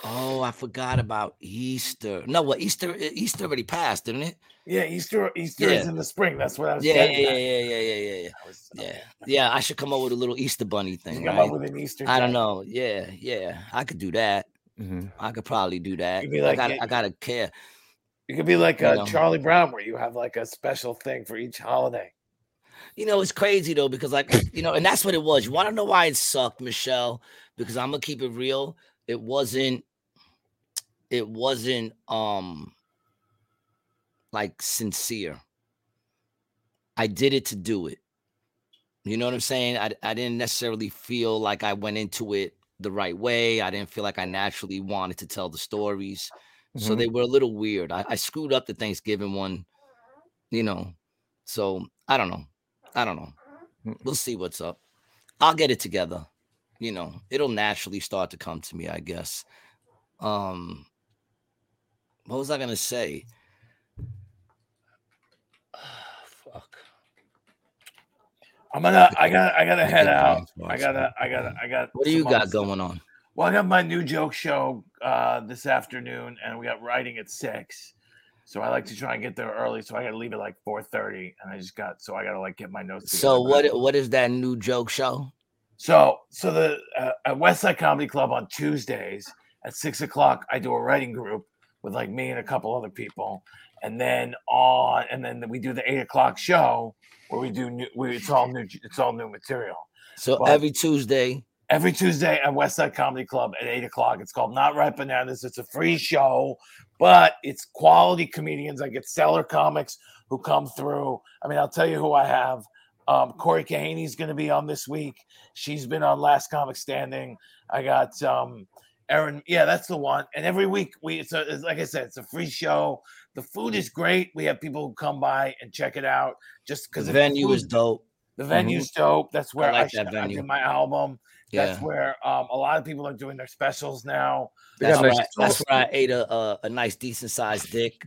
Oh, I forgot about Easter. No, what Easter Easter already passed, didn't it? Yeah, Easter Easter is in the spring. That's what I was Yeah, yeah, yeah, yeah, yeah, yeah, yeah, yeah. I was- Yeah. Yeah, I should come up with a little Easter bunny You thing. come Right? up with an Easter. I don't joke. know. Yeah, yeah. I could do that. Mhm. I could probably do that. You'd be like, I got yeah, I gotta care. You could be like You uh, know. Charlie Brown, where you have like a special thing for each holiday. You know, it's crazy though, because like, you know, and that's what it was. You want to know why it sucked, Michelle? Because I'm gonna keep it real. It wasn't, it wasn't um like sincere. I did it to do it. You know what I'm saying? I, I didn't necessarily feel like I went into it the right way. I didn't feel like I naturally wanted to tell the stories. So Mhm. they were a little weird. I, I screwed up the Thanksgiving one, you know. So I don't know. I don't know. Mm. We'll see what's up. I'll get it together. You know, it'll naturally start to come to me, I guess. Um what was I gonna say? Fuck. I'm gonna. I got. I gotta head out. I gotta. I gotta. I got. What do you got going on? Well, I got my new joke show uh, this afternoon, and we got writing at six. So I like to try and get there early. So I got to leave at like four thirty, and I just got. So I got to like get my notes. So together. what what is that new joke show? So so the uh, at West Side Comedy Club on Tuesdays at six o'clock, I do a writing group with like me and a couple other people, and then on and then we do the eight o'clock show where we do new. We, it's all new. It's all new material. So Well- every Tuesday. every Tuesday at West Side Comedy Club at eight o'clock. It's called Not Right Bananas. It's a free show, but it's quality comedians. I get stellar comics who come through. I mean, I'll tell you who I have. Um, Corey Kahaney's going to be on this week. She's been on Last Comic Standing. I got um, Erin. Yeah, that's the one. And every week we, it's, a, it's like I said, it's a free show. The food is great. We have people who come by and check it out just because The venue is dope. the venue's dope. That's where I, like that sh- I did my album. That's Yeah. where um, a lot of people are doing their specials now. They where, nice I, that's where I ate a, a a nice decent sized dick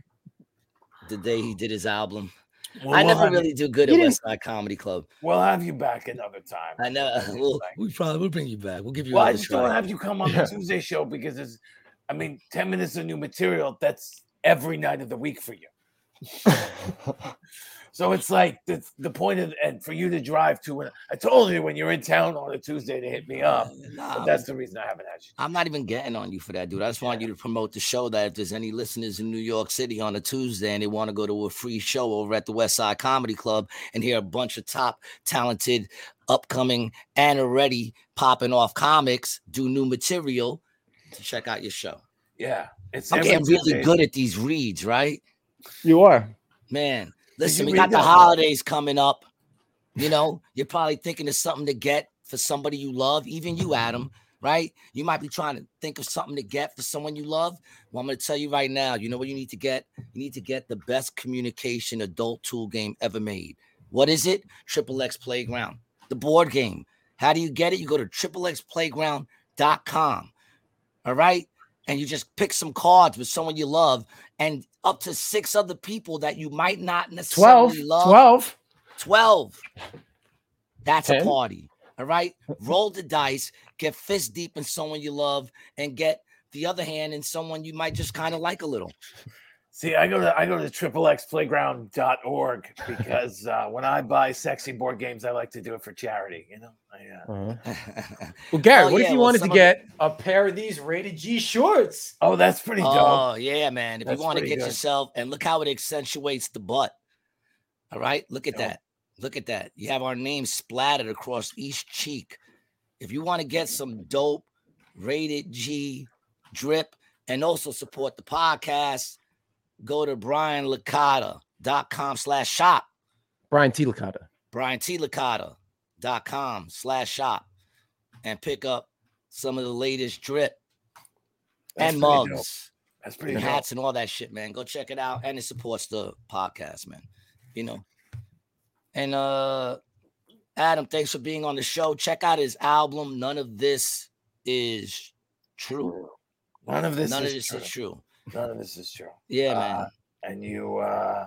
the day he did his album. We'll, I never have, really do good You at didn't- West Side Comedy Club. we'll have you back another time. I know. We'll, we probably will bring you back. We'll give you well, I another just don't have you come on Yeah. the Tuesday show because it's, I mean, 10 minutes of new material. That's every night of the week for you. So it's like the, the point of, and for you to drive to, when I told you when you're in town on a Tuesday to hit me up. Nah, But that's the reason I haven't had you. I'm not even getting on you for that, dude. I just want you to promote the show that if there's any listeners in New York City on a Tuesday and they want to go to a free show over at the West Side Comedy Club and hear a bunch of top talented, upcoming, and already popping off comics do new material, to check out your show. Yeah. It's I'm getting really good at these reads, right? you are. Man, listen, we got the holidays coming up. You know, you're probably thinking of something to get for somebody you love, even you, Adam. right? You might be trying to think of something to get for someone you love. Well, I'm going to tell you right now, you know what you need to get? You need to get the best communication adult tool game ever made. What is it? Triple X Playground, the board game. How do you get it? You go to triplexplayground.com. All right. And you just pick some cards with someone you love and up to six other people that you might not necessarily 12. love. 12. 12. That's a party. All right. Roll the dice, get fist deep in someone you love, and get the other hand in someone you might just kind of like a little. See, I go to I go to triplexplayground.org because uh, when I buy sexy board games, I like to do it for charity. You know, I, uh, Uh-huh. Well, Gary, Oh, what yeah, if you well, wanted to some of get a pair of these rated G shorts? oh, that's pretty dope. oh, yeah, man. If That's you want to get good. yourself, and look how it accentuates the butt. All right. Look at Dope. that. Look at that. You have our name splattered across each cheek. If you want to get some dope rated G drip and also support the podcast, go to brianlicata.com slash shop. Brian T. Licata. briantlicata.com slash shop and pick up some of the latest drip That's and pretty dope. mugs That's pretty and hats and all that shit, man. Go check it out. And it supports the podcast, man. You know. And uh Adam, thanks for being on the show. Check out his album. None of this is true. None of this None of this true. is true. None of this is true. Yeah, Uh, man. And you uh,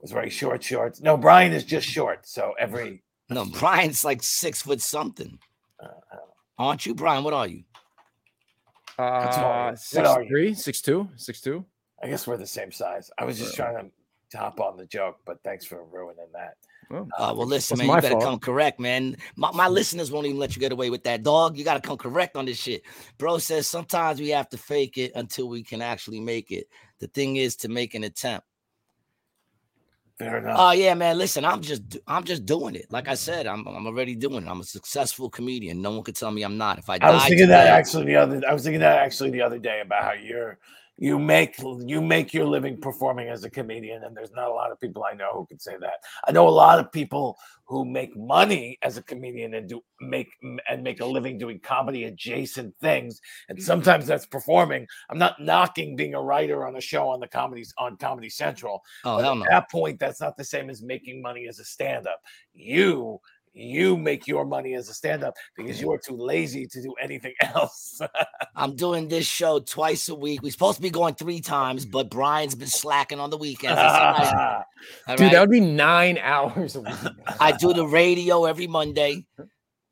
was wearing short shorts. No, Brian is just short. So every No, Brian's like six foot something. uh, I don't know. Aren't you, Brian? What are you? That's Uh, fine. What six are you? three, six two, six two. I guess we're the same size. I was just trying to top on the joke, but thanks for ruining that. Oh, Uh, well, listen, man, you better fault. come correct, man. My, my listeners won't even let you get away with that, dog. You got to come correct on this shit. Bro says sometimes we have to fake it until we can actually make it. The thing is to make an attempt. Fair enough. Oh yeah, man. Listen, I'm just I'm just doing it. Like I said, I'm I'm already doing it. I'm a successful comedian. No one could tell me I'm not. If I, I was die thinking that actually the other. I was thinking that actually the other day about how you're you make you make your living performing as a comedian, and there's not a lot of people I know who can say that. I know a lot of people who make money as a comedian and do make and make a living doing comedy adjacent things, and mm-hmm. sometimes that's performing. I'm not knocking being a writer on a show on the comedies on Comedy Central, Oh hell at that point, that's not the same as making money as a stand-up. You you make your money as a stand-up because you are too lazy to do anything else. I'm doing this show twice a week. We're supposed to be going three times, but Brian's been slacking on the weekends. It's all right, all Dude, right? that would be nine hours a week. I do the radio every Monday.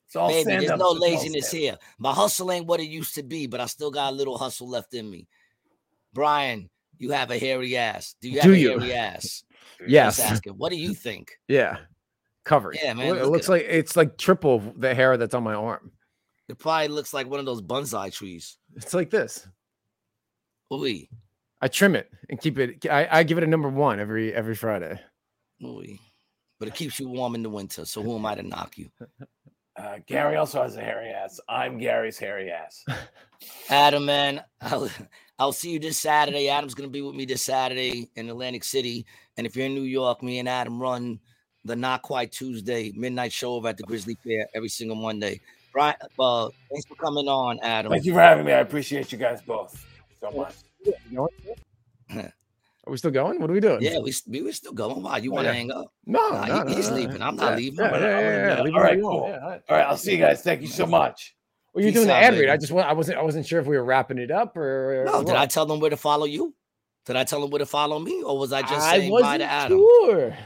It's all Baby, there's stand-up, no it's all laziness stand-up. here. My hustle ain't what it used to be, but I still got a little hustle left in me. Brian, you have a hairy ass. Do you have Do a you? hairy ass? Yes. Just asking. What do you think? Yeah. Covered. Yeah, man, Look- It looks at like it's like triple the hair that's on my arm. It probably looks like one of those bonsai trees. It's like this. Ooh, I trim it and keep it. I, I give it a number one every every Friday. ooh. But it keeps you warm in the winter. So who am I to knock you? Uh, Gary also has a hairy ass. I'm Gary's hairy ass. Adam, man, I'll, I'll see you this Saturday. Adam's going to be with me this Saturday in Atlantic City. And if you're in New York, me and Adam run the Not Quite Tuesday midnight show over at the Grisly Pear every single Monday. Right, uh, thanks for coming on, Adam. Thank you for having me. I appreciate you guys both so much. Are we still going? What are we doing? Yeah, we, we were still going. Why? You Oh, want to yeah. hang up? No, Nah, no, he- no, he's no, no. leaving. I'm not Yeah, leaving. Yeah, I'm yeah, yeah, yeah. Leave all right, where you want. cool. Yeah, all right. All right, I'll see you guys. Thank you so much. Well, you're Peace doing the out, ad read. I just want. I wasn't. I wasn't sure if we were wrapping it up or. or No, did. I tell them where to follow you? Did I tell them where to follow me? Or was I just I saying bye wasn't to Adam? sure.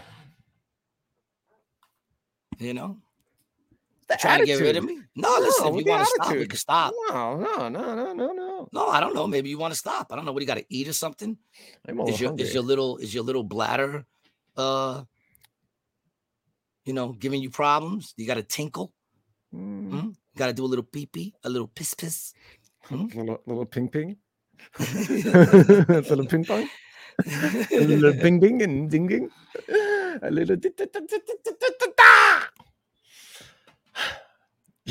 You know? The Trying to get rid of me? No, listen, if you want to stop, we can stop. No, no, no, no, no, no. No, I don't know. Maybe you want to stop. I don't know. What you got to eat or something? Is your hungry. is your little is your little bladder uh you know giving you problems? You got to tinkle. Mm, Hmm? Got to do a little pee pee, a little piss piss. Hmm? little, little ping ping. little ping pong. A little bing bing and ding ding. A little.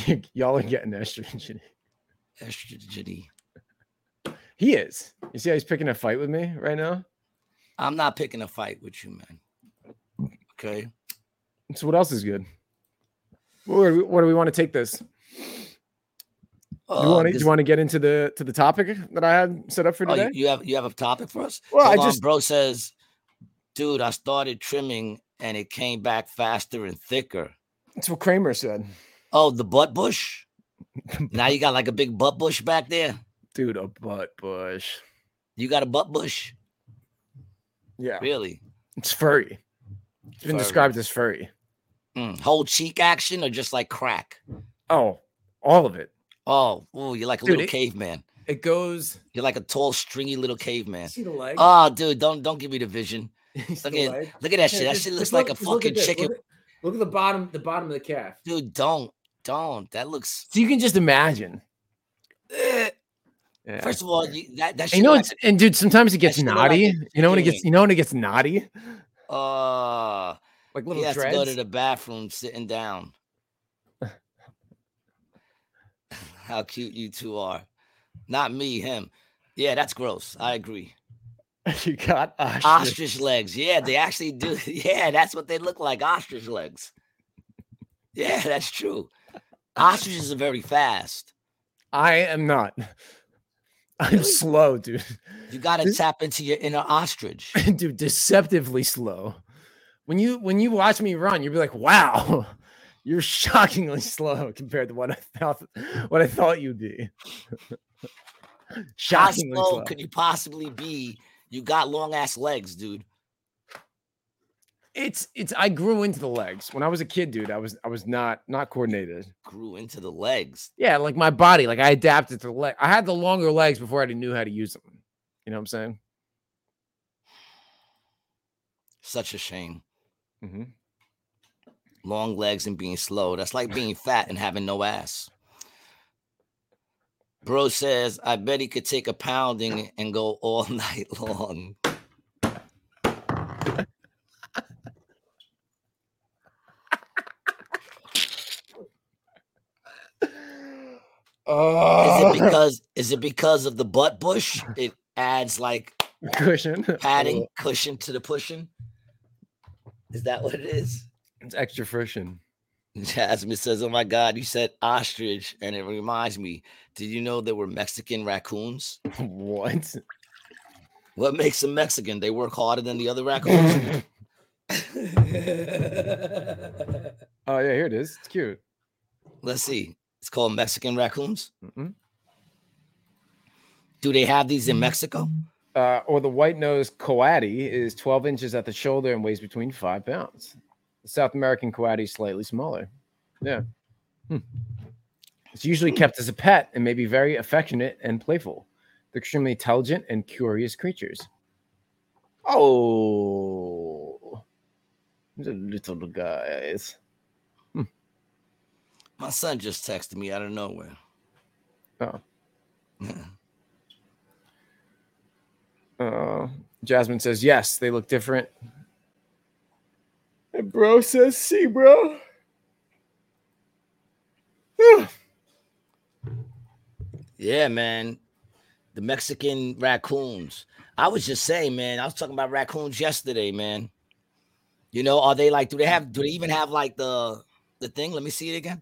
Y- Y'all are getting estrogen. Estrogen. He is. You see how he's picking a fight with me right now? I'm not picking a fight with you, man. Okay. So what else is good? Where, do we- where do we want to take this? Do you Uh, want to? this- you want to get into the to the topic that I had set up for oh, today? you, you have you have a topic for us? Well, I on, just- bro says, dude, I started trimming and it came back faster and thicker. That's what Kramer said, Oh, the butt bush. now you got like a big butt bush back there. dude. A butt bush. You got a butt bush, Yeah, really? it's furry. It's been Furry. described as furry. Mm, Whole cheek action or just like crack? Oh, all of it. Oh, ooh, you're like a Dude, little it- caveman. It goes. You're like a tall, stringy little caveman. See the leg? Oh, dude, don't don't give me the vision. Look the at look at that shit. That just- shit looks just like a look- just look fucking chicken. Look at, look at the bottom, the bottom of the calf. Dude, don't don't. That looks. So you can just imagine. Eh. Yeah. First of all, you, that that you know, it's, and dude, sometimes it gets shit look like naughty. you know when it gets, you know when it gets naughty, uh, like he little has dreads. to go to the bathroom sitting down. How cute you two are. Not me, him. Yeah, that's gross. I agree. you got ostrich. Ostrich legs. Yeah, they actually do. Yeah, that's what they look like. Ostrich legs. Yeah, that's true. Ostriches are very fast. I am not. I'm Really? slow, dude. You got to tap into your inner ostrich. dude, deceptively slow. When you when you watch me run, you'll be like, "Wow, you're shockingly slow compared to what I thought what I thought you'd be." How shockingly slow slow. could you possibly be? You got long ass legs, dude. It's it's. I grew into the legs when I was a kid, dude. I was I was not not coordinated. Grew into the legs. Yeah, like my body, like I adapted to the leg. I had the longer legs before I knew how to use them. You know what I'm saying? Such a shame. Mm-hmm. Long legs and being slow. That's like being fat and having no ass. Bro says, I bet he could take a pounding and go all night long. Is Oh, it because is it because of the butt bush? It adds like cushion padding, cushion to the pushing. Is that what it is? It's extra friction. Jasmine says, "Oh my God, you said ostrich, and it reminds me. Did you know there were Mexican raccoons? What? What makes them Mexican? They work harder than the other raccoons." Oh yeah, here it is. It's cute. Let's see. It's called Mexican raccoons. Mhm. Do they have these in Mexico? Uh, or the white-nosed coati is 12 inches at the shoulder and weighs between five pounds. The South American coati is slightly smaller. Yeah. Hmm. It's usually kept as a pet and may be very affectionate and playful. They're extremely intelligent and curious creatures. Oh, the little guys. My son just texted me out of nowhere. Oh. Uh, Jasmine says yes, they look different. And bro says see, bro. Yeah, man. The Mexican raccoons. I was just saying, man. I was talking about raccoons yesterday, man. You know, are they like? Do they have? Do they even have like the the thing? Let me see it again.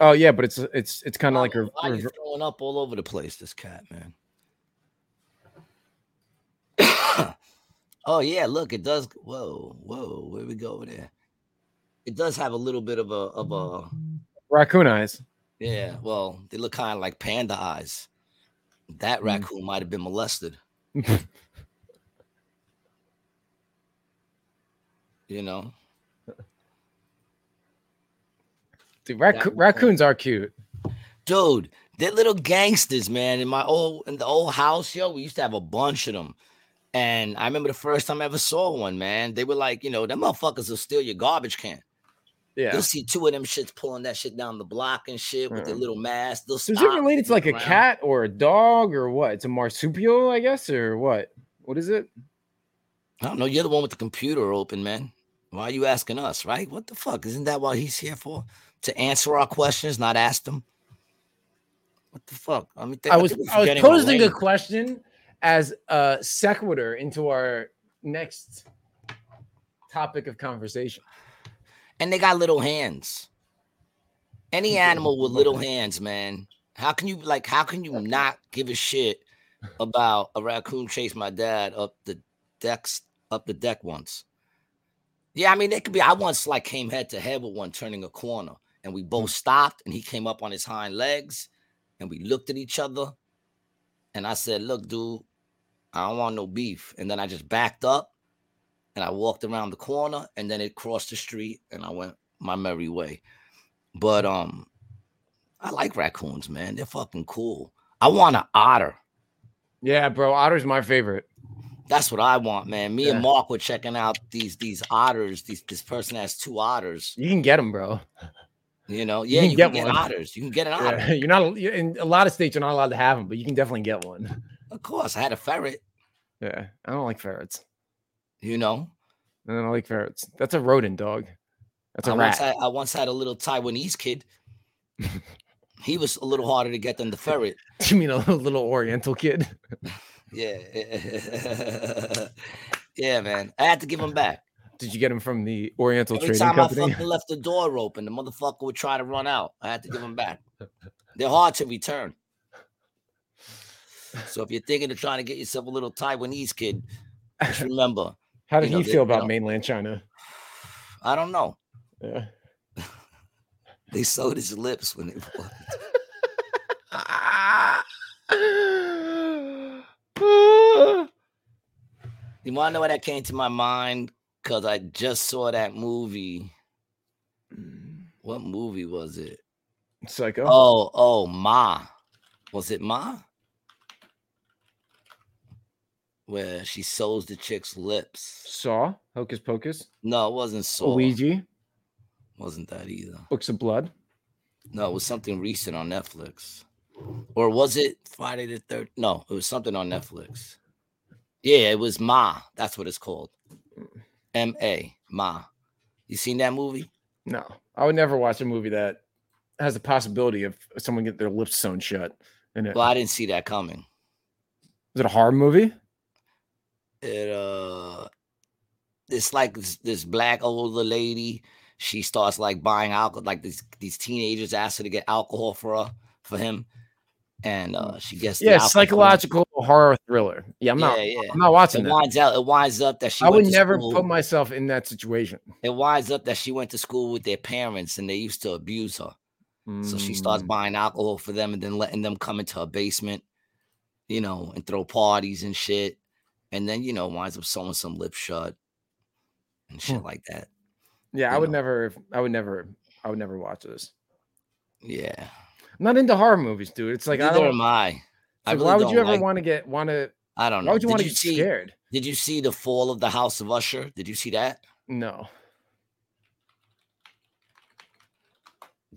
Oh yeah, but it's it's it's kind of like a, Why rever- throwing up all over the place? This cat, man. oh yeah, look, it does. Whoa, whoa, where we go over there? It does have a little bit of a of a raccoon eyes. yeah. Well, they look kind of like panda eyes. That Mm. raccoon might have been molested. you know, Dude, racco- raccoons are cute. dude, they're little gangsters, man. In my old in the old house, yo, we used to have a bunch of them. And I remember the first time I ever saw one, man. They were like, you know, them motherfuckers will steal your garbage can. Yeah. You'll see two of them shits pulling that shit down the block and shit with their hmm. little mask. They'll So is it related to like a cat or a dog or what? It's a marsupial, I guess, or what? What is it? I don't know. You're the one with the computer open, man. Why are you asking us, right? What the fuck? Isn't that what he's here for? To answer our questions, not ask them. What the fuck? I mean, I was I was posing a question as a sequitur into our next topic of conversation. and they got little hands. Any animal with little hands, man, How can you like? How can you not give a shit about a raccoon chase my dad up the decks up the deck once? Yeah, I mean it could be. I once like came head to head with one turning a corner, and we both stopped, and he came up on his hind legs, and we looked at each other, and I said, "Look, dude, I don't want no beef," and then I just backed up, and I walked around the corner, and then it crossed the street, and I went my merry way. But um, I like raccoons, man. They're fucking cool. I want an otter. Yeah, bro. Otter's my favorite. That's what I want, man. Me Yeah. and Mark were checking out these these otters. These this person has two otters. You can get them, bro. You know, You yeah, can you get can get one. otters. You can get an otter. Yeah, you're not you're, in a lot of states. You're not allowed to have them, but you can definitely get one. Of course, I had a ferret. Yeah, I don't like ferrets. You know, I don't like ferrets. That's a rodent, dog. That's a I rat. once had I once had a little Taiwanese kid. he was a little harder to get than the ferret. you mean a little Oriental kid? Yeah, yeah, man. I had to give him back. Did you get him from the Oriental Every Trading time Company? I fucking left the door open, the motherfucker would try to run out. I had to give him back. They're hard to return. So if you're thinking of trying to get yourself a little Taiwanese kid, just remember, How did you know, he feel you about know- mainland China? I don't know. Yeah. They sewed his lips when they walked. You want to know what that came to my mind? Because I just saw that movie. Mm. What movie was it? Psycho. Oh, oh, Ma. Was it Ma? Where she sews the chick's lips. Saw. Hocus Pocus. No, it wasn't so. Luigi. Wasn't that either? Books of Blood. No, it was something recent on Netflix. Or was it Friday the third? No, it was something on Netflix. Yeah, it was Ma. That's what it's called. Mm. M A Ma. You seen that movie? No, I would never watch a movie that has the possibility of someone get their lips sewn shut. In it. Well, I didn't see that coming. Is it a horror movie? It uh it's like this, this black older lady. She starts like buying alcohol, like these these teenagers ask her to get alcohol for her for him. And uh she gets Yeah, alcohol for them. psychological horror thriller. Yeah, I'm not. Yeah, yeah. I'm not watching It that. winds out. It winds up that she. I would never school- put myself in that situation. It winds up that she went to school with their parents and they used to abuse her. So she starts Mm, buying alcohol for them and then letting them come into her basement, you know, and throw parties and shit. And then, you know, winds up sewing some lips shut and shit Hmm. like that. Yeah, I you would never. I would never. I would never watch this. Yeah. I'm not into horror movies, dude. It's like I Neither don't. am I. I like, really why would you ever like- want to get want to? I don't know. Why would you did want to get see, scared? Did you see the fall of the House of Usher? Did you see that? No.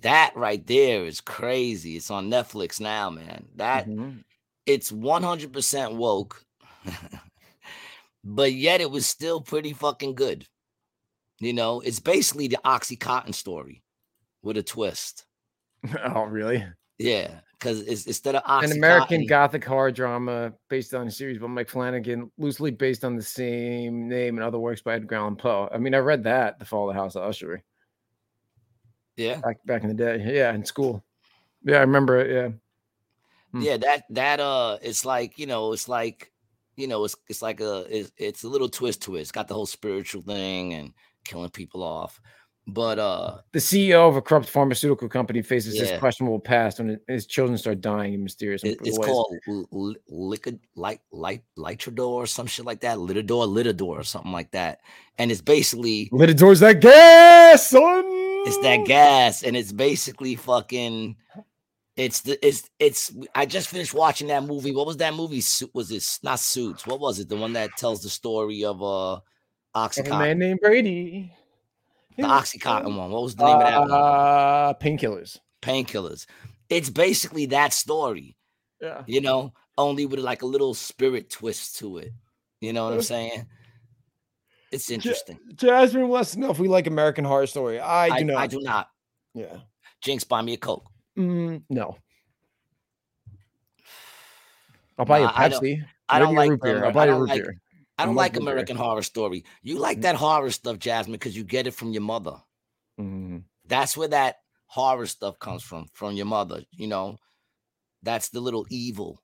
That right there is crazy. It's on Netflix now, man. That Mhm. it's 100% woke, but yet it was still pretty fucking good. You know, it's basically the Oxycontin story with a twist. oh, really? Yeah, because it's instead of Oxycontin, An American gothic horror drama based on a series by Mike Flanagan, loosely based on the same name and other works by Edgar Allan Poe. I mean, I read that, The Fall of the House of Usher, yeah, back back in the day. Yeah, in school. Yeah, I remember it. Yeah. Hmm. yeah, that that uh, it's like you know, it's like you know, it's it's like a it's, it's a little twist to it. It's got the whole spiritual thing and killing people off, but uh, The CEO of a corrupt pharmaceutical company faces Yeah. his questionable past when his children start dying in mysterious It, it's ways. called l- liquid light light litrador or some shit like that. Litador, litador, or something like that. And it's basically Litador's that gas, son. it's that gas, and it's basically fucking. It's the it's it's. I just finished watching that movie. What was that movie? Su- Was it not Suits? What was it? The one that tells the story of uh Of a man named Brady. The OxyContin one. What was the name of that one? Uh, painkillers. Painkillers. It's basically that story. Yeah. you know, only with like a little spirit twist to it. You know what I'm Uh, saying? It's interesting. Jasmine wants to know if we like American Horror Story. I, I, do not. I do not. Yeah. Jinx, buy me a Coke. Mm, no. I'll buy you a Nah, I don't- Pepsi. I don't like. root beer. I'll buy you a root like. beer. I don't like. American Horror Story. You like that horror stuff, Jasmine, because you get it from your mother. Mm. That's where that horror stuff comes from, from your mother. You know, That's the little evil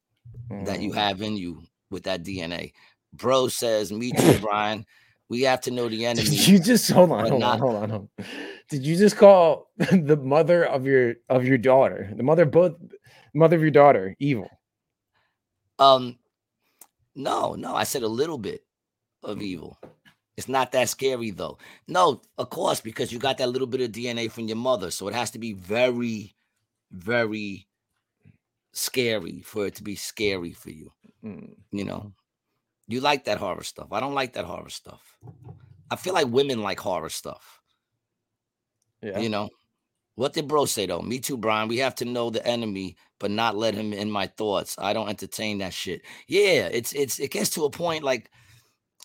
that you Mm. have in you with that DNA. Bro says, Me too, Brian. We have to know the enemy. Did you just hold on, hold not- on, hold on, hold on. Did you just call the mother of your of your daughter, the mother of both mother of your daughter, evil? Um, no, no, I said a little bit of evil. It's not that scary though. No, of course, because you got that little bit of DNA from your mother, so it has to be very, very scary for it to be scary for you. Mm. You know, you like that horror stuff. I don't like that horror stuff. I feel like women like horror stuff. Yeah. You know, what did bro say though? Me too, Brian. We have to know the enemy, but not let him in my thoughts. I don't entertain that shit. Yeah, it's it's it gets to a point like,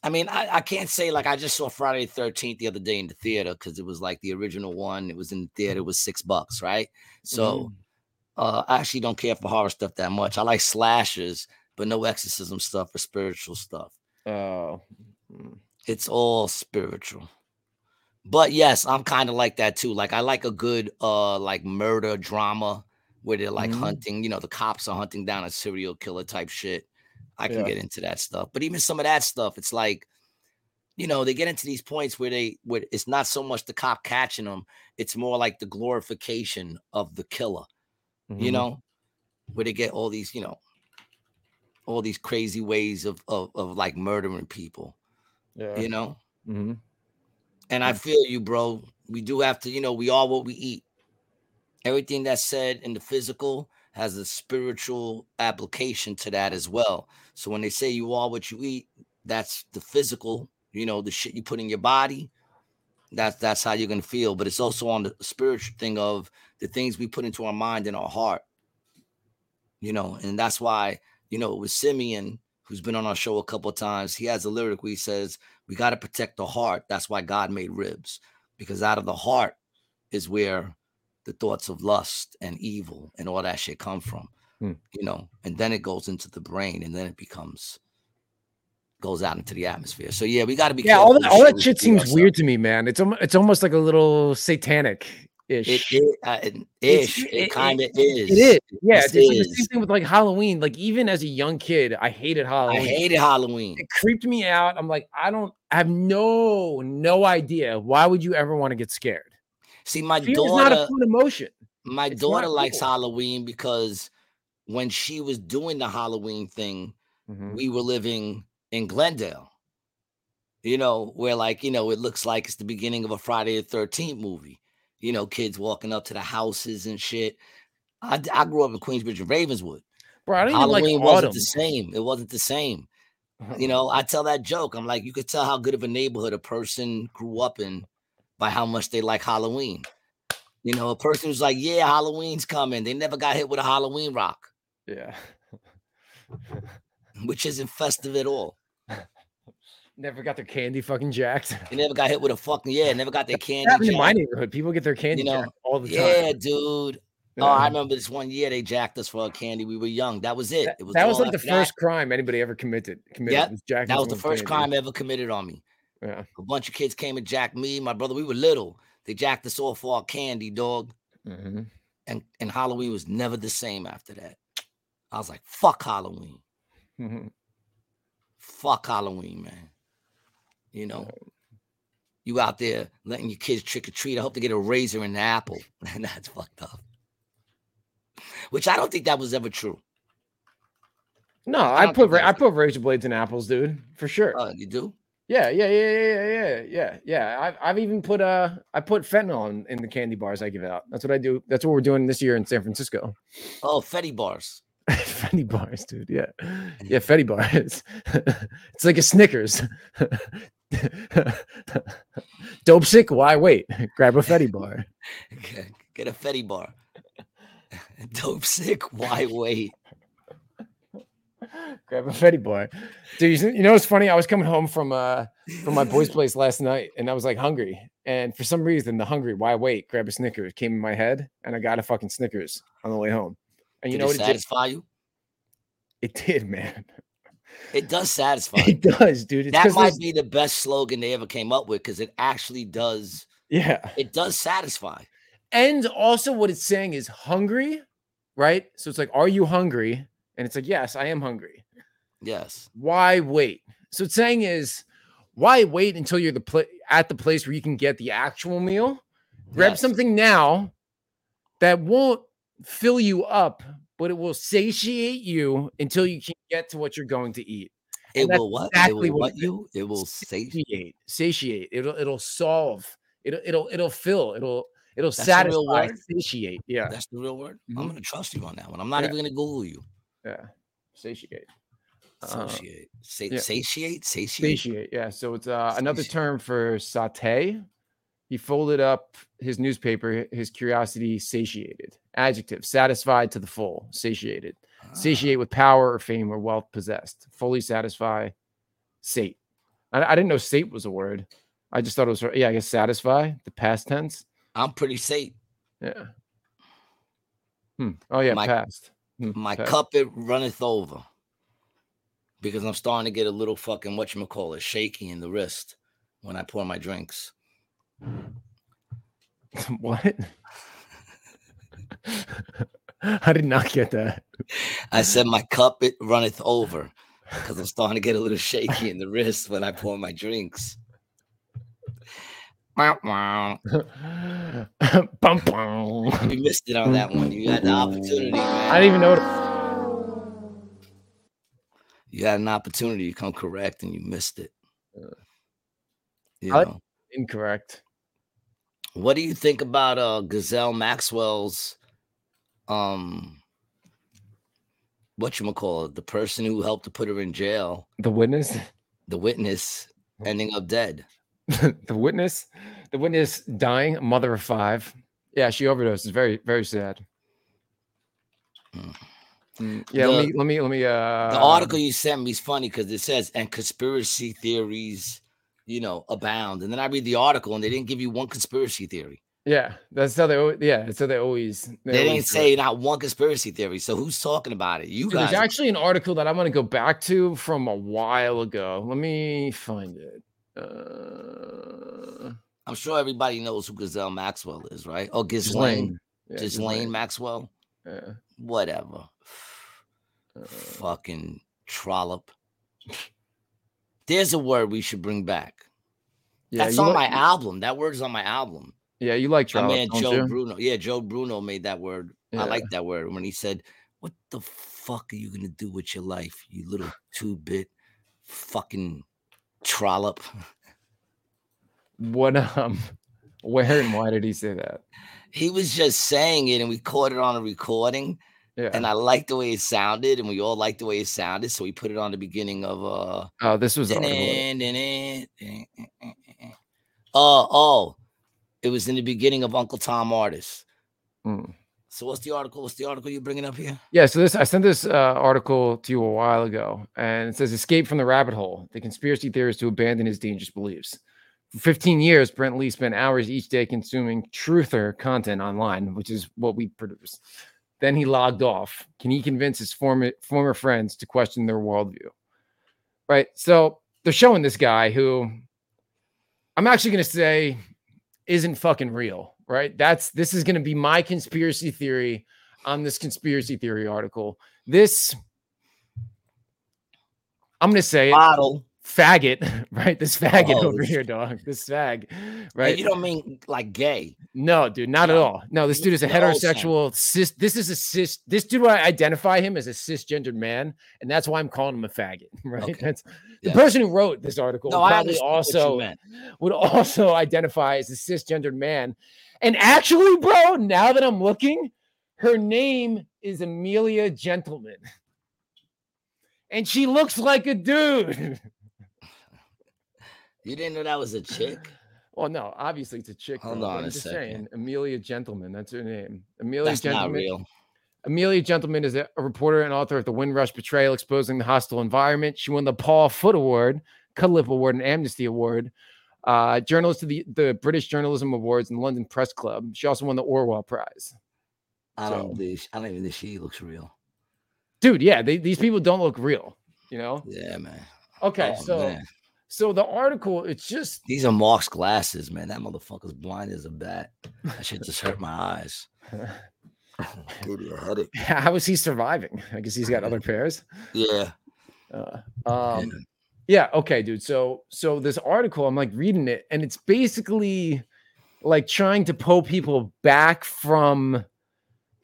I mean, I, I can't say like I just saw Friday the Thirteenth the other day in the theater because it was like the original one. It was in the theater. It was six bucks, right? So uh, I actually don't care for horror stuff that much. I like slashers, but no exorcism stuff or spiritual stuff Oh. Mm. it's all spiritual but yes i'm kind of like that too like i like a good uh like murder drama where they're like Mhm. hunting you know the cops are hunting down a serial killer type shit i can Yeah. get into that stuff but even some of that stuff it's like you know they get into these points where they where it's not so much the cop catching them it's more like the glorification of the killer you Mhm. know where they get all these you know all these crazy ways of of, of like murdering people Yeah. you know Mhm. And I feel you, bro. We do have to, you know, we are what we eat. Everything that's said in the physical has a spiritual application to that as well. So when they say you are what you eat, that's the physical, you know, the shit you put in your body. That's that's how you're gonna feel. But it's also on the spiritual thing of the things we put into our mind and our heart. You know, and that's why, you know, with Simeon, who's been on our show a couple of times, he has a lyric where he says, we got to protect the heart. That's why God made ribs, because out of the heart is where the thoughts of lust and evil and all that shit come from. Hmm. You know, and then it goes into the brain, and then it becomes goes out into the atmosphere. So yeah, we got to be Yeah, careful all that, all that shit seems ourselves. weird to me, man. It's almost it's almost like a little satanic ish. it, uh, it, It's- ish, it- it, kind of is. It is. Yeah, it's, it's like the same thing with like Halloween. Like even as a young kid, I hated Halloween. I hated Halloween. it creeped me out. I'm like, I don't I have no no idea. Why would you ever want to get scared? See, my Fear is not a daughter, fun emotion. my it's daughter likes cool. Halloween because when she was doing the Halloween thing, Mhm. we were living in Glendale. You know, where like, you know, it looks like it's the beginning of a Friday the 13th movie. You know, kids walking up to the houses and shit. I, I grew up in Queensbridge and Ravenswood. Bro, I even Halloween like wasn't autumn. the same. It wasn't the same. You know, I tell that joke. I'm like, you could tell how good of a neighborhood a person grew up in by how much they like Halloween. You know, a person who's like, yeah, Halloween's coming. They never got hit with a Halloween rock, yeah. which isn't festive at all. Never got their candy fucking jacked. They never got hit with a fucking yeah, never got their candy. in my neighborhood. People get their candy you know, jacked all the time. Yeah, dude. Oh, I remember this one year they jacked us for our candy. We were young. That was it. That, It was that was like the after that. first crime anybody ever committed. Committed Yep, That was the first candy. crime ever committed on me. Yeah. A bunch of kids came and jacked me, my brother. We were little. They jacked us all for our candy, dog. Mhm. And and Halloween was never the same after that. I was like, fuck Halloween. Mhm. Fuck Halloween, man. You know, you out there letting your kids trick or treat. I hope they get a razor and an apple. And that's fucked up. Which I don't think that was ever true. No, I I put I put razor blades in apples, dude, for sure. Uh, you do? yeah, yeah, yeah, yeah, yeah, yeah, yeah, yeah. I've I've even put uh I put fentanyl in, in the candy bars I give out. That's what I do. That's what we're doing this year in San Francisco. Oh, Fetty bars. Fetty bars, dude. Yeah, yeah, Fetty bars. it's like a Snickers. Dope sick. Why wait? Grab a Fetty bar. Get a Fetty bar. Dope sick. Why wait? Grab a Fetty bar, dude. You, you know what's funny? I was coming home from uh from my boy's place last night, and I was like hungry, and for some reason, the hungry why wait? Grab a Snickers came in my head, and I got a fucking Snickers on the way home. And you Did know it what it did? satisfy you? It did, man. It does satisfy. It does, dude. It's that might be the best slogan they ever came up with because it actually does. yeah. It does satisfy. And also, what it's saying is hungry, right? So it's like, are you hungry? And it's like, yes, I am hungry. Yes. Why wait? So it's saying is, why wait until you're the pla- at the place where you can get the actual meal? Grab Yes. something now that won't fill you up, but it will satiate you until you can get to what you're going to eat. It And will what? exactly it will what what you? It will Satiate, satiate. It'll it'll solve. It'll it'll it'll fill. It'll it'll That's satisfy. Satiate. Yeah. that's the real word. Mhm. I'm gonna trust you on that one. I'm not Yeah. even gonna Google you. Yeah. Satiate. Uh, Associate. Sa- yeah. Satiate? Satiate. Satiate. Yeah. So it's uh, another term for saute. He folded up his newspaper, his curiosity satiated. Adjective, satisfied to the full, satiated. Ah, Satiate with power or fame or wealth possessed. Fully satisfy, sate. I, I didn't know sate was a word. I just thought it was, yeah, I guess satisfy, the past tense. I'm pretty sate. Yeah. Hmm. Oh, yeah, My- past. Hmm, My past. cup it runneth over. Because I'm starting to get a little fucking whatchamacallit shaky in the wrist when I pour my drinks. what? I did not get that. I said my cup it runneth over because I'm starting to get a little shaky in the wrist when I pour my drinks. Wow, wow. bum, bum. You missed it on that one. You had the opportunity, man. I didn't even know. You had an opportunity to come correct and you missed it. Uh, you I- know. Incorrect. What do you think about uh Gazelle Maxwell's um what you call it, the person who helped to put her in jail, The witness. the witness ending up dead. the witness. The witness dying, a mother of five. Yeah, she overdosed. It's very, very sad. Mm. Mm, Yeah, let me let me let me uh The article you sent me is funny because it says and conspiracy theories, you know, abound. And then I read the article and they didn't give you one conspiracy theory. Yeah, that's how they yeah, how they always They, always didn't it. say not one conspiracy theory. So who's talking about it? You Dude, guys. there's actually an article that I want to go back to from a while ago. Let me find it. Uh, I'm sure everybody knows who Gazelle Maxwell is, right? Oh, Ghislaine. Ghislaine. Yeah, Maxwell. Yeah. Whatever. Uh, Fucking trollop. There's a word we should bring back. yeah, That's on like- my album. That word's on my album. Yeah, you like My man don't Joe you? Bruno. Yeah, Joe Bruno made that word. Yeah. I like that word when he said, What the fuck are you gonna do with your life, you little two bit fucking trollop? What um where and why did he say that? He was just saying it and we caught it on a recording. Yeah. And I liked the way it sounded, and we all liked the way it sounded. So we put it on the beginning of uh oh, this was. Oh, oh, it was in the beginning of Uncle Tom Artist. Mm. So what's the article? What's the article you're bringing up here? Yeah, so this I sent this uh, article to you a while ago, and it says escape from the rabbit hole. The conspiracy theorist to abandon his dangerous beliefs. For 15 years, Brent Lee spent hours each day consuming truther content online, which is what we produce. Then he logged off. Can he convince his former former friends to question their worldview? Right. So they're showing this guy who I'm actually going to say isn't fucking real. Right. That's this is going to be my conspiracy theory on this conspiracy theory article. This, I'm going to say Bottle. Faggot, right? This faggot Oh, over here, dog. This fag, Right. You don't mean like gay. No, dude, not at all. No, this dude is a No, heterosexual cis. This is a cis. This dude, I identify him as a cisgendered man, and that's why I'm calling him a faggot. Right? Okay. That's the person who wrote this article. No, probably understand what you also would also identify as a cisgendered man. And actually, bro, now that I'm looking, her name is Amelia Gentleman. And she looks like a dude. You didn't know that was a chick? Well, no, obviously it's a chick. Hold on I'm a just second. saying, Amelia Gentleman. That's her name. Amelia That's not Gentleman. real. Amelia Gentleman is a, reporter and author of The Windrush Betrayal, exposing the hostile environment. She won the Paul Foot Award, Cudlipp Award, and Amnesty Award. Uh, journalist of the, the British Journalism Awards and London Press Club. She also won the Orwell Prize. I don't So- believe. I don't even think she looks real. Dude, yeah, they, these people don't look real. You know. Yeah, man. Okay, Oh, so man. So the article, it's just these are Mark's glasses, man. That motherfucker's blind as a bat. That shit just hurt my eyes. Gave me a headache. How is he surviving? I guess he's got other pairs. Yeah. Uh, um, yeah. Okay, dude. So, so this article, I'm like reading it, and it's basically like trying to pull people back from the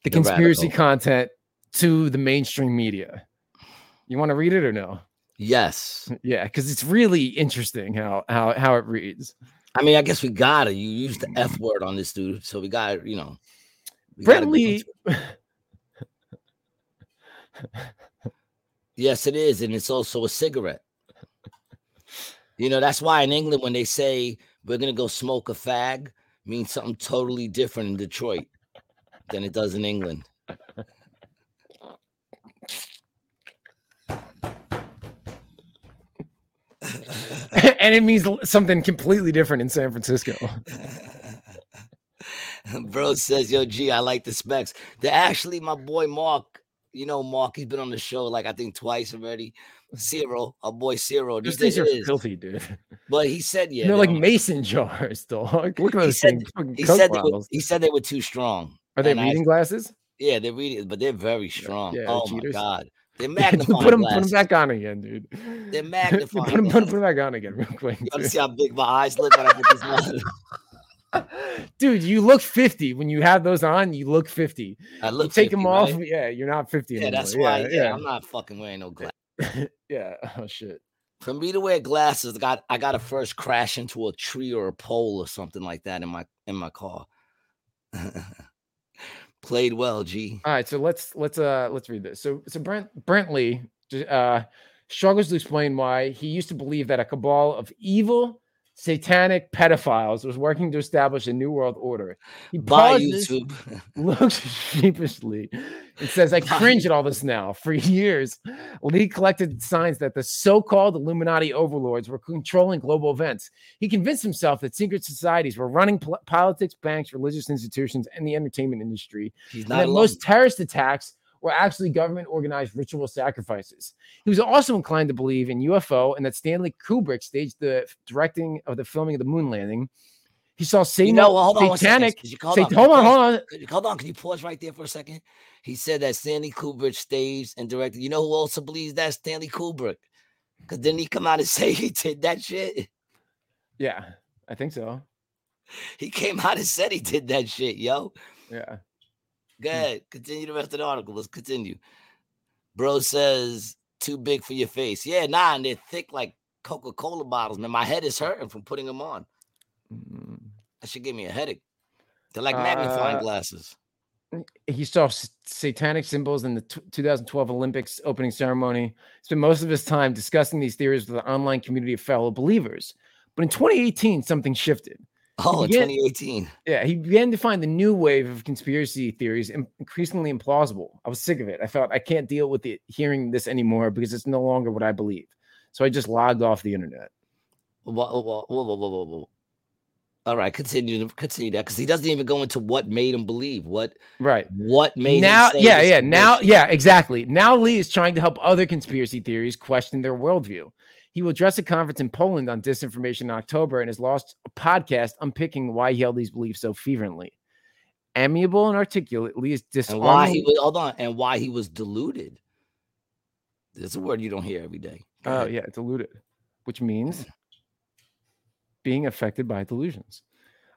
The conspiracy radical. content to the mainstream media. You want to read it or no? Yes. Yeah, because it's really interesting how how how it reads. I mean, I guess we gotta. You use the F word on this dude, so we got you know. we Brent Lee. Yes, it is, and it's also a cigarette. You know, that's why in England, when they say we're gonna go smoke a fag, means something totally different in Detroit than it does in England. and it means something completely different in San Francisco. Bro says, "Yo, G, I like the specs." They're actually my boy Mark. You know, Mark. He's been on the show like I think twice already. Cyril, our boy Cyril. Those These things are is. filthy, dude. But he said, "Yeah." they're they like don't- mason jars, dog. Look at He those said- things. fucking he said they were, he said they were too strong. Are they and I- reading glasses? Yeah, they're reading, but they're very strong. yeah, oh cheaters. my god, they're put them, put them back on again, dude. They're put magnifying them, put them, back on again, real quick. You want to see how big my eyes look when I put this on? Dude, you look 50 when you have those on. You look 50. I You look take them off. right? Yeah, you're not 50 Yeah, anymore. that's why. Yeah, yeah, I'm not fucking wearing no glasses. yeah. Oh shit. For me to wear glasses, I got I got to first crash into a tree or a pole or something like that in my in my car. Played well, G. All right, so let's let's uh let's read this. So so Brent Brentley uh struggles to explain why he used to believe that a cabal of evil satanic pedophiles was working to establish a new world order. He Bye, pauses, YouTube. looks sheepishly and says, I Bye. cringe at all this now. For years, Lee collected signs that the so called Illuminati overlords were controlling global events. He convinced himself that secret societies were running pol- politics, banks, religious institutions, and the entertainment industry He's and not that alone. most terrorist attacks were actually government organized ritual sacrifices. He was also inclined to believe in UFO and that Stanley Kubrick staged the directing of the filming of the moon landing. He saw You Satan, know, hold on second. satanic. You- hold Sat- on, hold on, hold on. You- Hold on, can you pause right there for a second? He said that Stanley Kubrick staged and directed. You know who also believes that Stanley Kubrick? Because didn't he come out and say he did that shit? Yeah, I think so. He came out and said he did that shit, yo. Yeah. Go ahead. Continue the rest of the article. Let's continue. Bro says too big for your face. Yeah, nah, and they're thick like Coca-Cola bottles, man. My head is hurting from putting them on. Mm. That should give me a headache. They're like magnifying Uh, glasses. He saw satanic symbols in the t- 2012 Olympics opening ceremony. Spent most of his time discussing these theories with an online community of fellow believers. But in 2018, something shifted. Oh, in began- 2018. Yeah, he began to find the new wave of conspiracy theories increasingly implausible. I was sick of it. I felt I can't deal with it hearing this anymore because it's no longer what I believe. So I just logged off the internet. Whoa, whoa, whoa. All right, continue to continue that because he doesn't even go into what made him believe. What Right. what made him now, yeah, yeah. Now, yeah, exactly. Now Lee is trying to help other conspiracy theories question their worldview. He will address a conference in Poland on disinformation in October and has lost a podcast unpicking why he held these beliefs so fervently. Amiable and articulate, Lee is and why he was hold on, and why he was deluded. There's a word you don't hear every day. Oh ahead. yeah, deluded, which means being affected by delusions.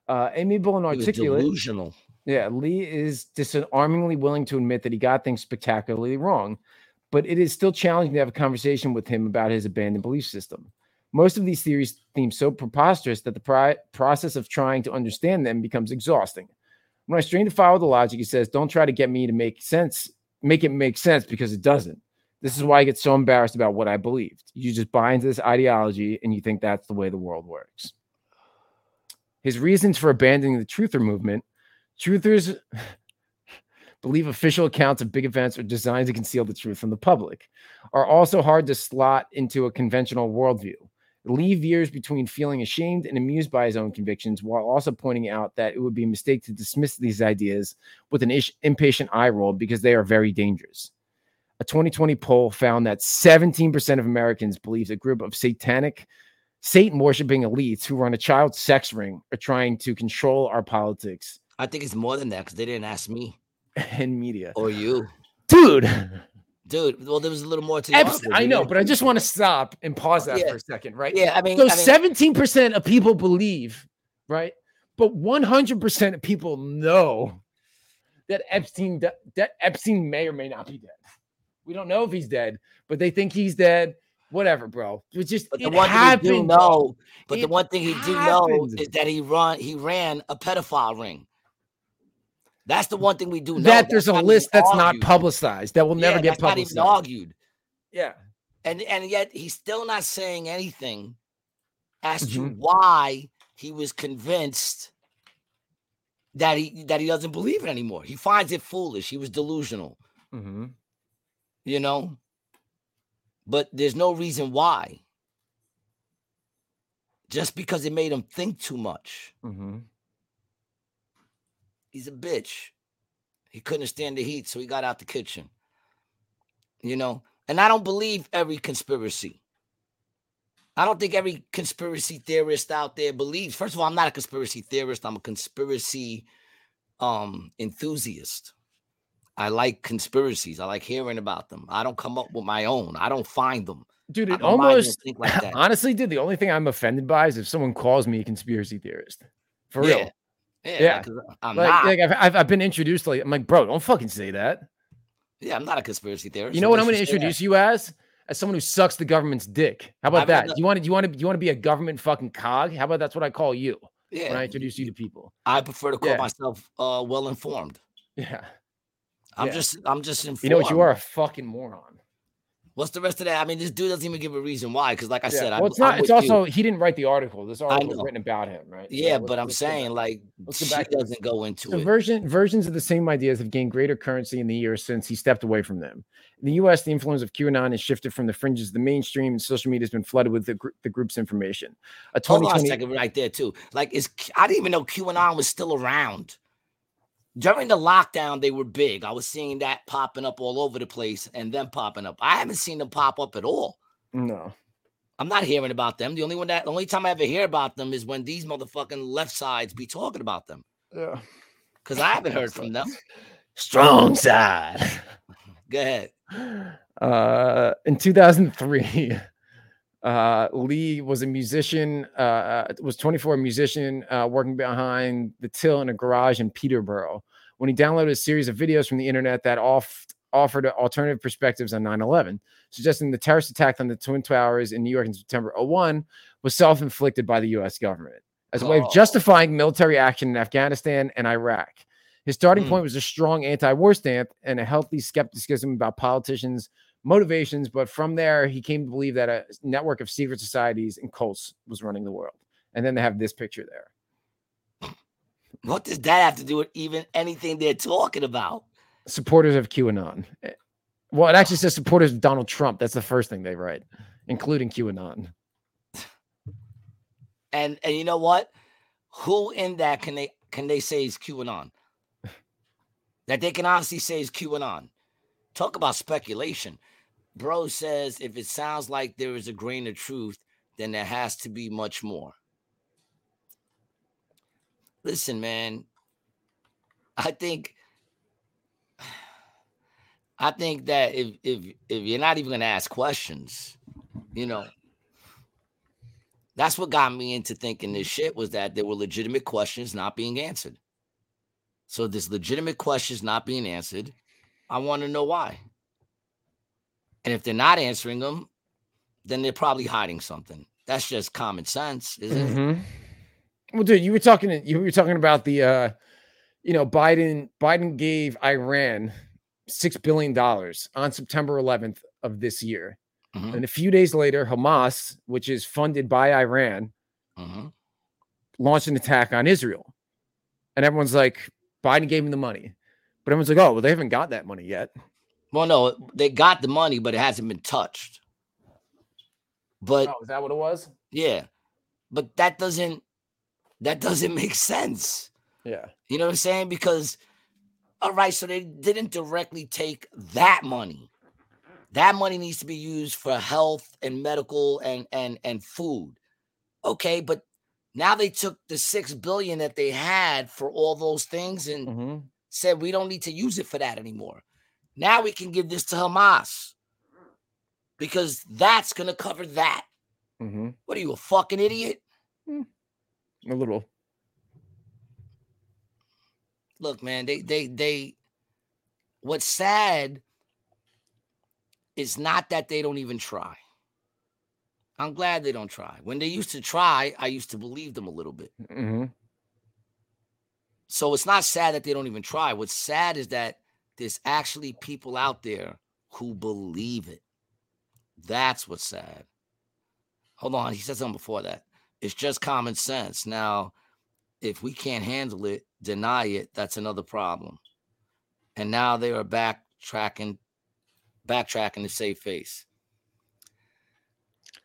Uh, amiable and articulate. delusional. Yeah, Lee is disarmingly willing to admit that he got things spectacularly wrong, but it is still challenging to have a conversation with him about his abandoned belief system. Most of these theories seem so preposterous that the pri- process of trying to understand them becomes exhausting. When I strain to follow the logic, he says, "Don't try to get me to make sense, make it make sense because it doesn't." This is why I get so embarrassed about what I believed. You just buy into this ideology and you think that's the way the world works. His reasons for abandoning the truther movement truthers believe official accounts of big events are designed to conceal the truth from the public, are also hard to slot into a conventional worldview. Leave years between feeling ashamed and amused by his own convictions while also pointing out that it would be a mistake to dismiss these ideas with an ish- impatient eye roll because they are very dangerous. A 2020 poll found that 17% of Americans believe a group of satanic, Satan worshiping elites who run a child sex ring are trying to control our politics I think it's more than that because they didn't ask me. and media. Or you. Dude, Dude, well, there was a little more to the Epstein. I know, but I just want to stop and pause that Yeah. for a second, right? Yeah, I mean, So mean, 17% of people believe, right? But 100% of people know that Epstein that Epstein may or may not be dead. We don't know if he's dead, but they think he's dead. Whatever, bro. It just But the it one thing he do know, but the one thing he do know is that he run he ran a pedophile ring. That's the one thing we do know. that there's That's a list that's not publicized that will never Yeah, get that's not even argued. Yeah. And and yet he's still not saying anything as to Mhm. why he was convinced that he that he doesn't believe it anymore. He finds it foolish. He was delusional, hmm you know. But there's no reason why. Just because it made him think too much. hmm He's a bitch. He couldn't stand the heat, so he got out the kitchen. You know, and I don't believe every conspiracy. I don't think every conspiracy theorist out there believes. First of all, I'm not a conspiracy theorist. I'm a conspiracy um enthusiast. I like conspiracies. I like hearing about them. I don't come up with my own. I don't find them. Dude, it almost like honestly, dude, the only thing I'm offended by is if someone calls me a conspiracy theorist. For yeah. real. Yeah, Yeah. 'cause I'm Like, not. like I've, I've, I've been introduced to like I'm like, bro, don't fucking say that. yeah, I'm not a conspiracy theorist. You know what I'm going to say that. introduce you as? As someone who sucks the government's dick. How about I've that? got You want to you want to you want to be a government fucking cog? How about that's what I call you Yeah, when I introduce you to people? I prefer to call Yeah. myself uh, well informed. Yeah. I'm Yeah. just I'm just informed. You know what? You are a fucking moron. What's the rest of that? I mean, this dude doesn't even give a reason why. Because, like I Yeah. said, well, I'm, it's not. I'm It's with you. also he didn't write the article. This article was written about him, right? Yeah, but I'm saying like she back doesn't go into So it. version versions of the same ideas have gained greater currency in the years since he stepped away from them. In the U.S., the influence of QAnon has shifted from the fringes to the mainstream, and social media has been flooded with the, gr- the group's information. A Hold on a 2020 second, right there too. Like, is I didn't even know QAnon was still around. During the lockdown, they were big. I was seeing that popping up all over the place, and them popping up. I haven't seen them pop up at all. no. I'm not hearing about them. The only one that the only time I ever hear about them is when these motherfucking left sides be talking about them. Yeah. Because I haven't heard from them. Strong side. Go ahead. Uh, in 2003, uh, Lee was a musician, uh, was 24, a musician uh, working behind the till in a garage in Peterborough. When he downloaded a series of videos from the internet that off, offered alternative perspectives on 9 11, suggesting the terrorist attack on the Twin Towers in New York in September 01 was self inflicted by the US government as a way Oh. of justifying military action in Afghanistan and Iraq. His starting Hmm. point was a strong anti-war stance and a healthy skepticism about politicians' motivations. But from there, he came to believe that a network of secret societies and cults was running the world. And then they have this picture there. What does that have to do with even anything they're talking about? Supporters of QAnon. Eh, Well, it actually says supporters of Donald Trump. That's the first thing they write, including QAnon. And and you know what? Who in that can they can they say is QAnon? That they can honestly say is QAnon. Talk about speculation. Bro says if it sounds like there is a grain of truth, then there has to be much more. Listen, man. I think I think that if if if you're not even gonna ask questions, you know, that's what got me into thinking this shit was that there were legitimate questions not being answered. So there's legitimate questions not being answered. I want to know why. And if they're not answering them, then they're probably hiding something. That's just common sense, isn't it? Mhm. Well, dude, you were talking. You were talking about the, uh, you know, Biden. Biden gave Iran six billion dollars on September 11th of this year, Mhm, and a few days later, Hamas, which is funded by Iran, mhm. launched an attack on Israel, and everyone's like, Biden gave him the money, but everyone's like, oh, well, they haven't got that money yet. Well, no, they got the money, but it hasn't been touched. But Oh, is that what it was? yeah, but that doesn't that doesn't make sense. Yeah. You know what I'm saying? Because all right, so they didn't directly take that money. That money needs to be used for health and medical and and and food. Okay, but now they took the 6 billion that they had for all those things and Mhm. said we don't need to use it for that anymore. Now we can give this to Hamas because that's going to cover that. hmm What are you, a fucking idiot? A little. Look, man, they, they, they, what's sad is not that they don't even try. I'm glad they don't try. When they used to try, I used to believe them a little bit. hmm So it's not sad that they don't even try. What's sad is that there's actually people out there who believe it. That's what's sad. Hold on, he said something before that. It's just common sense. Now, if we can't handle it, deny it, that's another problem. And now they are backtracking, backtracking to save face.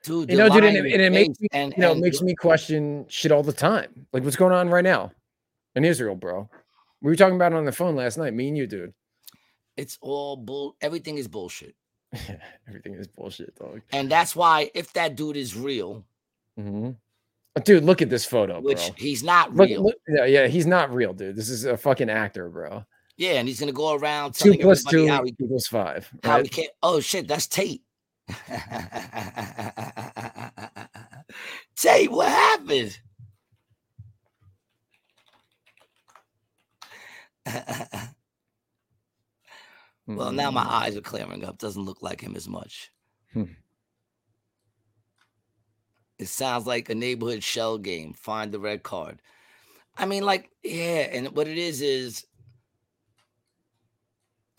Dude, You know, dude, and it- and it makes me- and, You know, and makes me question shit all the time. Like what's going on right now in Israel, bro? We were talking about it on the phone last night, me and you, dude. It's all bull. Everything is bullshit. Everything is bullshit, dog. And that's why if that dude is real, hmm Dude, look at this photo, which bro. he's not Look, real. look, yeah, yeah, he's not real, dude. This is a fucking actor, bro. Yeah, and he's gonna go around Two telling two how he equals five. how he can't. Oh shit, that's Tate. Tate, what happened? Well, now my Mm, eyes are clearing up. Doesn't look like him as much. Hmm. It sounds like a neighborhood shell game. Find the red card. I mean, like, yeah, and what it is is,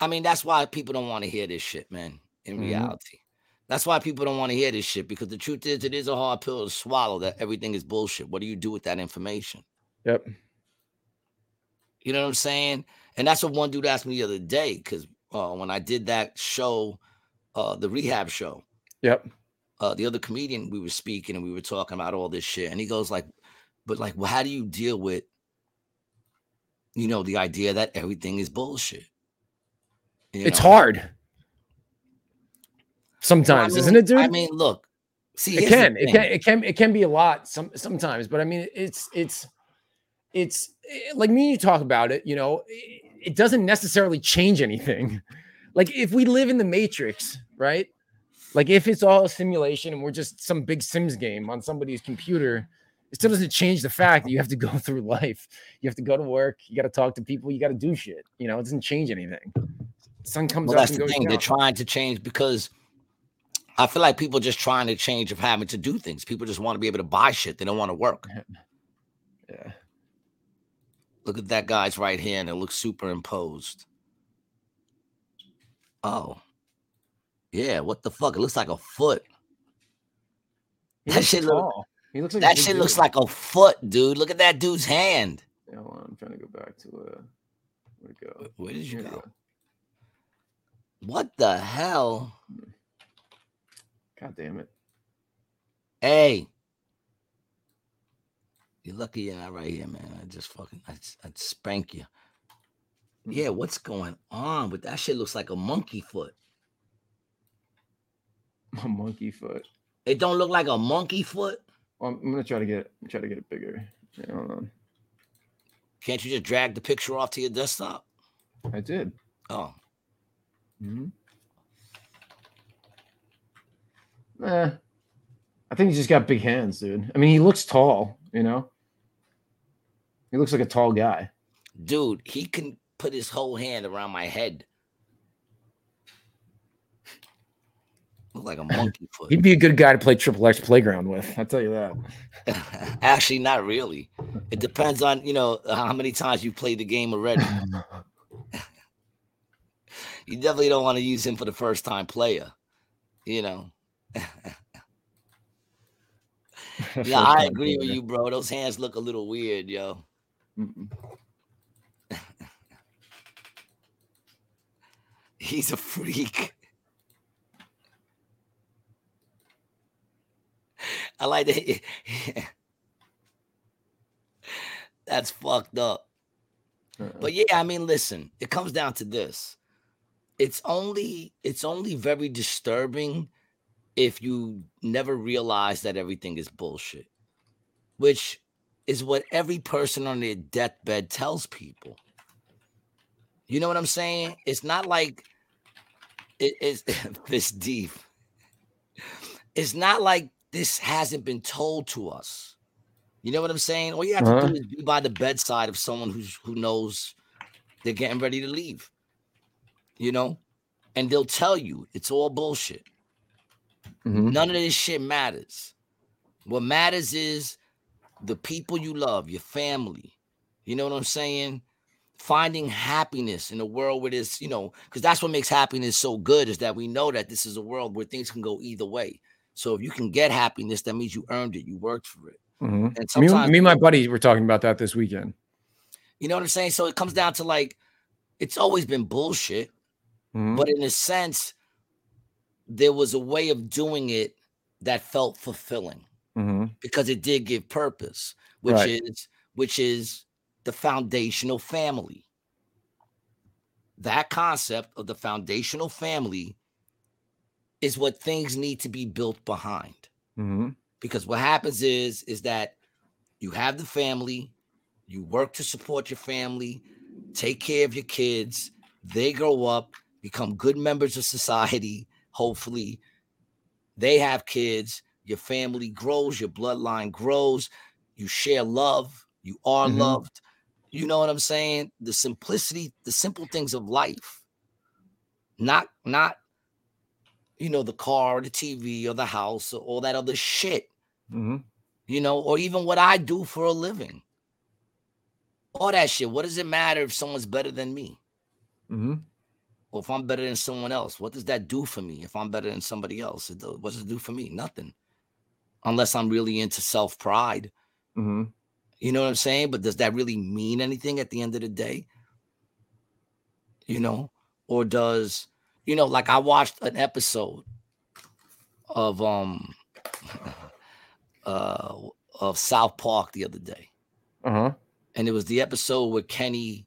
I mean, that's why people don't want to hear this shit, man. In Mhm. reality, that's why people don't want to hear this shit because the truth is, it is a hard pill to swallow that everything is bullshit. What do you do with that information? Yep. You know what I'm saying? And that's what one dude asked me the other day because uh, when I did that show, uh, the rehab show, Yep. uh, the other comedian we were speaking and we were talking about all this shit, and he goes like, "But like, well, how do you deal with, you know, the idea that everything is bullshit?" You It's know? hard. Well, I Sometimes, mean- isn't it, dude? I mean, look, see, it can, it can, it can, it can be a lot some sometimes, but I mean, it's, it's, it's eh, like me and you talk about it, you know, it, it doesn't necessarily change anything. Like if we live in the matrix, right? Like if it's all a simulation and we're just some big Sims game on somebody's computer, it still doesn't change the fact that you have to go through life. You have to go to work. You got to talk to people. You got to do shit. You know, it doesn't change anything. Sun comes Well, up that's and the thing. They're trying to change because I feel like people just trying to change of having to do things. People just want to be able to buy shit. They don't want to work. Yeah. Look at that guy's right hand. It looks superimposed. Oh. Yeah, what the fuck? It looks like a foot. He That shit look- looks like a That shit looks like a foot, dude. Look at that dude's hand. Yeah, hold on, I'm trying to go back to uh, where'd it go? Where did you we go? What the hell? God damn it! Hey. You're lucky you're not right here, man. I just fucking I'd, I'd spank you. Mm. Yeah, what's going on? But that shit looks like a monkey foot. A monkey foot. It don't look like a monkey foot. Well, I'm, I'm gonna try to get try to get it bigger. Yeah, hold on. Can't you just drag the picture off to your desktop? I did. Oh, hmm Eh, I think he's just got big hands, dude. I mean, he looks tall. You know, he looks like a tall guy. dude, he can put his whole hand around my head. Look like a monkey foot. He'd be a good guy to play Triple X Playground with. I'll tell you that. Actually, not really. It depends on you know how many times you played the game already. You definitely don't want to use him for the first time player. You know. Yeah, I agree with you, bro. Those hands look a little weird, yo. He's a freak. I like that. That's fucked up. Uh-uh. But yeah, I mean, listen, it comes down to this. It's only it's only very disturbing if you never realize that everything is bullshit, which is what every person on their deathbed tells people. You know what I'm saying? It's not like it is this deep. It's not like this hasn't been told to us. You know what I'm saying? All you have Uh-huh. to do is be by the bedside of someone who's who knows they're getting ready to leave. You know, and they'll tell you it's all bullshit. Mhm. None of this shit matters. What matters is the people you love, your family. You know what I'm saying? Finding happiness in a world where there's, you know, because that's what makes happiness so good is that we know that this is a world where things can go either way. So if you can get happiness, that means you earned it, you worked for it. Mhm. And Me, sometimes, me and my buddies were talking about that this weekend. you know what I'm saying? So it comes down to like, it's always been bullshit, Mhm. but in a sense, there was a way of doing it that felt fulfilling. Mhm. because it did give purpose, which Right. is which is the foundational family. That concept of the foundational family is what things need to be built behind. Mhm. Because what happens is is that you have the family, you work to support your family, take care of your kids, they grow up, become good members of society, hopefully. They have kids, your family grows, your bloodline grows, you share love, you are Mhm. loved. You know what I'm saying? The simplicity, the simple things of life. Not not you know the car or the TV or the house or all that other shit Mhm. you know, or even what I do for a living. All that shit. What does it matter if someone's better than me? Mm-hmm. Or if I'm better than someone else? What does that do for me if I'm better than somebody else? What does it do for me? Nothing. Unless I'm really into self pride. Mhm. You know what I'm saying? But does that really mean anything at the end of the day? You know, or does, you know, like I watched an episode of um uh of South Park the other day. Uh-huh. and it was the episode where Kenny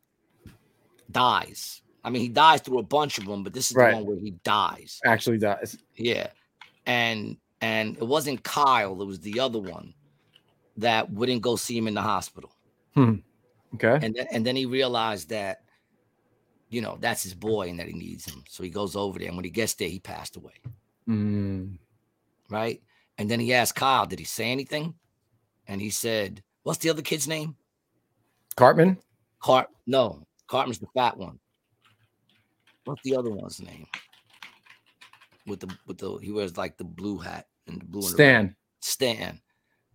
dies. I mean, he dies through a bunch of them, but this is Right. the one where he dies. Actually dies. Yeah, and and it wasn't Kyle; it was the other one that wouldn't go see him in the hospital. Okay. And then, and then he realized that, you know, that's his boy and that he needs him. So he goes over there, and when he gets there, he passed away. Mm. Right? And then he asked Kyle, "Did he say anything?" And he said, "What's the other kid's name?" Cartman? Cart. No, Cartman's the fat one. What's the other one's name? With the with the he wears like the blue hat and the blue and the. Stan. Stan.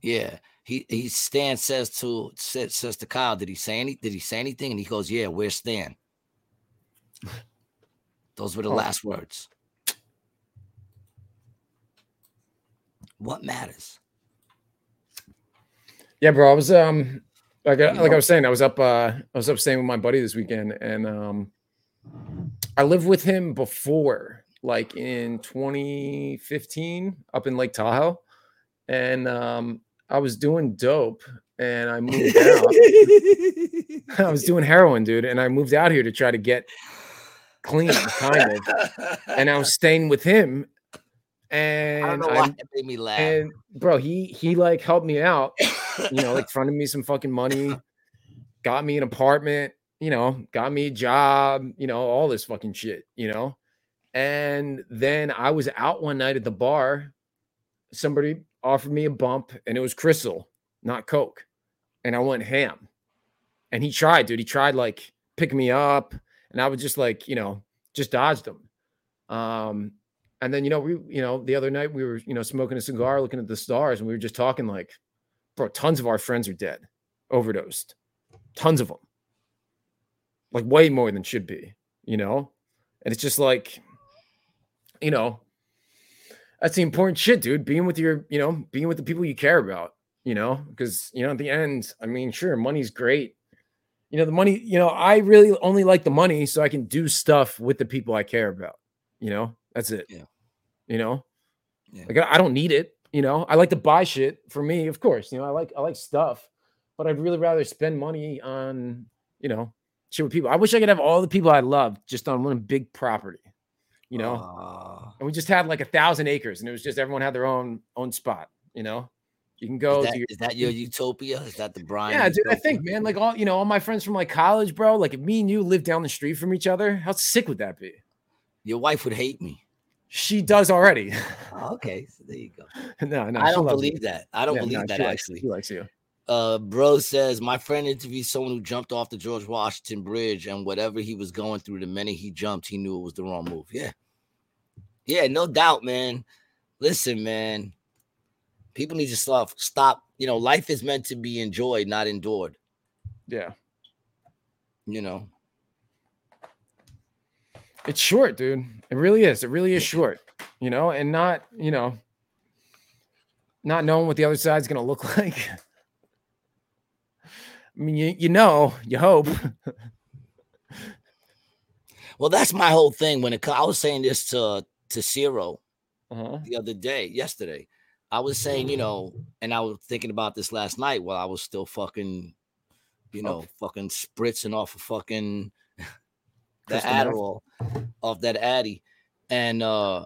Yeah. He he Stan says to says, says to Kyle, did he say any did he say anything? And he goes, Yeah, where's Stan? Those were the Oh. last words. What matters? Yeah, bro. I was um like I, You like I was saying, I was up uh I was up staying with my buddy this weekend and um I lived with him before, like in 2015 up in Lake Tahoe. And um I was doing dope and I moved out. I was doing heroin, dude, and I moved out here to try to get clean, kind of. And I was staying with him and I don't know why it made me laugh. and bro, he he like helped me out you know, like fronted me some fucking money, got me an apartment, you know, got me a job, you know, all this fucking shit, you know. And then I was out one night at the bar. Somebody offered me a bump, and it was Crystal, not Coke. And I went ham. And he tried, dude. He tried like picking me up, and I was just like, you know, just dodged him. Um, and then you know, we, you know, the other night we were, you know, smoking a cigar, looking at the stars, and we were just talking like, bro, tons of our friends are dead, overdosed, tons of them, like way more than should be, you know. And it's just like, you know, that's the important shit, dude. Being with your, you know, being with the people you care about, you know, because you know, at the end, I mean, sure, money's great. You know, the money, you know, I really only like the money so I can do stuff with the people I care about. You know, that's it. Yeah. You know, Yeah. like I I don't need it. You know, I like to buy shit for me, of course. You know, I like I like stuff, but I'd really rather spend money on, you know, shit with people. I wish I could have all the people I love just on one big property, you know. Uh, and we just had like a thousand acres, and it was just everyone had their own own spot, you know. You can go Is that, your is that your utopia? Is that the Brian? yeah, dude. I think, man, like all you know, all my friends from like college, bro. Like if me and you live down the street from each other, how sick would that be? your wife would hate me. She does already. Oh, okay, so there you go. no, no, I don't believe that. I don't Yeah, believe no, that likes- actually. She likes you. Uh, bro says my friend interviewed someone who jumped off the George Washington Bridge, and whatever he was going through, the minute he jumped, he knew it was the wrong move. Yeah, yeah, no doubt, man. Listen, man, people need to stop. Stop. You know, life is meant to be enjoyed, not endured. Yeah, You know, it's short, dude. It really is. It really is short. You know, and not you know, not knowing what the other side's gonna look like. I mean, you you know, you hope. well, that's my whole thing. When it, I was saying this to to Ciro Uh-huh. the other day, yesterday. I was saying, you know, and I was thinking about this last night while I was still fucking, you know, fucking spritzing off of fucking the. Adderall off that Addy. And uh,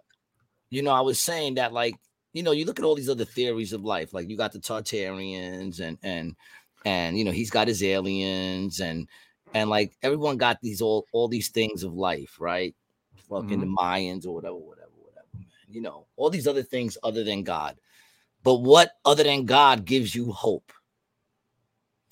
you know, I was saying that like, you know, you look at all these other theories of life, like you got the Tartarians and and and you know, he's got his aliens and and like everyone got these all all these things of life, right? Fucking mm-hmm. the Mayans or whatever, whatever, whatever, man. You know, all these other things other than God. But what other than God gives you hope?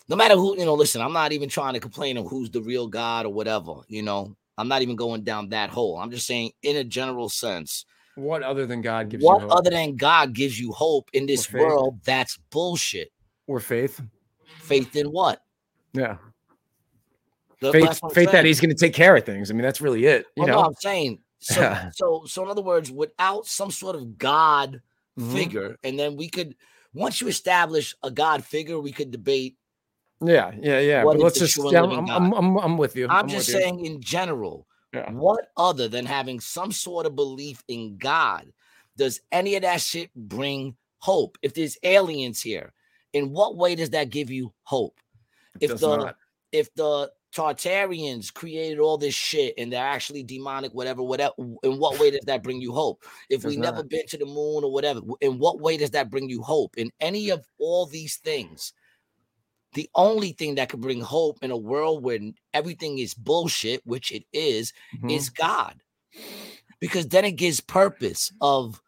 No matter who, you know, listen, I'm not even trying to complain of who's the real God or whatever, you know. I'm not even going down that hole. I'm just saying, in a general sense, What other than God gives what you hope? other than God gives you hope in this world that's bullshit? or faith? Faith in what? Yeah, That- faith. I'm Faith that he's gonna take care of things. I mean, that's really it. You Well, know. no, I'm saying so, Yeah. so so in other words, without some sort of God Mhm. figure, and then we could once you establish a God figure, we could debate. Yeah, yeah, yeah. But let's just. Yeah, I'm, I'm, I'm, I'm with you. I'm with just you. saying in general, Yeah. what other than having some sort of belief in God does any of that shit bring hope? If there's aliens here, in what way does that give you hope? It If the not. if the Tartarians created all this shit and they're actually demonic, whatever, whatever, in what way does that bring you hope? If we Does never not. been to the moon or whatever, in what way does that bring you hope? In any of all these things, the only thing that could bring hope in a world where everything is bullshit, which it is, Mhm. is God. Because then it gives purpose of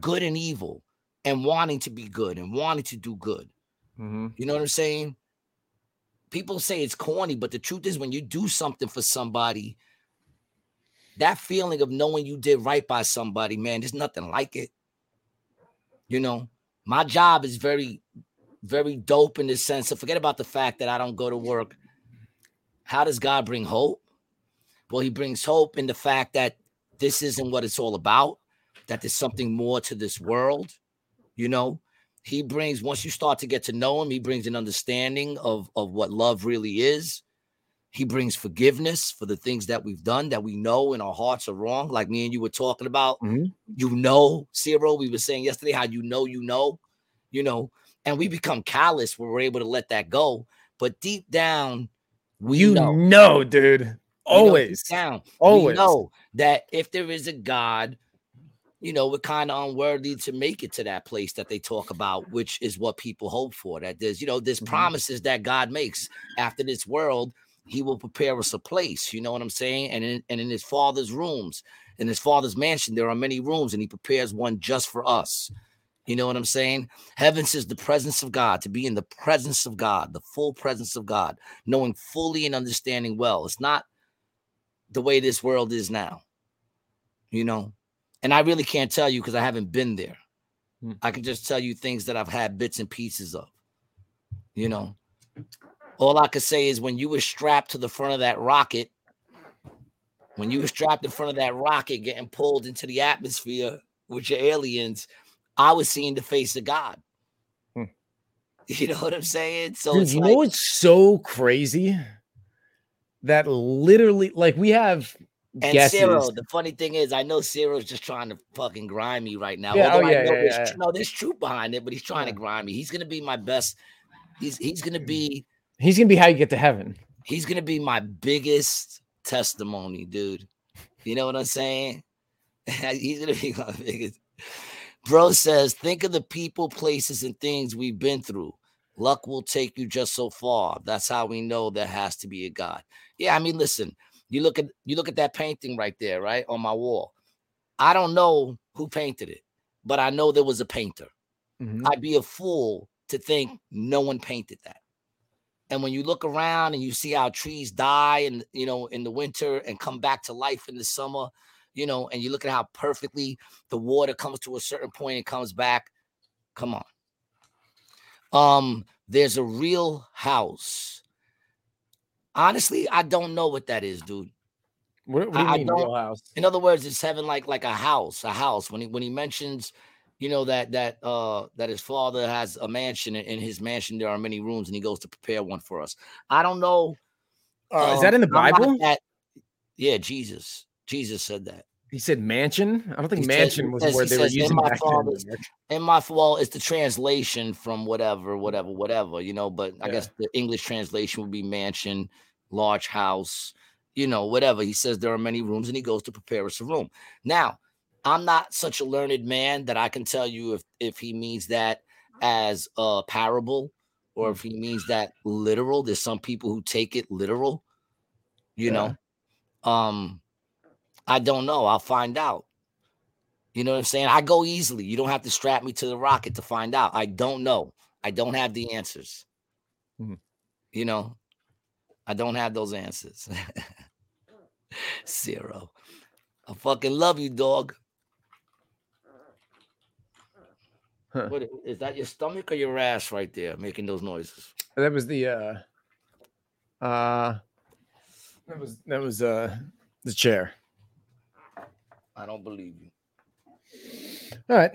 good and evil and wanting to be good and wanting to do good. Mhm. You know what I'm saying? People say it's corny, but the truth is, when you do something for somebody, that feeling of knowing you did right by somebody, man, there's nothing like it. You know, my job is very, very dope in the sense of forget about the fact that I don't go to work. How does God bring hope? Well, He brings hope in the fact that this isn't what it's all about, that there's something more to this world. You know, he brings once you start to get to know him he brings an understanding of of what love really is he brings forgiveness for the things that we've done that we know in our hearts are wrong like me and you were talking about Mhm. you know zero we were saying yesterday how you know you know you know and we become callous when we're able to let that go but deep down we You know know, dude. we know deep Always. down we Always. know that if there is a god you know, we're kind of unworthy to make it to that place that they talk about, which is what people hope for. That there's, you know, there's Mhm. promises that God makes after this world, He will prepare us a place. You know what I'm saying? And in, and in His Father's rooms, in His Father's mansion, there are many rooms, and He prepares one just for us. You know what I'm saying? Heaven says the presence of God, to be in the presence of God, the full presence of God, knowing fully and understanding well. It's not the way this world is now. You know, and I really can't tell you because I haven't been there. Hmm. I can just tell you things that I've had bits and pieces of. You know, all I could say is when you were strapped to the front of that rocket, when you were strapped in front of that rocket getting pulled into the atmosphere with your aliens, I was seeing the face of God. Hmm. You know what I'm saying? So Dude, it's you like, know what's so crazy? That literally, like, we have and guesses. Cyril, the funny thing is, I know Cyril's just trying to fucking grind me right now. Yeah, oh, yeah, I know yeah, there's, yeah, there's truth behind it, but he's trying to grind me. He's gonna be my best. He's he's gonna be He's gonna be how you get to heaven. he's gonna be my biggest testimony, dude. You know what I'm saying? he's gonna be my biggest. Bro says, think of the people, places, and things we've been through. Luck will take you just so far. That's how we know there has to be a God. Yeah, I mean, listen, you look at you look at that painting right there, right on my wall. I don't know who painted it, but I know there was a painter. Mhm. I'd be a fool to think no one painted that. And when you look around and you see how trees die and you know in the winter and come back to life in the summer, you know, and you look at how perfectly the water comes to a certain point and comes back. Come on. Um, there's a real house. Honestly, I don't know what that is, dude. What, what do you I- I mean, real house? In other words, it's having like like a house, a house. When he when he mentions, you know, that that uh that his father has a mansion and in his mansion there are many rooms and he goes to prepare one for us. I don't know. Uh, is um, that in the Bible? that- yeah, Jesus. Jesus said that. He said mansion. I don't think He mansion was says- where he they were says, "In using my back then. father's And my well, it's the translation from whatever, whatever, whatever, you know. But I guess the English translation would be mansion, large house, you know, whatever. He says there are many rooms, and he goes to prepare us a room. Now, I'm not such a learned man that I can tell you if if he means that as a parable or if he means that literal. There's some people who take it literal, you know. Um, I don't know. I'll find out. You know what I'm saying? I go easily. You don't have to strap me to the rocket to find out. I don't know. I don't have the answers. Mhm. You know, I don't have those answers. Zero. I fucking love you, dog. Huh. What is that your stomach or your ass right there making those noises? That was the uh uh that was that was uh the chair. I don't believe you. All right.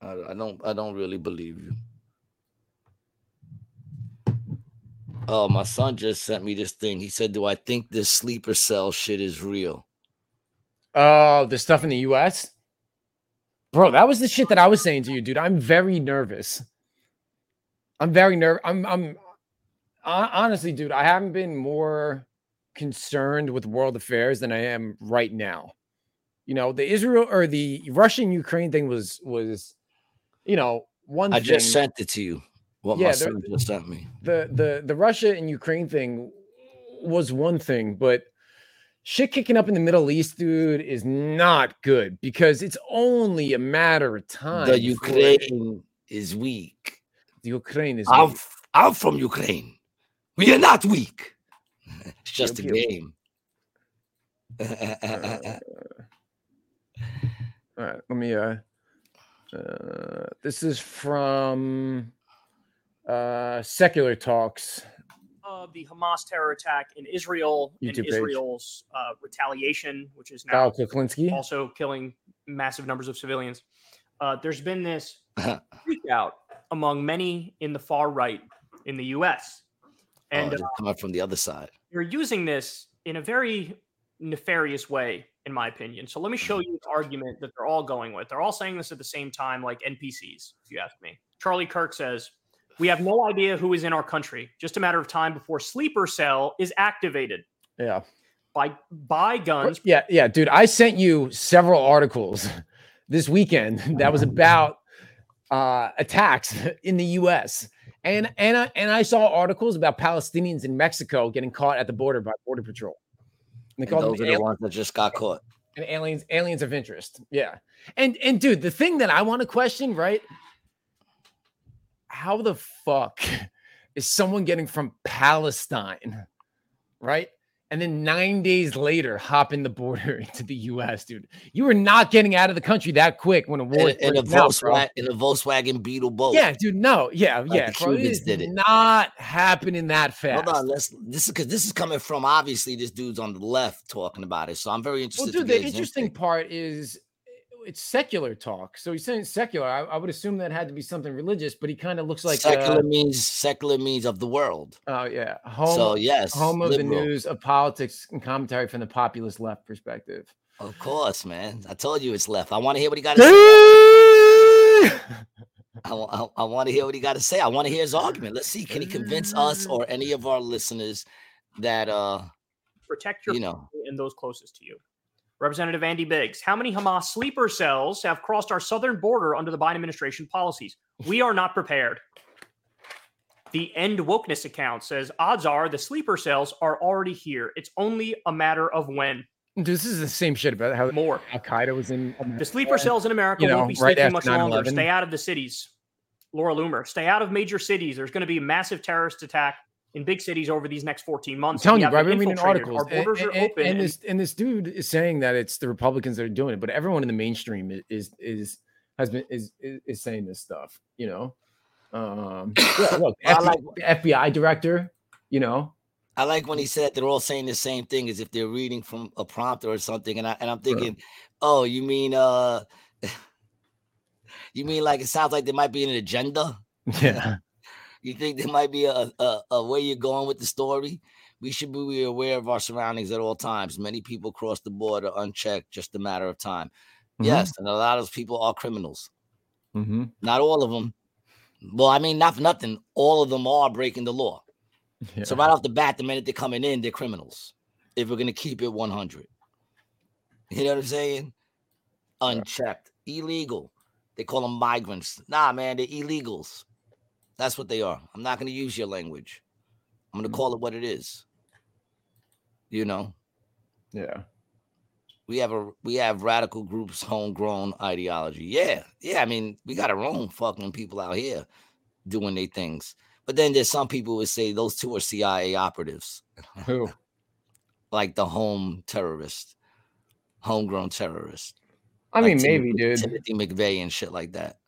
I, I don't I don't really believe you. Oh, my son just sent me this thing. He said, Do I think this sleeper cell shit is real? Oh, the stuff in the US? Bro, that was the shit that I was saying to you, dude. I'm very nervous. I'm very nervous. I'm I'm hon- honestly, dude, I haven't been more concerned with world affairs than I am right now. You know, the Israel or the Russian Ukraine thing was was you know, one I thing. just sent it to you. What Yeah, my son just sent me. the the the Russia and Ukraine thing was one thing, but shit kicking up in the Middle East, dude, is not good because it's only a matter of time. The Ukraine is weak. the Ukraine is. I'm, weak. I'm from Ukraine. We are not weak. It's just a Pew, pew. game. Uh, all right, let me. Uh, uh, this is from uh, Secular Talks. of the Hamas terror attack in Israel YouTube and. Israel's uh, retaliation, which is now also killing massive numbers of civilians. Uh, there's been this freak out among many in the far right in the U.S. and oh, uh, they're from the other side. you're using this in a very nefarious way, in my opinion. So let me show you the argument that they're all going with. They're all saying this at the same time, like NPCs, if you ask me. Charlie Kirk says, We have no idea who is in our country. Just a matter of time before Sleeper Cell is activated. Yeah. By buy guns. Yeah, yeah, dude. I sent you several articles this weekend that was about uh, attacks in the U.S. and and I, and I saw articles about Palestinians in Mexico getting caught at the border by border patrol. And they And those them are the ones that just got caught. and aliens aliens of interest. Yeah, and and dude, the thing that I want to question, right? How the fuck is someone getting from Palestine, right? And then nine days later, hopping the border into the U.S., dude. You were not getting out of the country that quick when a war In, in a. Volkswagen, in a Volkswagen Beetle boat. Yeah, dude. No, yeah, Like yeah. bro, it did it. not happening that fast. Hold on, let's. This is because this is coming from obviously this dude's on the left talking about it. So I'm very interested. Well, dude, the interesting part is it's secular talk. So he's saying secular. I, I would assume that had to be something religious, but he kind of looks like secular uh, means secular means of the world. oh yeah, home, so yes, home of the news of politics and commentary from the populist left perspective. Of course, man. I told you it's left. I want to hear what he got to say. I, want to hear what he got to say. I want to hear his argument. Let's see. Can he convince us or any of our listeners that uh Protect your you know family and those closest to you. Representative Andy Biggs, how many Hamas sleeper cells have crossed our southern border under the Biden administration policies? We are not prepared. The End Wokeness account says odds are the sleeper cells are already here. It's only a matter of when. This is the same shit about how More. Al Qaeda was in. America. The sleeper cells in America You know, won't be right sleeping much longer. 9/11. Stay out of the cities. Laura Loomer, stay out of major cities. There's going to be a massive terrorist attack in big cities over these next 14 months. I'm telling you, bro, I've been been reading articles. Our borders and, are open. and and- this and this dude is saying that it's the Republicans that are doing it, but everyone in the mainstream i- is is has been is is, is saying this stuff. You know, um, yeah, look, I FBI, like- the FBI director. You know, I like when he said they're all saying the same thing as if they're reading from a prompter or something. And I and I'm Sure. thinking, oh, you mean uh you mean like it sounds like there might be an agenda? yeah, You think there might be a, a, a way you're going with the story? We should be aware of our surroundings at all times. Many people cross the border unchecked, just a matter of time. Mhm. Yes, and a lot of those people are criminals. hmm Not all of them. Well, I mean, not for nothing. All of them are breaking the law. yeah. So right off the bat, the minute they're coming in, they're criminals. If we're gonna keep it 100, you know what I'm saying? Unchecked, illegal. They call them migrants. Nah, man, they're illegals. That's what they are. I'm not gonna use your language. I'm gonna mm-hmm. call it what it is. You know, yeah. we have a we have radical groups, homegrown ideology. Yeah, yeah. I mean, we got our own fucking people out here doing their things. But then there's some people who would say those two are CIA operatives. Who? like the home terrorist, homegrown terrorist. I like mean, Tim- maybe, dude. Timothy McVeigh and shit like that.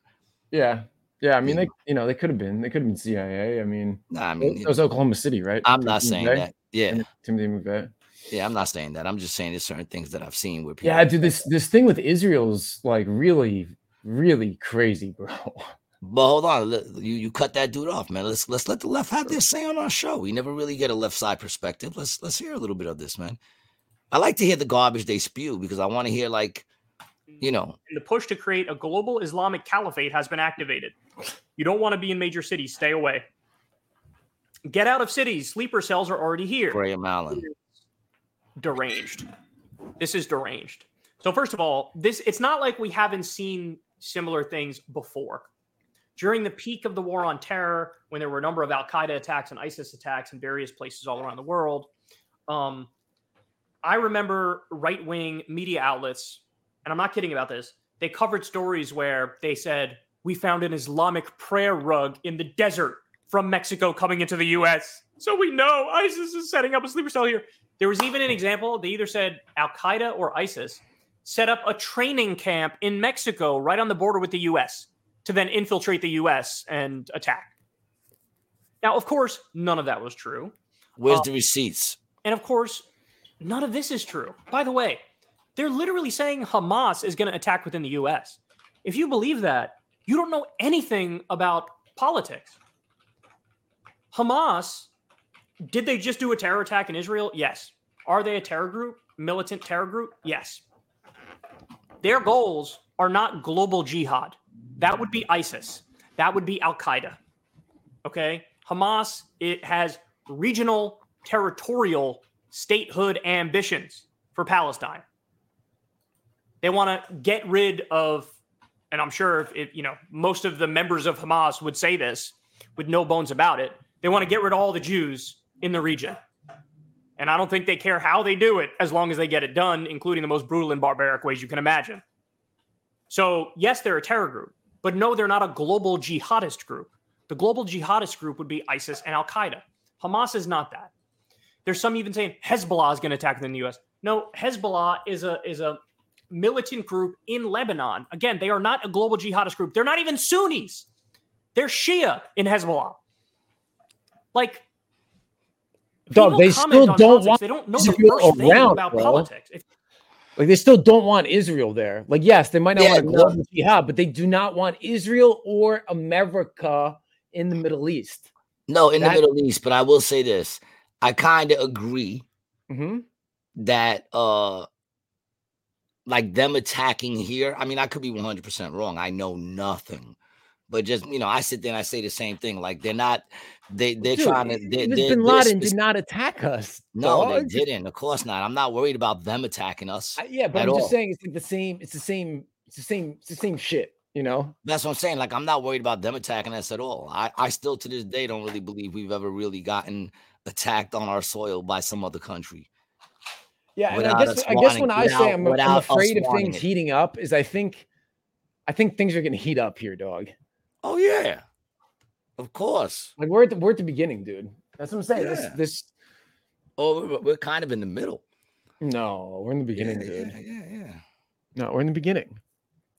Yeah, yeah. I mean, they you know they could have been they could have been CIA. I mean, Nah, I it mean, you was Oklahoma City, right? I'm not Timothy saying McVeigh? that. Yeah, Timothy McVeigh. yeah, I'm not saying that. I'm just saying there's certain things that I've seen with people. Yeah, dude, this this thing with Israel's like really, really crazy, bro. But hold on, you you cut that dude off, man. Let's let's let the left have their say on our show. We never really get a left side perspective. Let's let's hear a little bit of this, man. I like to hear the garbage they spew because I want to hear like, you know, and the push to create a global Islamic caliphate has been activated. You don't want to be in major cities. Stay away. Get out of cities. Sleeper cells are already here. Graham Allen. deranged. This is deranged. So first of all, this it's not like we haven't seen similar things before. During the peak of the war on terror, when there were a number of Al Qaeda attacks and ISIS attacks in various places all around the world, um, I remember right wing media outlets, and I'm not kidding about this, they covered stories where they said, We found an Islamic prayer rug in the desert from Mexico coming into the US. So we know ISIS is setting up a sleeper cell here. There was even an example, they either said Al Qaeda or ISIS set up a training camp in Mexico right on the border with the US to then infiltrate the US and attack. Now, of course, none of that was true. Where's Uh, the receipts? And of course, none of this is true. By the way, they're literally saying Hamas is going to attack within the US. If you believe that, you don't know anything about politics. Hamas, did they just do a terror attack in Israel? Yes. Are they a terror group? Militant terror group? Yes. Their goals are not global jihad. That would be ISIS. That would be Al Qaeda. Okay? Hamas, it has regional, territorial statehood ambitions for Palestine. They want to get rid of, and I'm sure if, if you know most of the members of Hamas would say this with no bones about it. They want to get rid of all the Jews in the region. And I don't think they care how they do it as long as they get it done, including the most brutal and barbaric ways you can imagine. So, yes, they're a terror group, but no, they're not a global jihadist group. The global jihadist group would be ISIS and Al Qaeda. Hamas is not that. There's some even saying Hezbollah is going to attack in the U.S. No, Hezbollah is a is a militant group in Lebanon. Again, they are not a global jihadist group. They're not even Sunnis. They're Shia in Hezbollah. Like, Dog, people they still don't politics, want They don't know the Israel first thing around, about bro. politics. If- Like they still don't want Israel there. Like yes, they might not Yeah, want a no. global jihad, but they do not want Israel or America in the Middle East. No, in that- the Middle East, but I will say this. I kind of agree hmm that uh like them attacking here. I mean, I could be 100% wrong. I know nothing. But just you know, I sit there and I say the same thing. Like they're not, they they're Dude, trying to. They, they're, Bin they're Laden did not attack us. no, they didn't. Of course not. I'm not worried about them attacking us. Yeah, but I'm just saying it's like the same. It's the same. It's the same. It's the same shit. You know. That's what I'm saying. Like I'm not worried about them attacking us at all. I I still to this day don't really believe we've ever really gotten attacked on our soil by some other country. Yeah, and I guess I guess when I say I'm, I'm afraid of things it. heating up, is I think, I think things are gonna heat up here, dog. Oh yeah, of course. Like we're at the we're at the beginning, dude. That's what I'm saying. Yeah. This this Oh, we're, we're kind of in the middle. no, we're in the beginning, yeah, dude. yeah, yeah. No, we're in the beginning.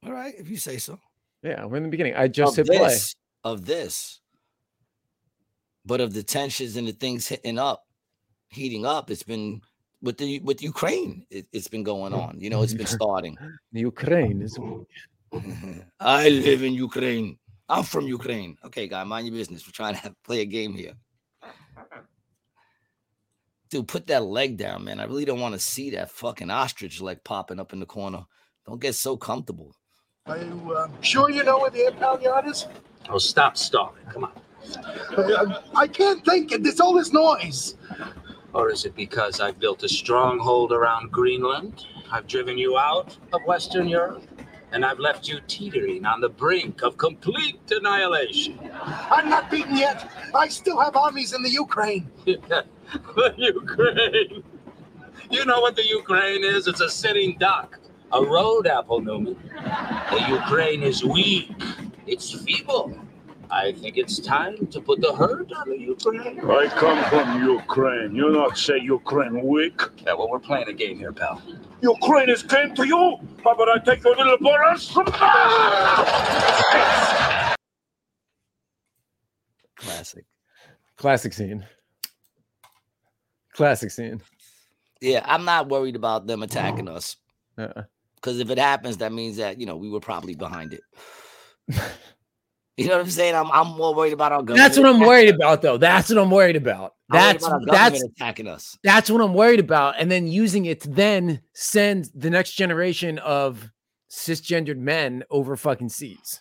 All right, if you say so. Yeah, we're in the beginning. I just of hit play. of this, but of the tensions and the things hitting up, heating up. It's been with the with Ukraine. It, it's been going on. You know, it's been starting. Ukraine is I live in Ukraine. I'm from Ukraine. Okay, guy, mind your business. We're trying to have, play a game here. Dude, put that leg down, man. I really don't want to see that fucking ostrich leg popping up in the corner. Don't get so comfortable. Are you uh, sure you know where the air pal yard is? Oh, stop stalling. Come on. Uh, I can't think. There's all this noise. Or is it because I've built a stronghold around Greenland? I've driven you out of Western Europe? And I've left you teetering on the brink of complete annihilation. I'm not beaten yet. I still have armies in the Ukraine. the Ukraine. You know what the Ukraine is? It's a sitting duck, a road apple, Newman. The Ukraine is weak. It's feeble. I think it's time to put the herd on the Ukraine. I come from Ukraine. You not say Ukraine weak. Yeah, well, we're playing a game here, pal. Ukraine is came to you. How about I take your little Boris? Classic. classic scene. Classic scene. Yeah, I'm not worried about them attacking us. Uh, Because if it happens, that means that you know we were probably behind it. you know what I'm saying? I'm I'm more worried about our government. that's what I'm worried about, though. That's what I'm worried about. I'm worried That's about that's attacking us. that's what I'm worried about. And then using it to then send the next generation of cisgendered men over fucking seas.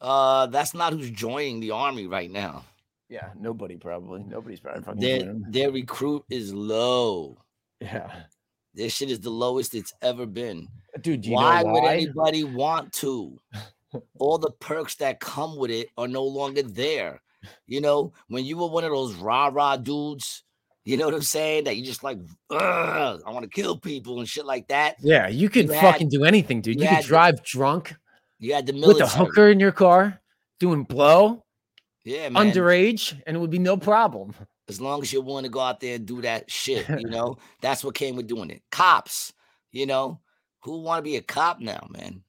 Uh, that's not who's joining the army right now. Yeah, nobody probably. Nobody's probably fucking Their their recruit is low. Yeah. Their shit is the lowest it's ever been. Dude, why know would anybody want to? All the perks that come with it are no longer there. You know, when you were one of those rah rah dudes, you know what I'm saying? That you just like, I want to kill people and shit like that. Yeah, you could fucking do anything, dude. you You, could the- drive drunk You had the with military. a hooker in your car, doing blow, yeah, man. underage, and it would be no problem. as long as you're willing to go out there and do that shit, you know, that's what came with doing it. Cops, you know, who want to be a cop now, man?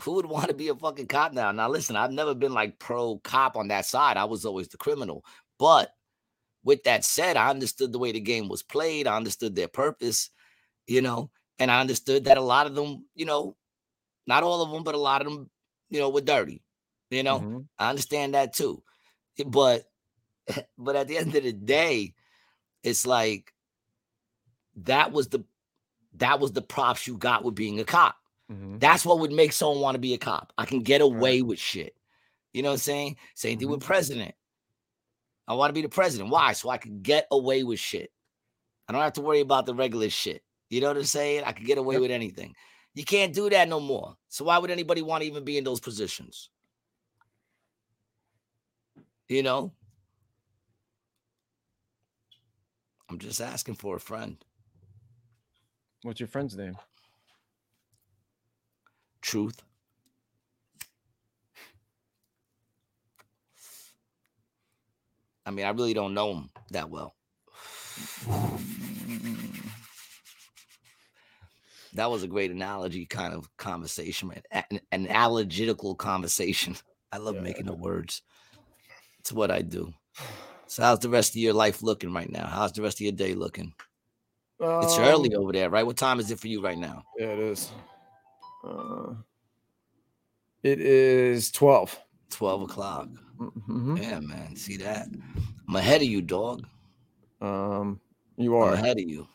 Who would want to be a fucking cop now? Now, listen, I've never been like pro cop on that side. I was always the criminal. But with that said, I understood the way the game was played. I understood their purpose, you know, and I understood that a lot of them, you know, not all of them, but a lot of them, you know, were dirty, you know. Mhm. I understand that too. Eh, But but at the end of the day, it's like that was the that was the props you got with being a cop. Mhm. That's what would make someone want to be a cop. I can get away with shit. You know what I'm saying? Same thing with president. I want to be the president. Why? So I can get away with shit. I don't have to worry about the regular shit. You know what I'm saying? I can get away Yep. with anything. You can't do that no more. So why would anybody want to even be in those positions? You know? I'm just asking for a friend. What's your friend's name? Truth. I mean, I really don't know him that well. That was a great analogy kind of conversation, man. An, an analogetical conversation. I love making the words. It's what I do. So, how's the rest of your life looking right now? How's the rest of your day looking? It's early Um, over there, right? What time is it for you right now? Yeah, it is. Uh, it is 12. 12 o'clock. Mhm. Yeah, man. See that? I'm ahead of you, dog. Um, you I'm are. ahead of you.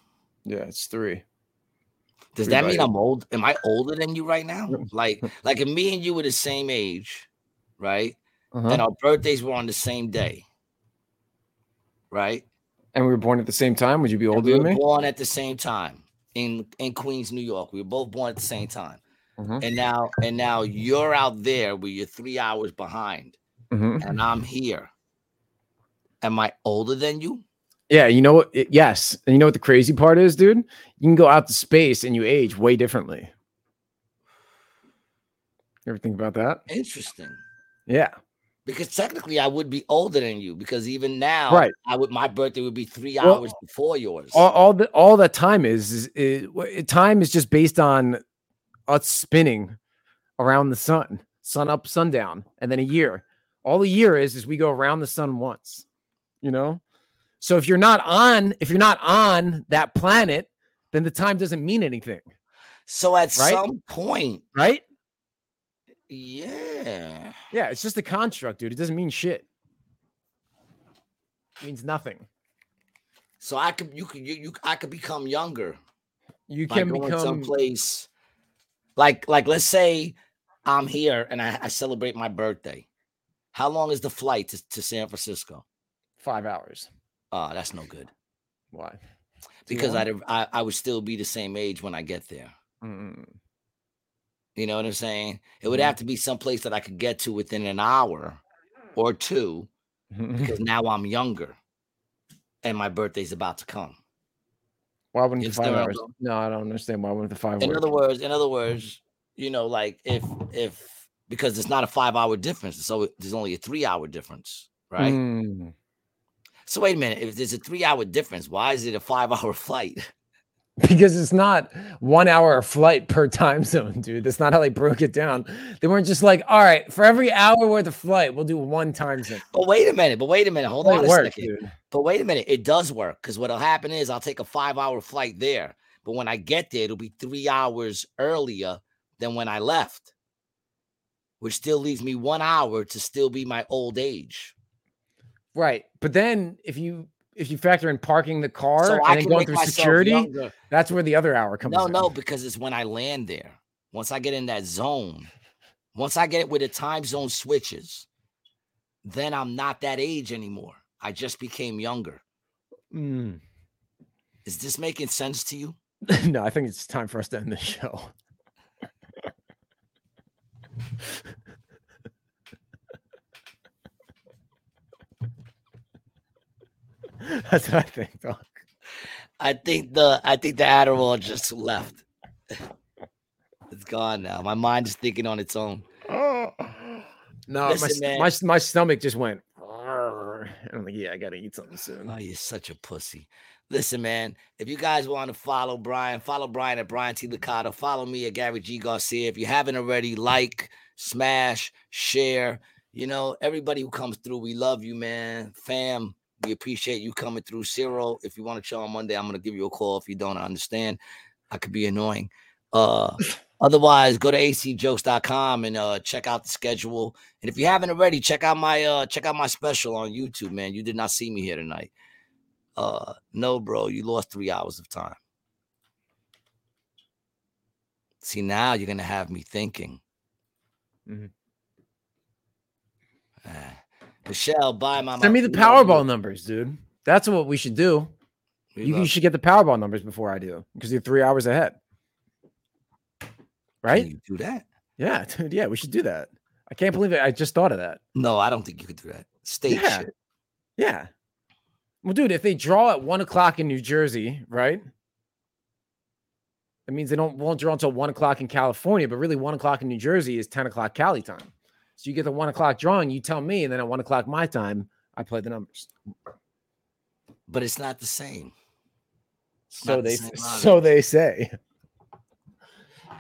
Yeah, it's three. Does Three that mean eight. I'm old? Am I older than you right now? Like, like if me and you were the same age, right? Uh-huh. And our birthdays were on the same day, right? And we were born at the same time. Would you be older we than me? born at the same time in in Queens, New York. We were both born at the same time. Mhm. And now and now you're out there where you're three hours behind, Mhm. and I'm here. Am I older than you? Yeah, you know what? yes, and you know what the crazy part is, dude? You can go out to space and you age way differently. You ever think about that? Interesting. Yeah. Because technically I would be older than you because even now Right. I would my birthday would be three Well, hours before yours. All, all the all that time is is, is time is just based on us spinning around the sun, sun up, sundown, and then a year. All a year is is we go around the sun once. You know, so if you're not on, if you're not on that planet, then the time doesn't mean anything, so at right? some point, right? yeah. Yeah, it's just a construct, dude. It doesn't mean shit. It means nothing. So I could you could you, you I could become younger You can become someplace like like let's say I'm here and I, I celebrate my birthday. How long is the flight to, to San Francisco? five hours. Oh, that's no good. Why? Because? I'd I I would still be the same age when I get there. Mm, You know what I'm saying? It would Mhm. have to be someplace that I could get to within an hour or two because now I'm younger and my birthday's about to come. Why wouldn't You the five understand where I'm hours? going? No, I don't understand. Why wouldn't the five? In work? other words, in other words, you know, like if if because it's not a five hour difference, so there's only a three hour difference, right? Mm. So wait a minute, if there's a three hour difference, why is it a five hour flight? Because it's not one hour of flight per time zone, dude. That's not how they broke it down. They weren't just like, all right, for every hour worth of flight, we'll do one time zone. But wait a minute, but wait a minute, hold It on a works, second. dude. But wait a minute, it does work because what'll happen is I'll take a five hour flight there, but when I get there, it'll be three hours earlier than when I left, which still leaves me one hour to still be my old age. Right. But then if you if you factor in parking the car So and then going through security, younger. that's where the other hour comes No, in. no, because it's when I land there. Once I get in that zone, once I get where the time zone switches, then I'm not that age anymore. I just became younger. Mm. Is this making sense to you? no, I think it's time for us to end the show. That's what I think, dog. I think the I think the Adderall just left. It's gone now. My mind is thinking on its own. No, my, Listen, st- man. my my stomach just went. "Arr." I'm like, yeah, I gotta eat something soon. Oh, you're such a pussy. Listen, man. If you guys want to follow Brian, follow Brian at Brian T. Licata. Follow me at Gary G. Garcia. If you haven't already, like, smash, share. You know, everybody who comes through, we love you, man. Fam, we appreciate you coming through. Zero. If you want to chill on Monday, I'm gonna give you a call. If you don't I understand, I could be annoying. Uh otherwise go to acjokes.com and uh check out the schedule. And if you haven't already, check out my uh check out my special on YouTube, man. You did not see me here tonight. Uh no, bro, you lost three hours of time. See, now you're gonna have me thinking. Mhm. Ah, Michelle, buy my Send me the we love you. Powerball numbers, dude. That's what we should do. We You, you should get the Powerball numbers before I do because you're three hours ahead. Can Right? you do that? Yeah, dude. Yeah, we should do that. I can't believe it. I just thought of that. No, I don't think you could do that. State Yeah. shit. Yeah. Well, dude, if they draw at one o'clock in New Jersey, right? That means they don't won't draw until one o'clock in California, but really one o'clock in New Jersey is 10 o'clock Cali time. So you get the one o'clock drawing, you tell me, and then at one o'clock my time, I play the numbers. But it's not the same. It's So not the they same so they say.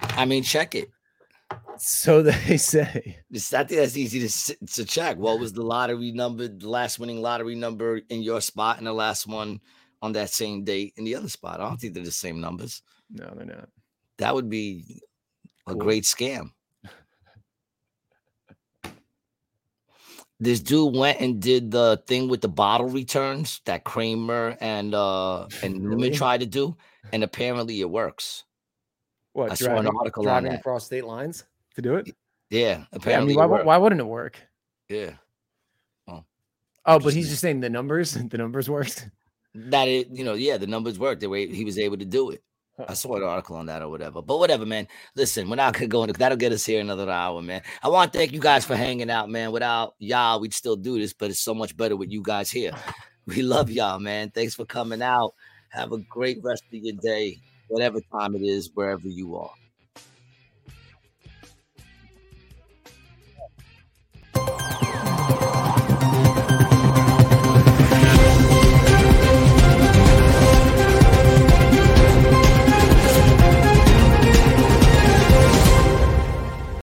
I mean, check it. So they say. It's, I think that's easy to to check. What was the lottery number, the last winning lottery number in your spot, and the last one on that same date in the other spot? I don't think they're the same numbers. No, they're not. That would be a Cool. great scam. This dude went and did the thing with the bottle returns that Kramer and uh and Newman Really? tried to do, and apparently it works. What I saw an driving, on that. across state lines to do it? Yeah, Yeah, I apparently mean, why, it wou- works. why wouldn't it work? Yeah. Oh, but he's just saying the numbers. The numbers worked. That it, you know, yeah, the numbers worked. The way he was able to do it. I saw an article on that or whatever. But whatever, man. Listen, we're not gonna go into that'll get us here another hour, man. I want to thank you guys for hanging out, man. Without y'all, we'd still do this, but it's so much better with you guys here. We love y'all, man. Thanks for coming out. Have a great rest of your day, whatever time it is, wherever you are.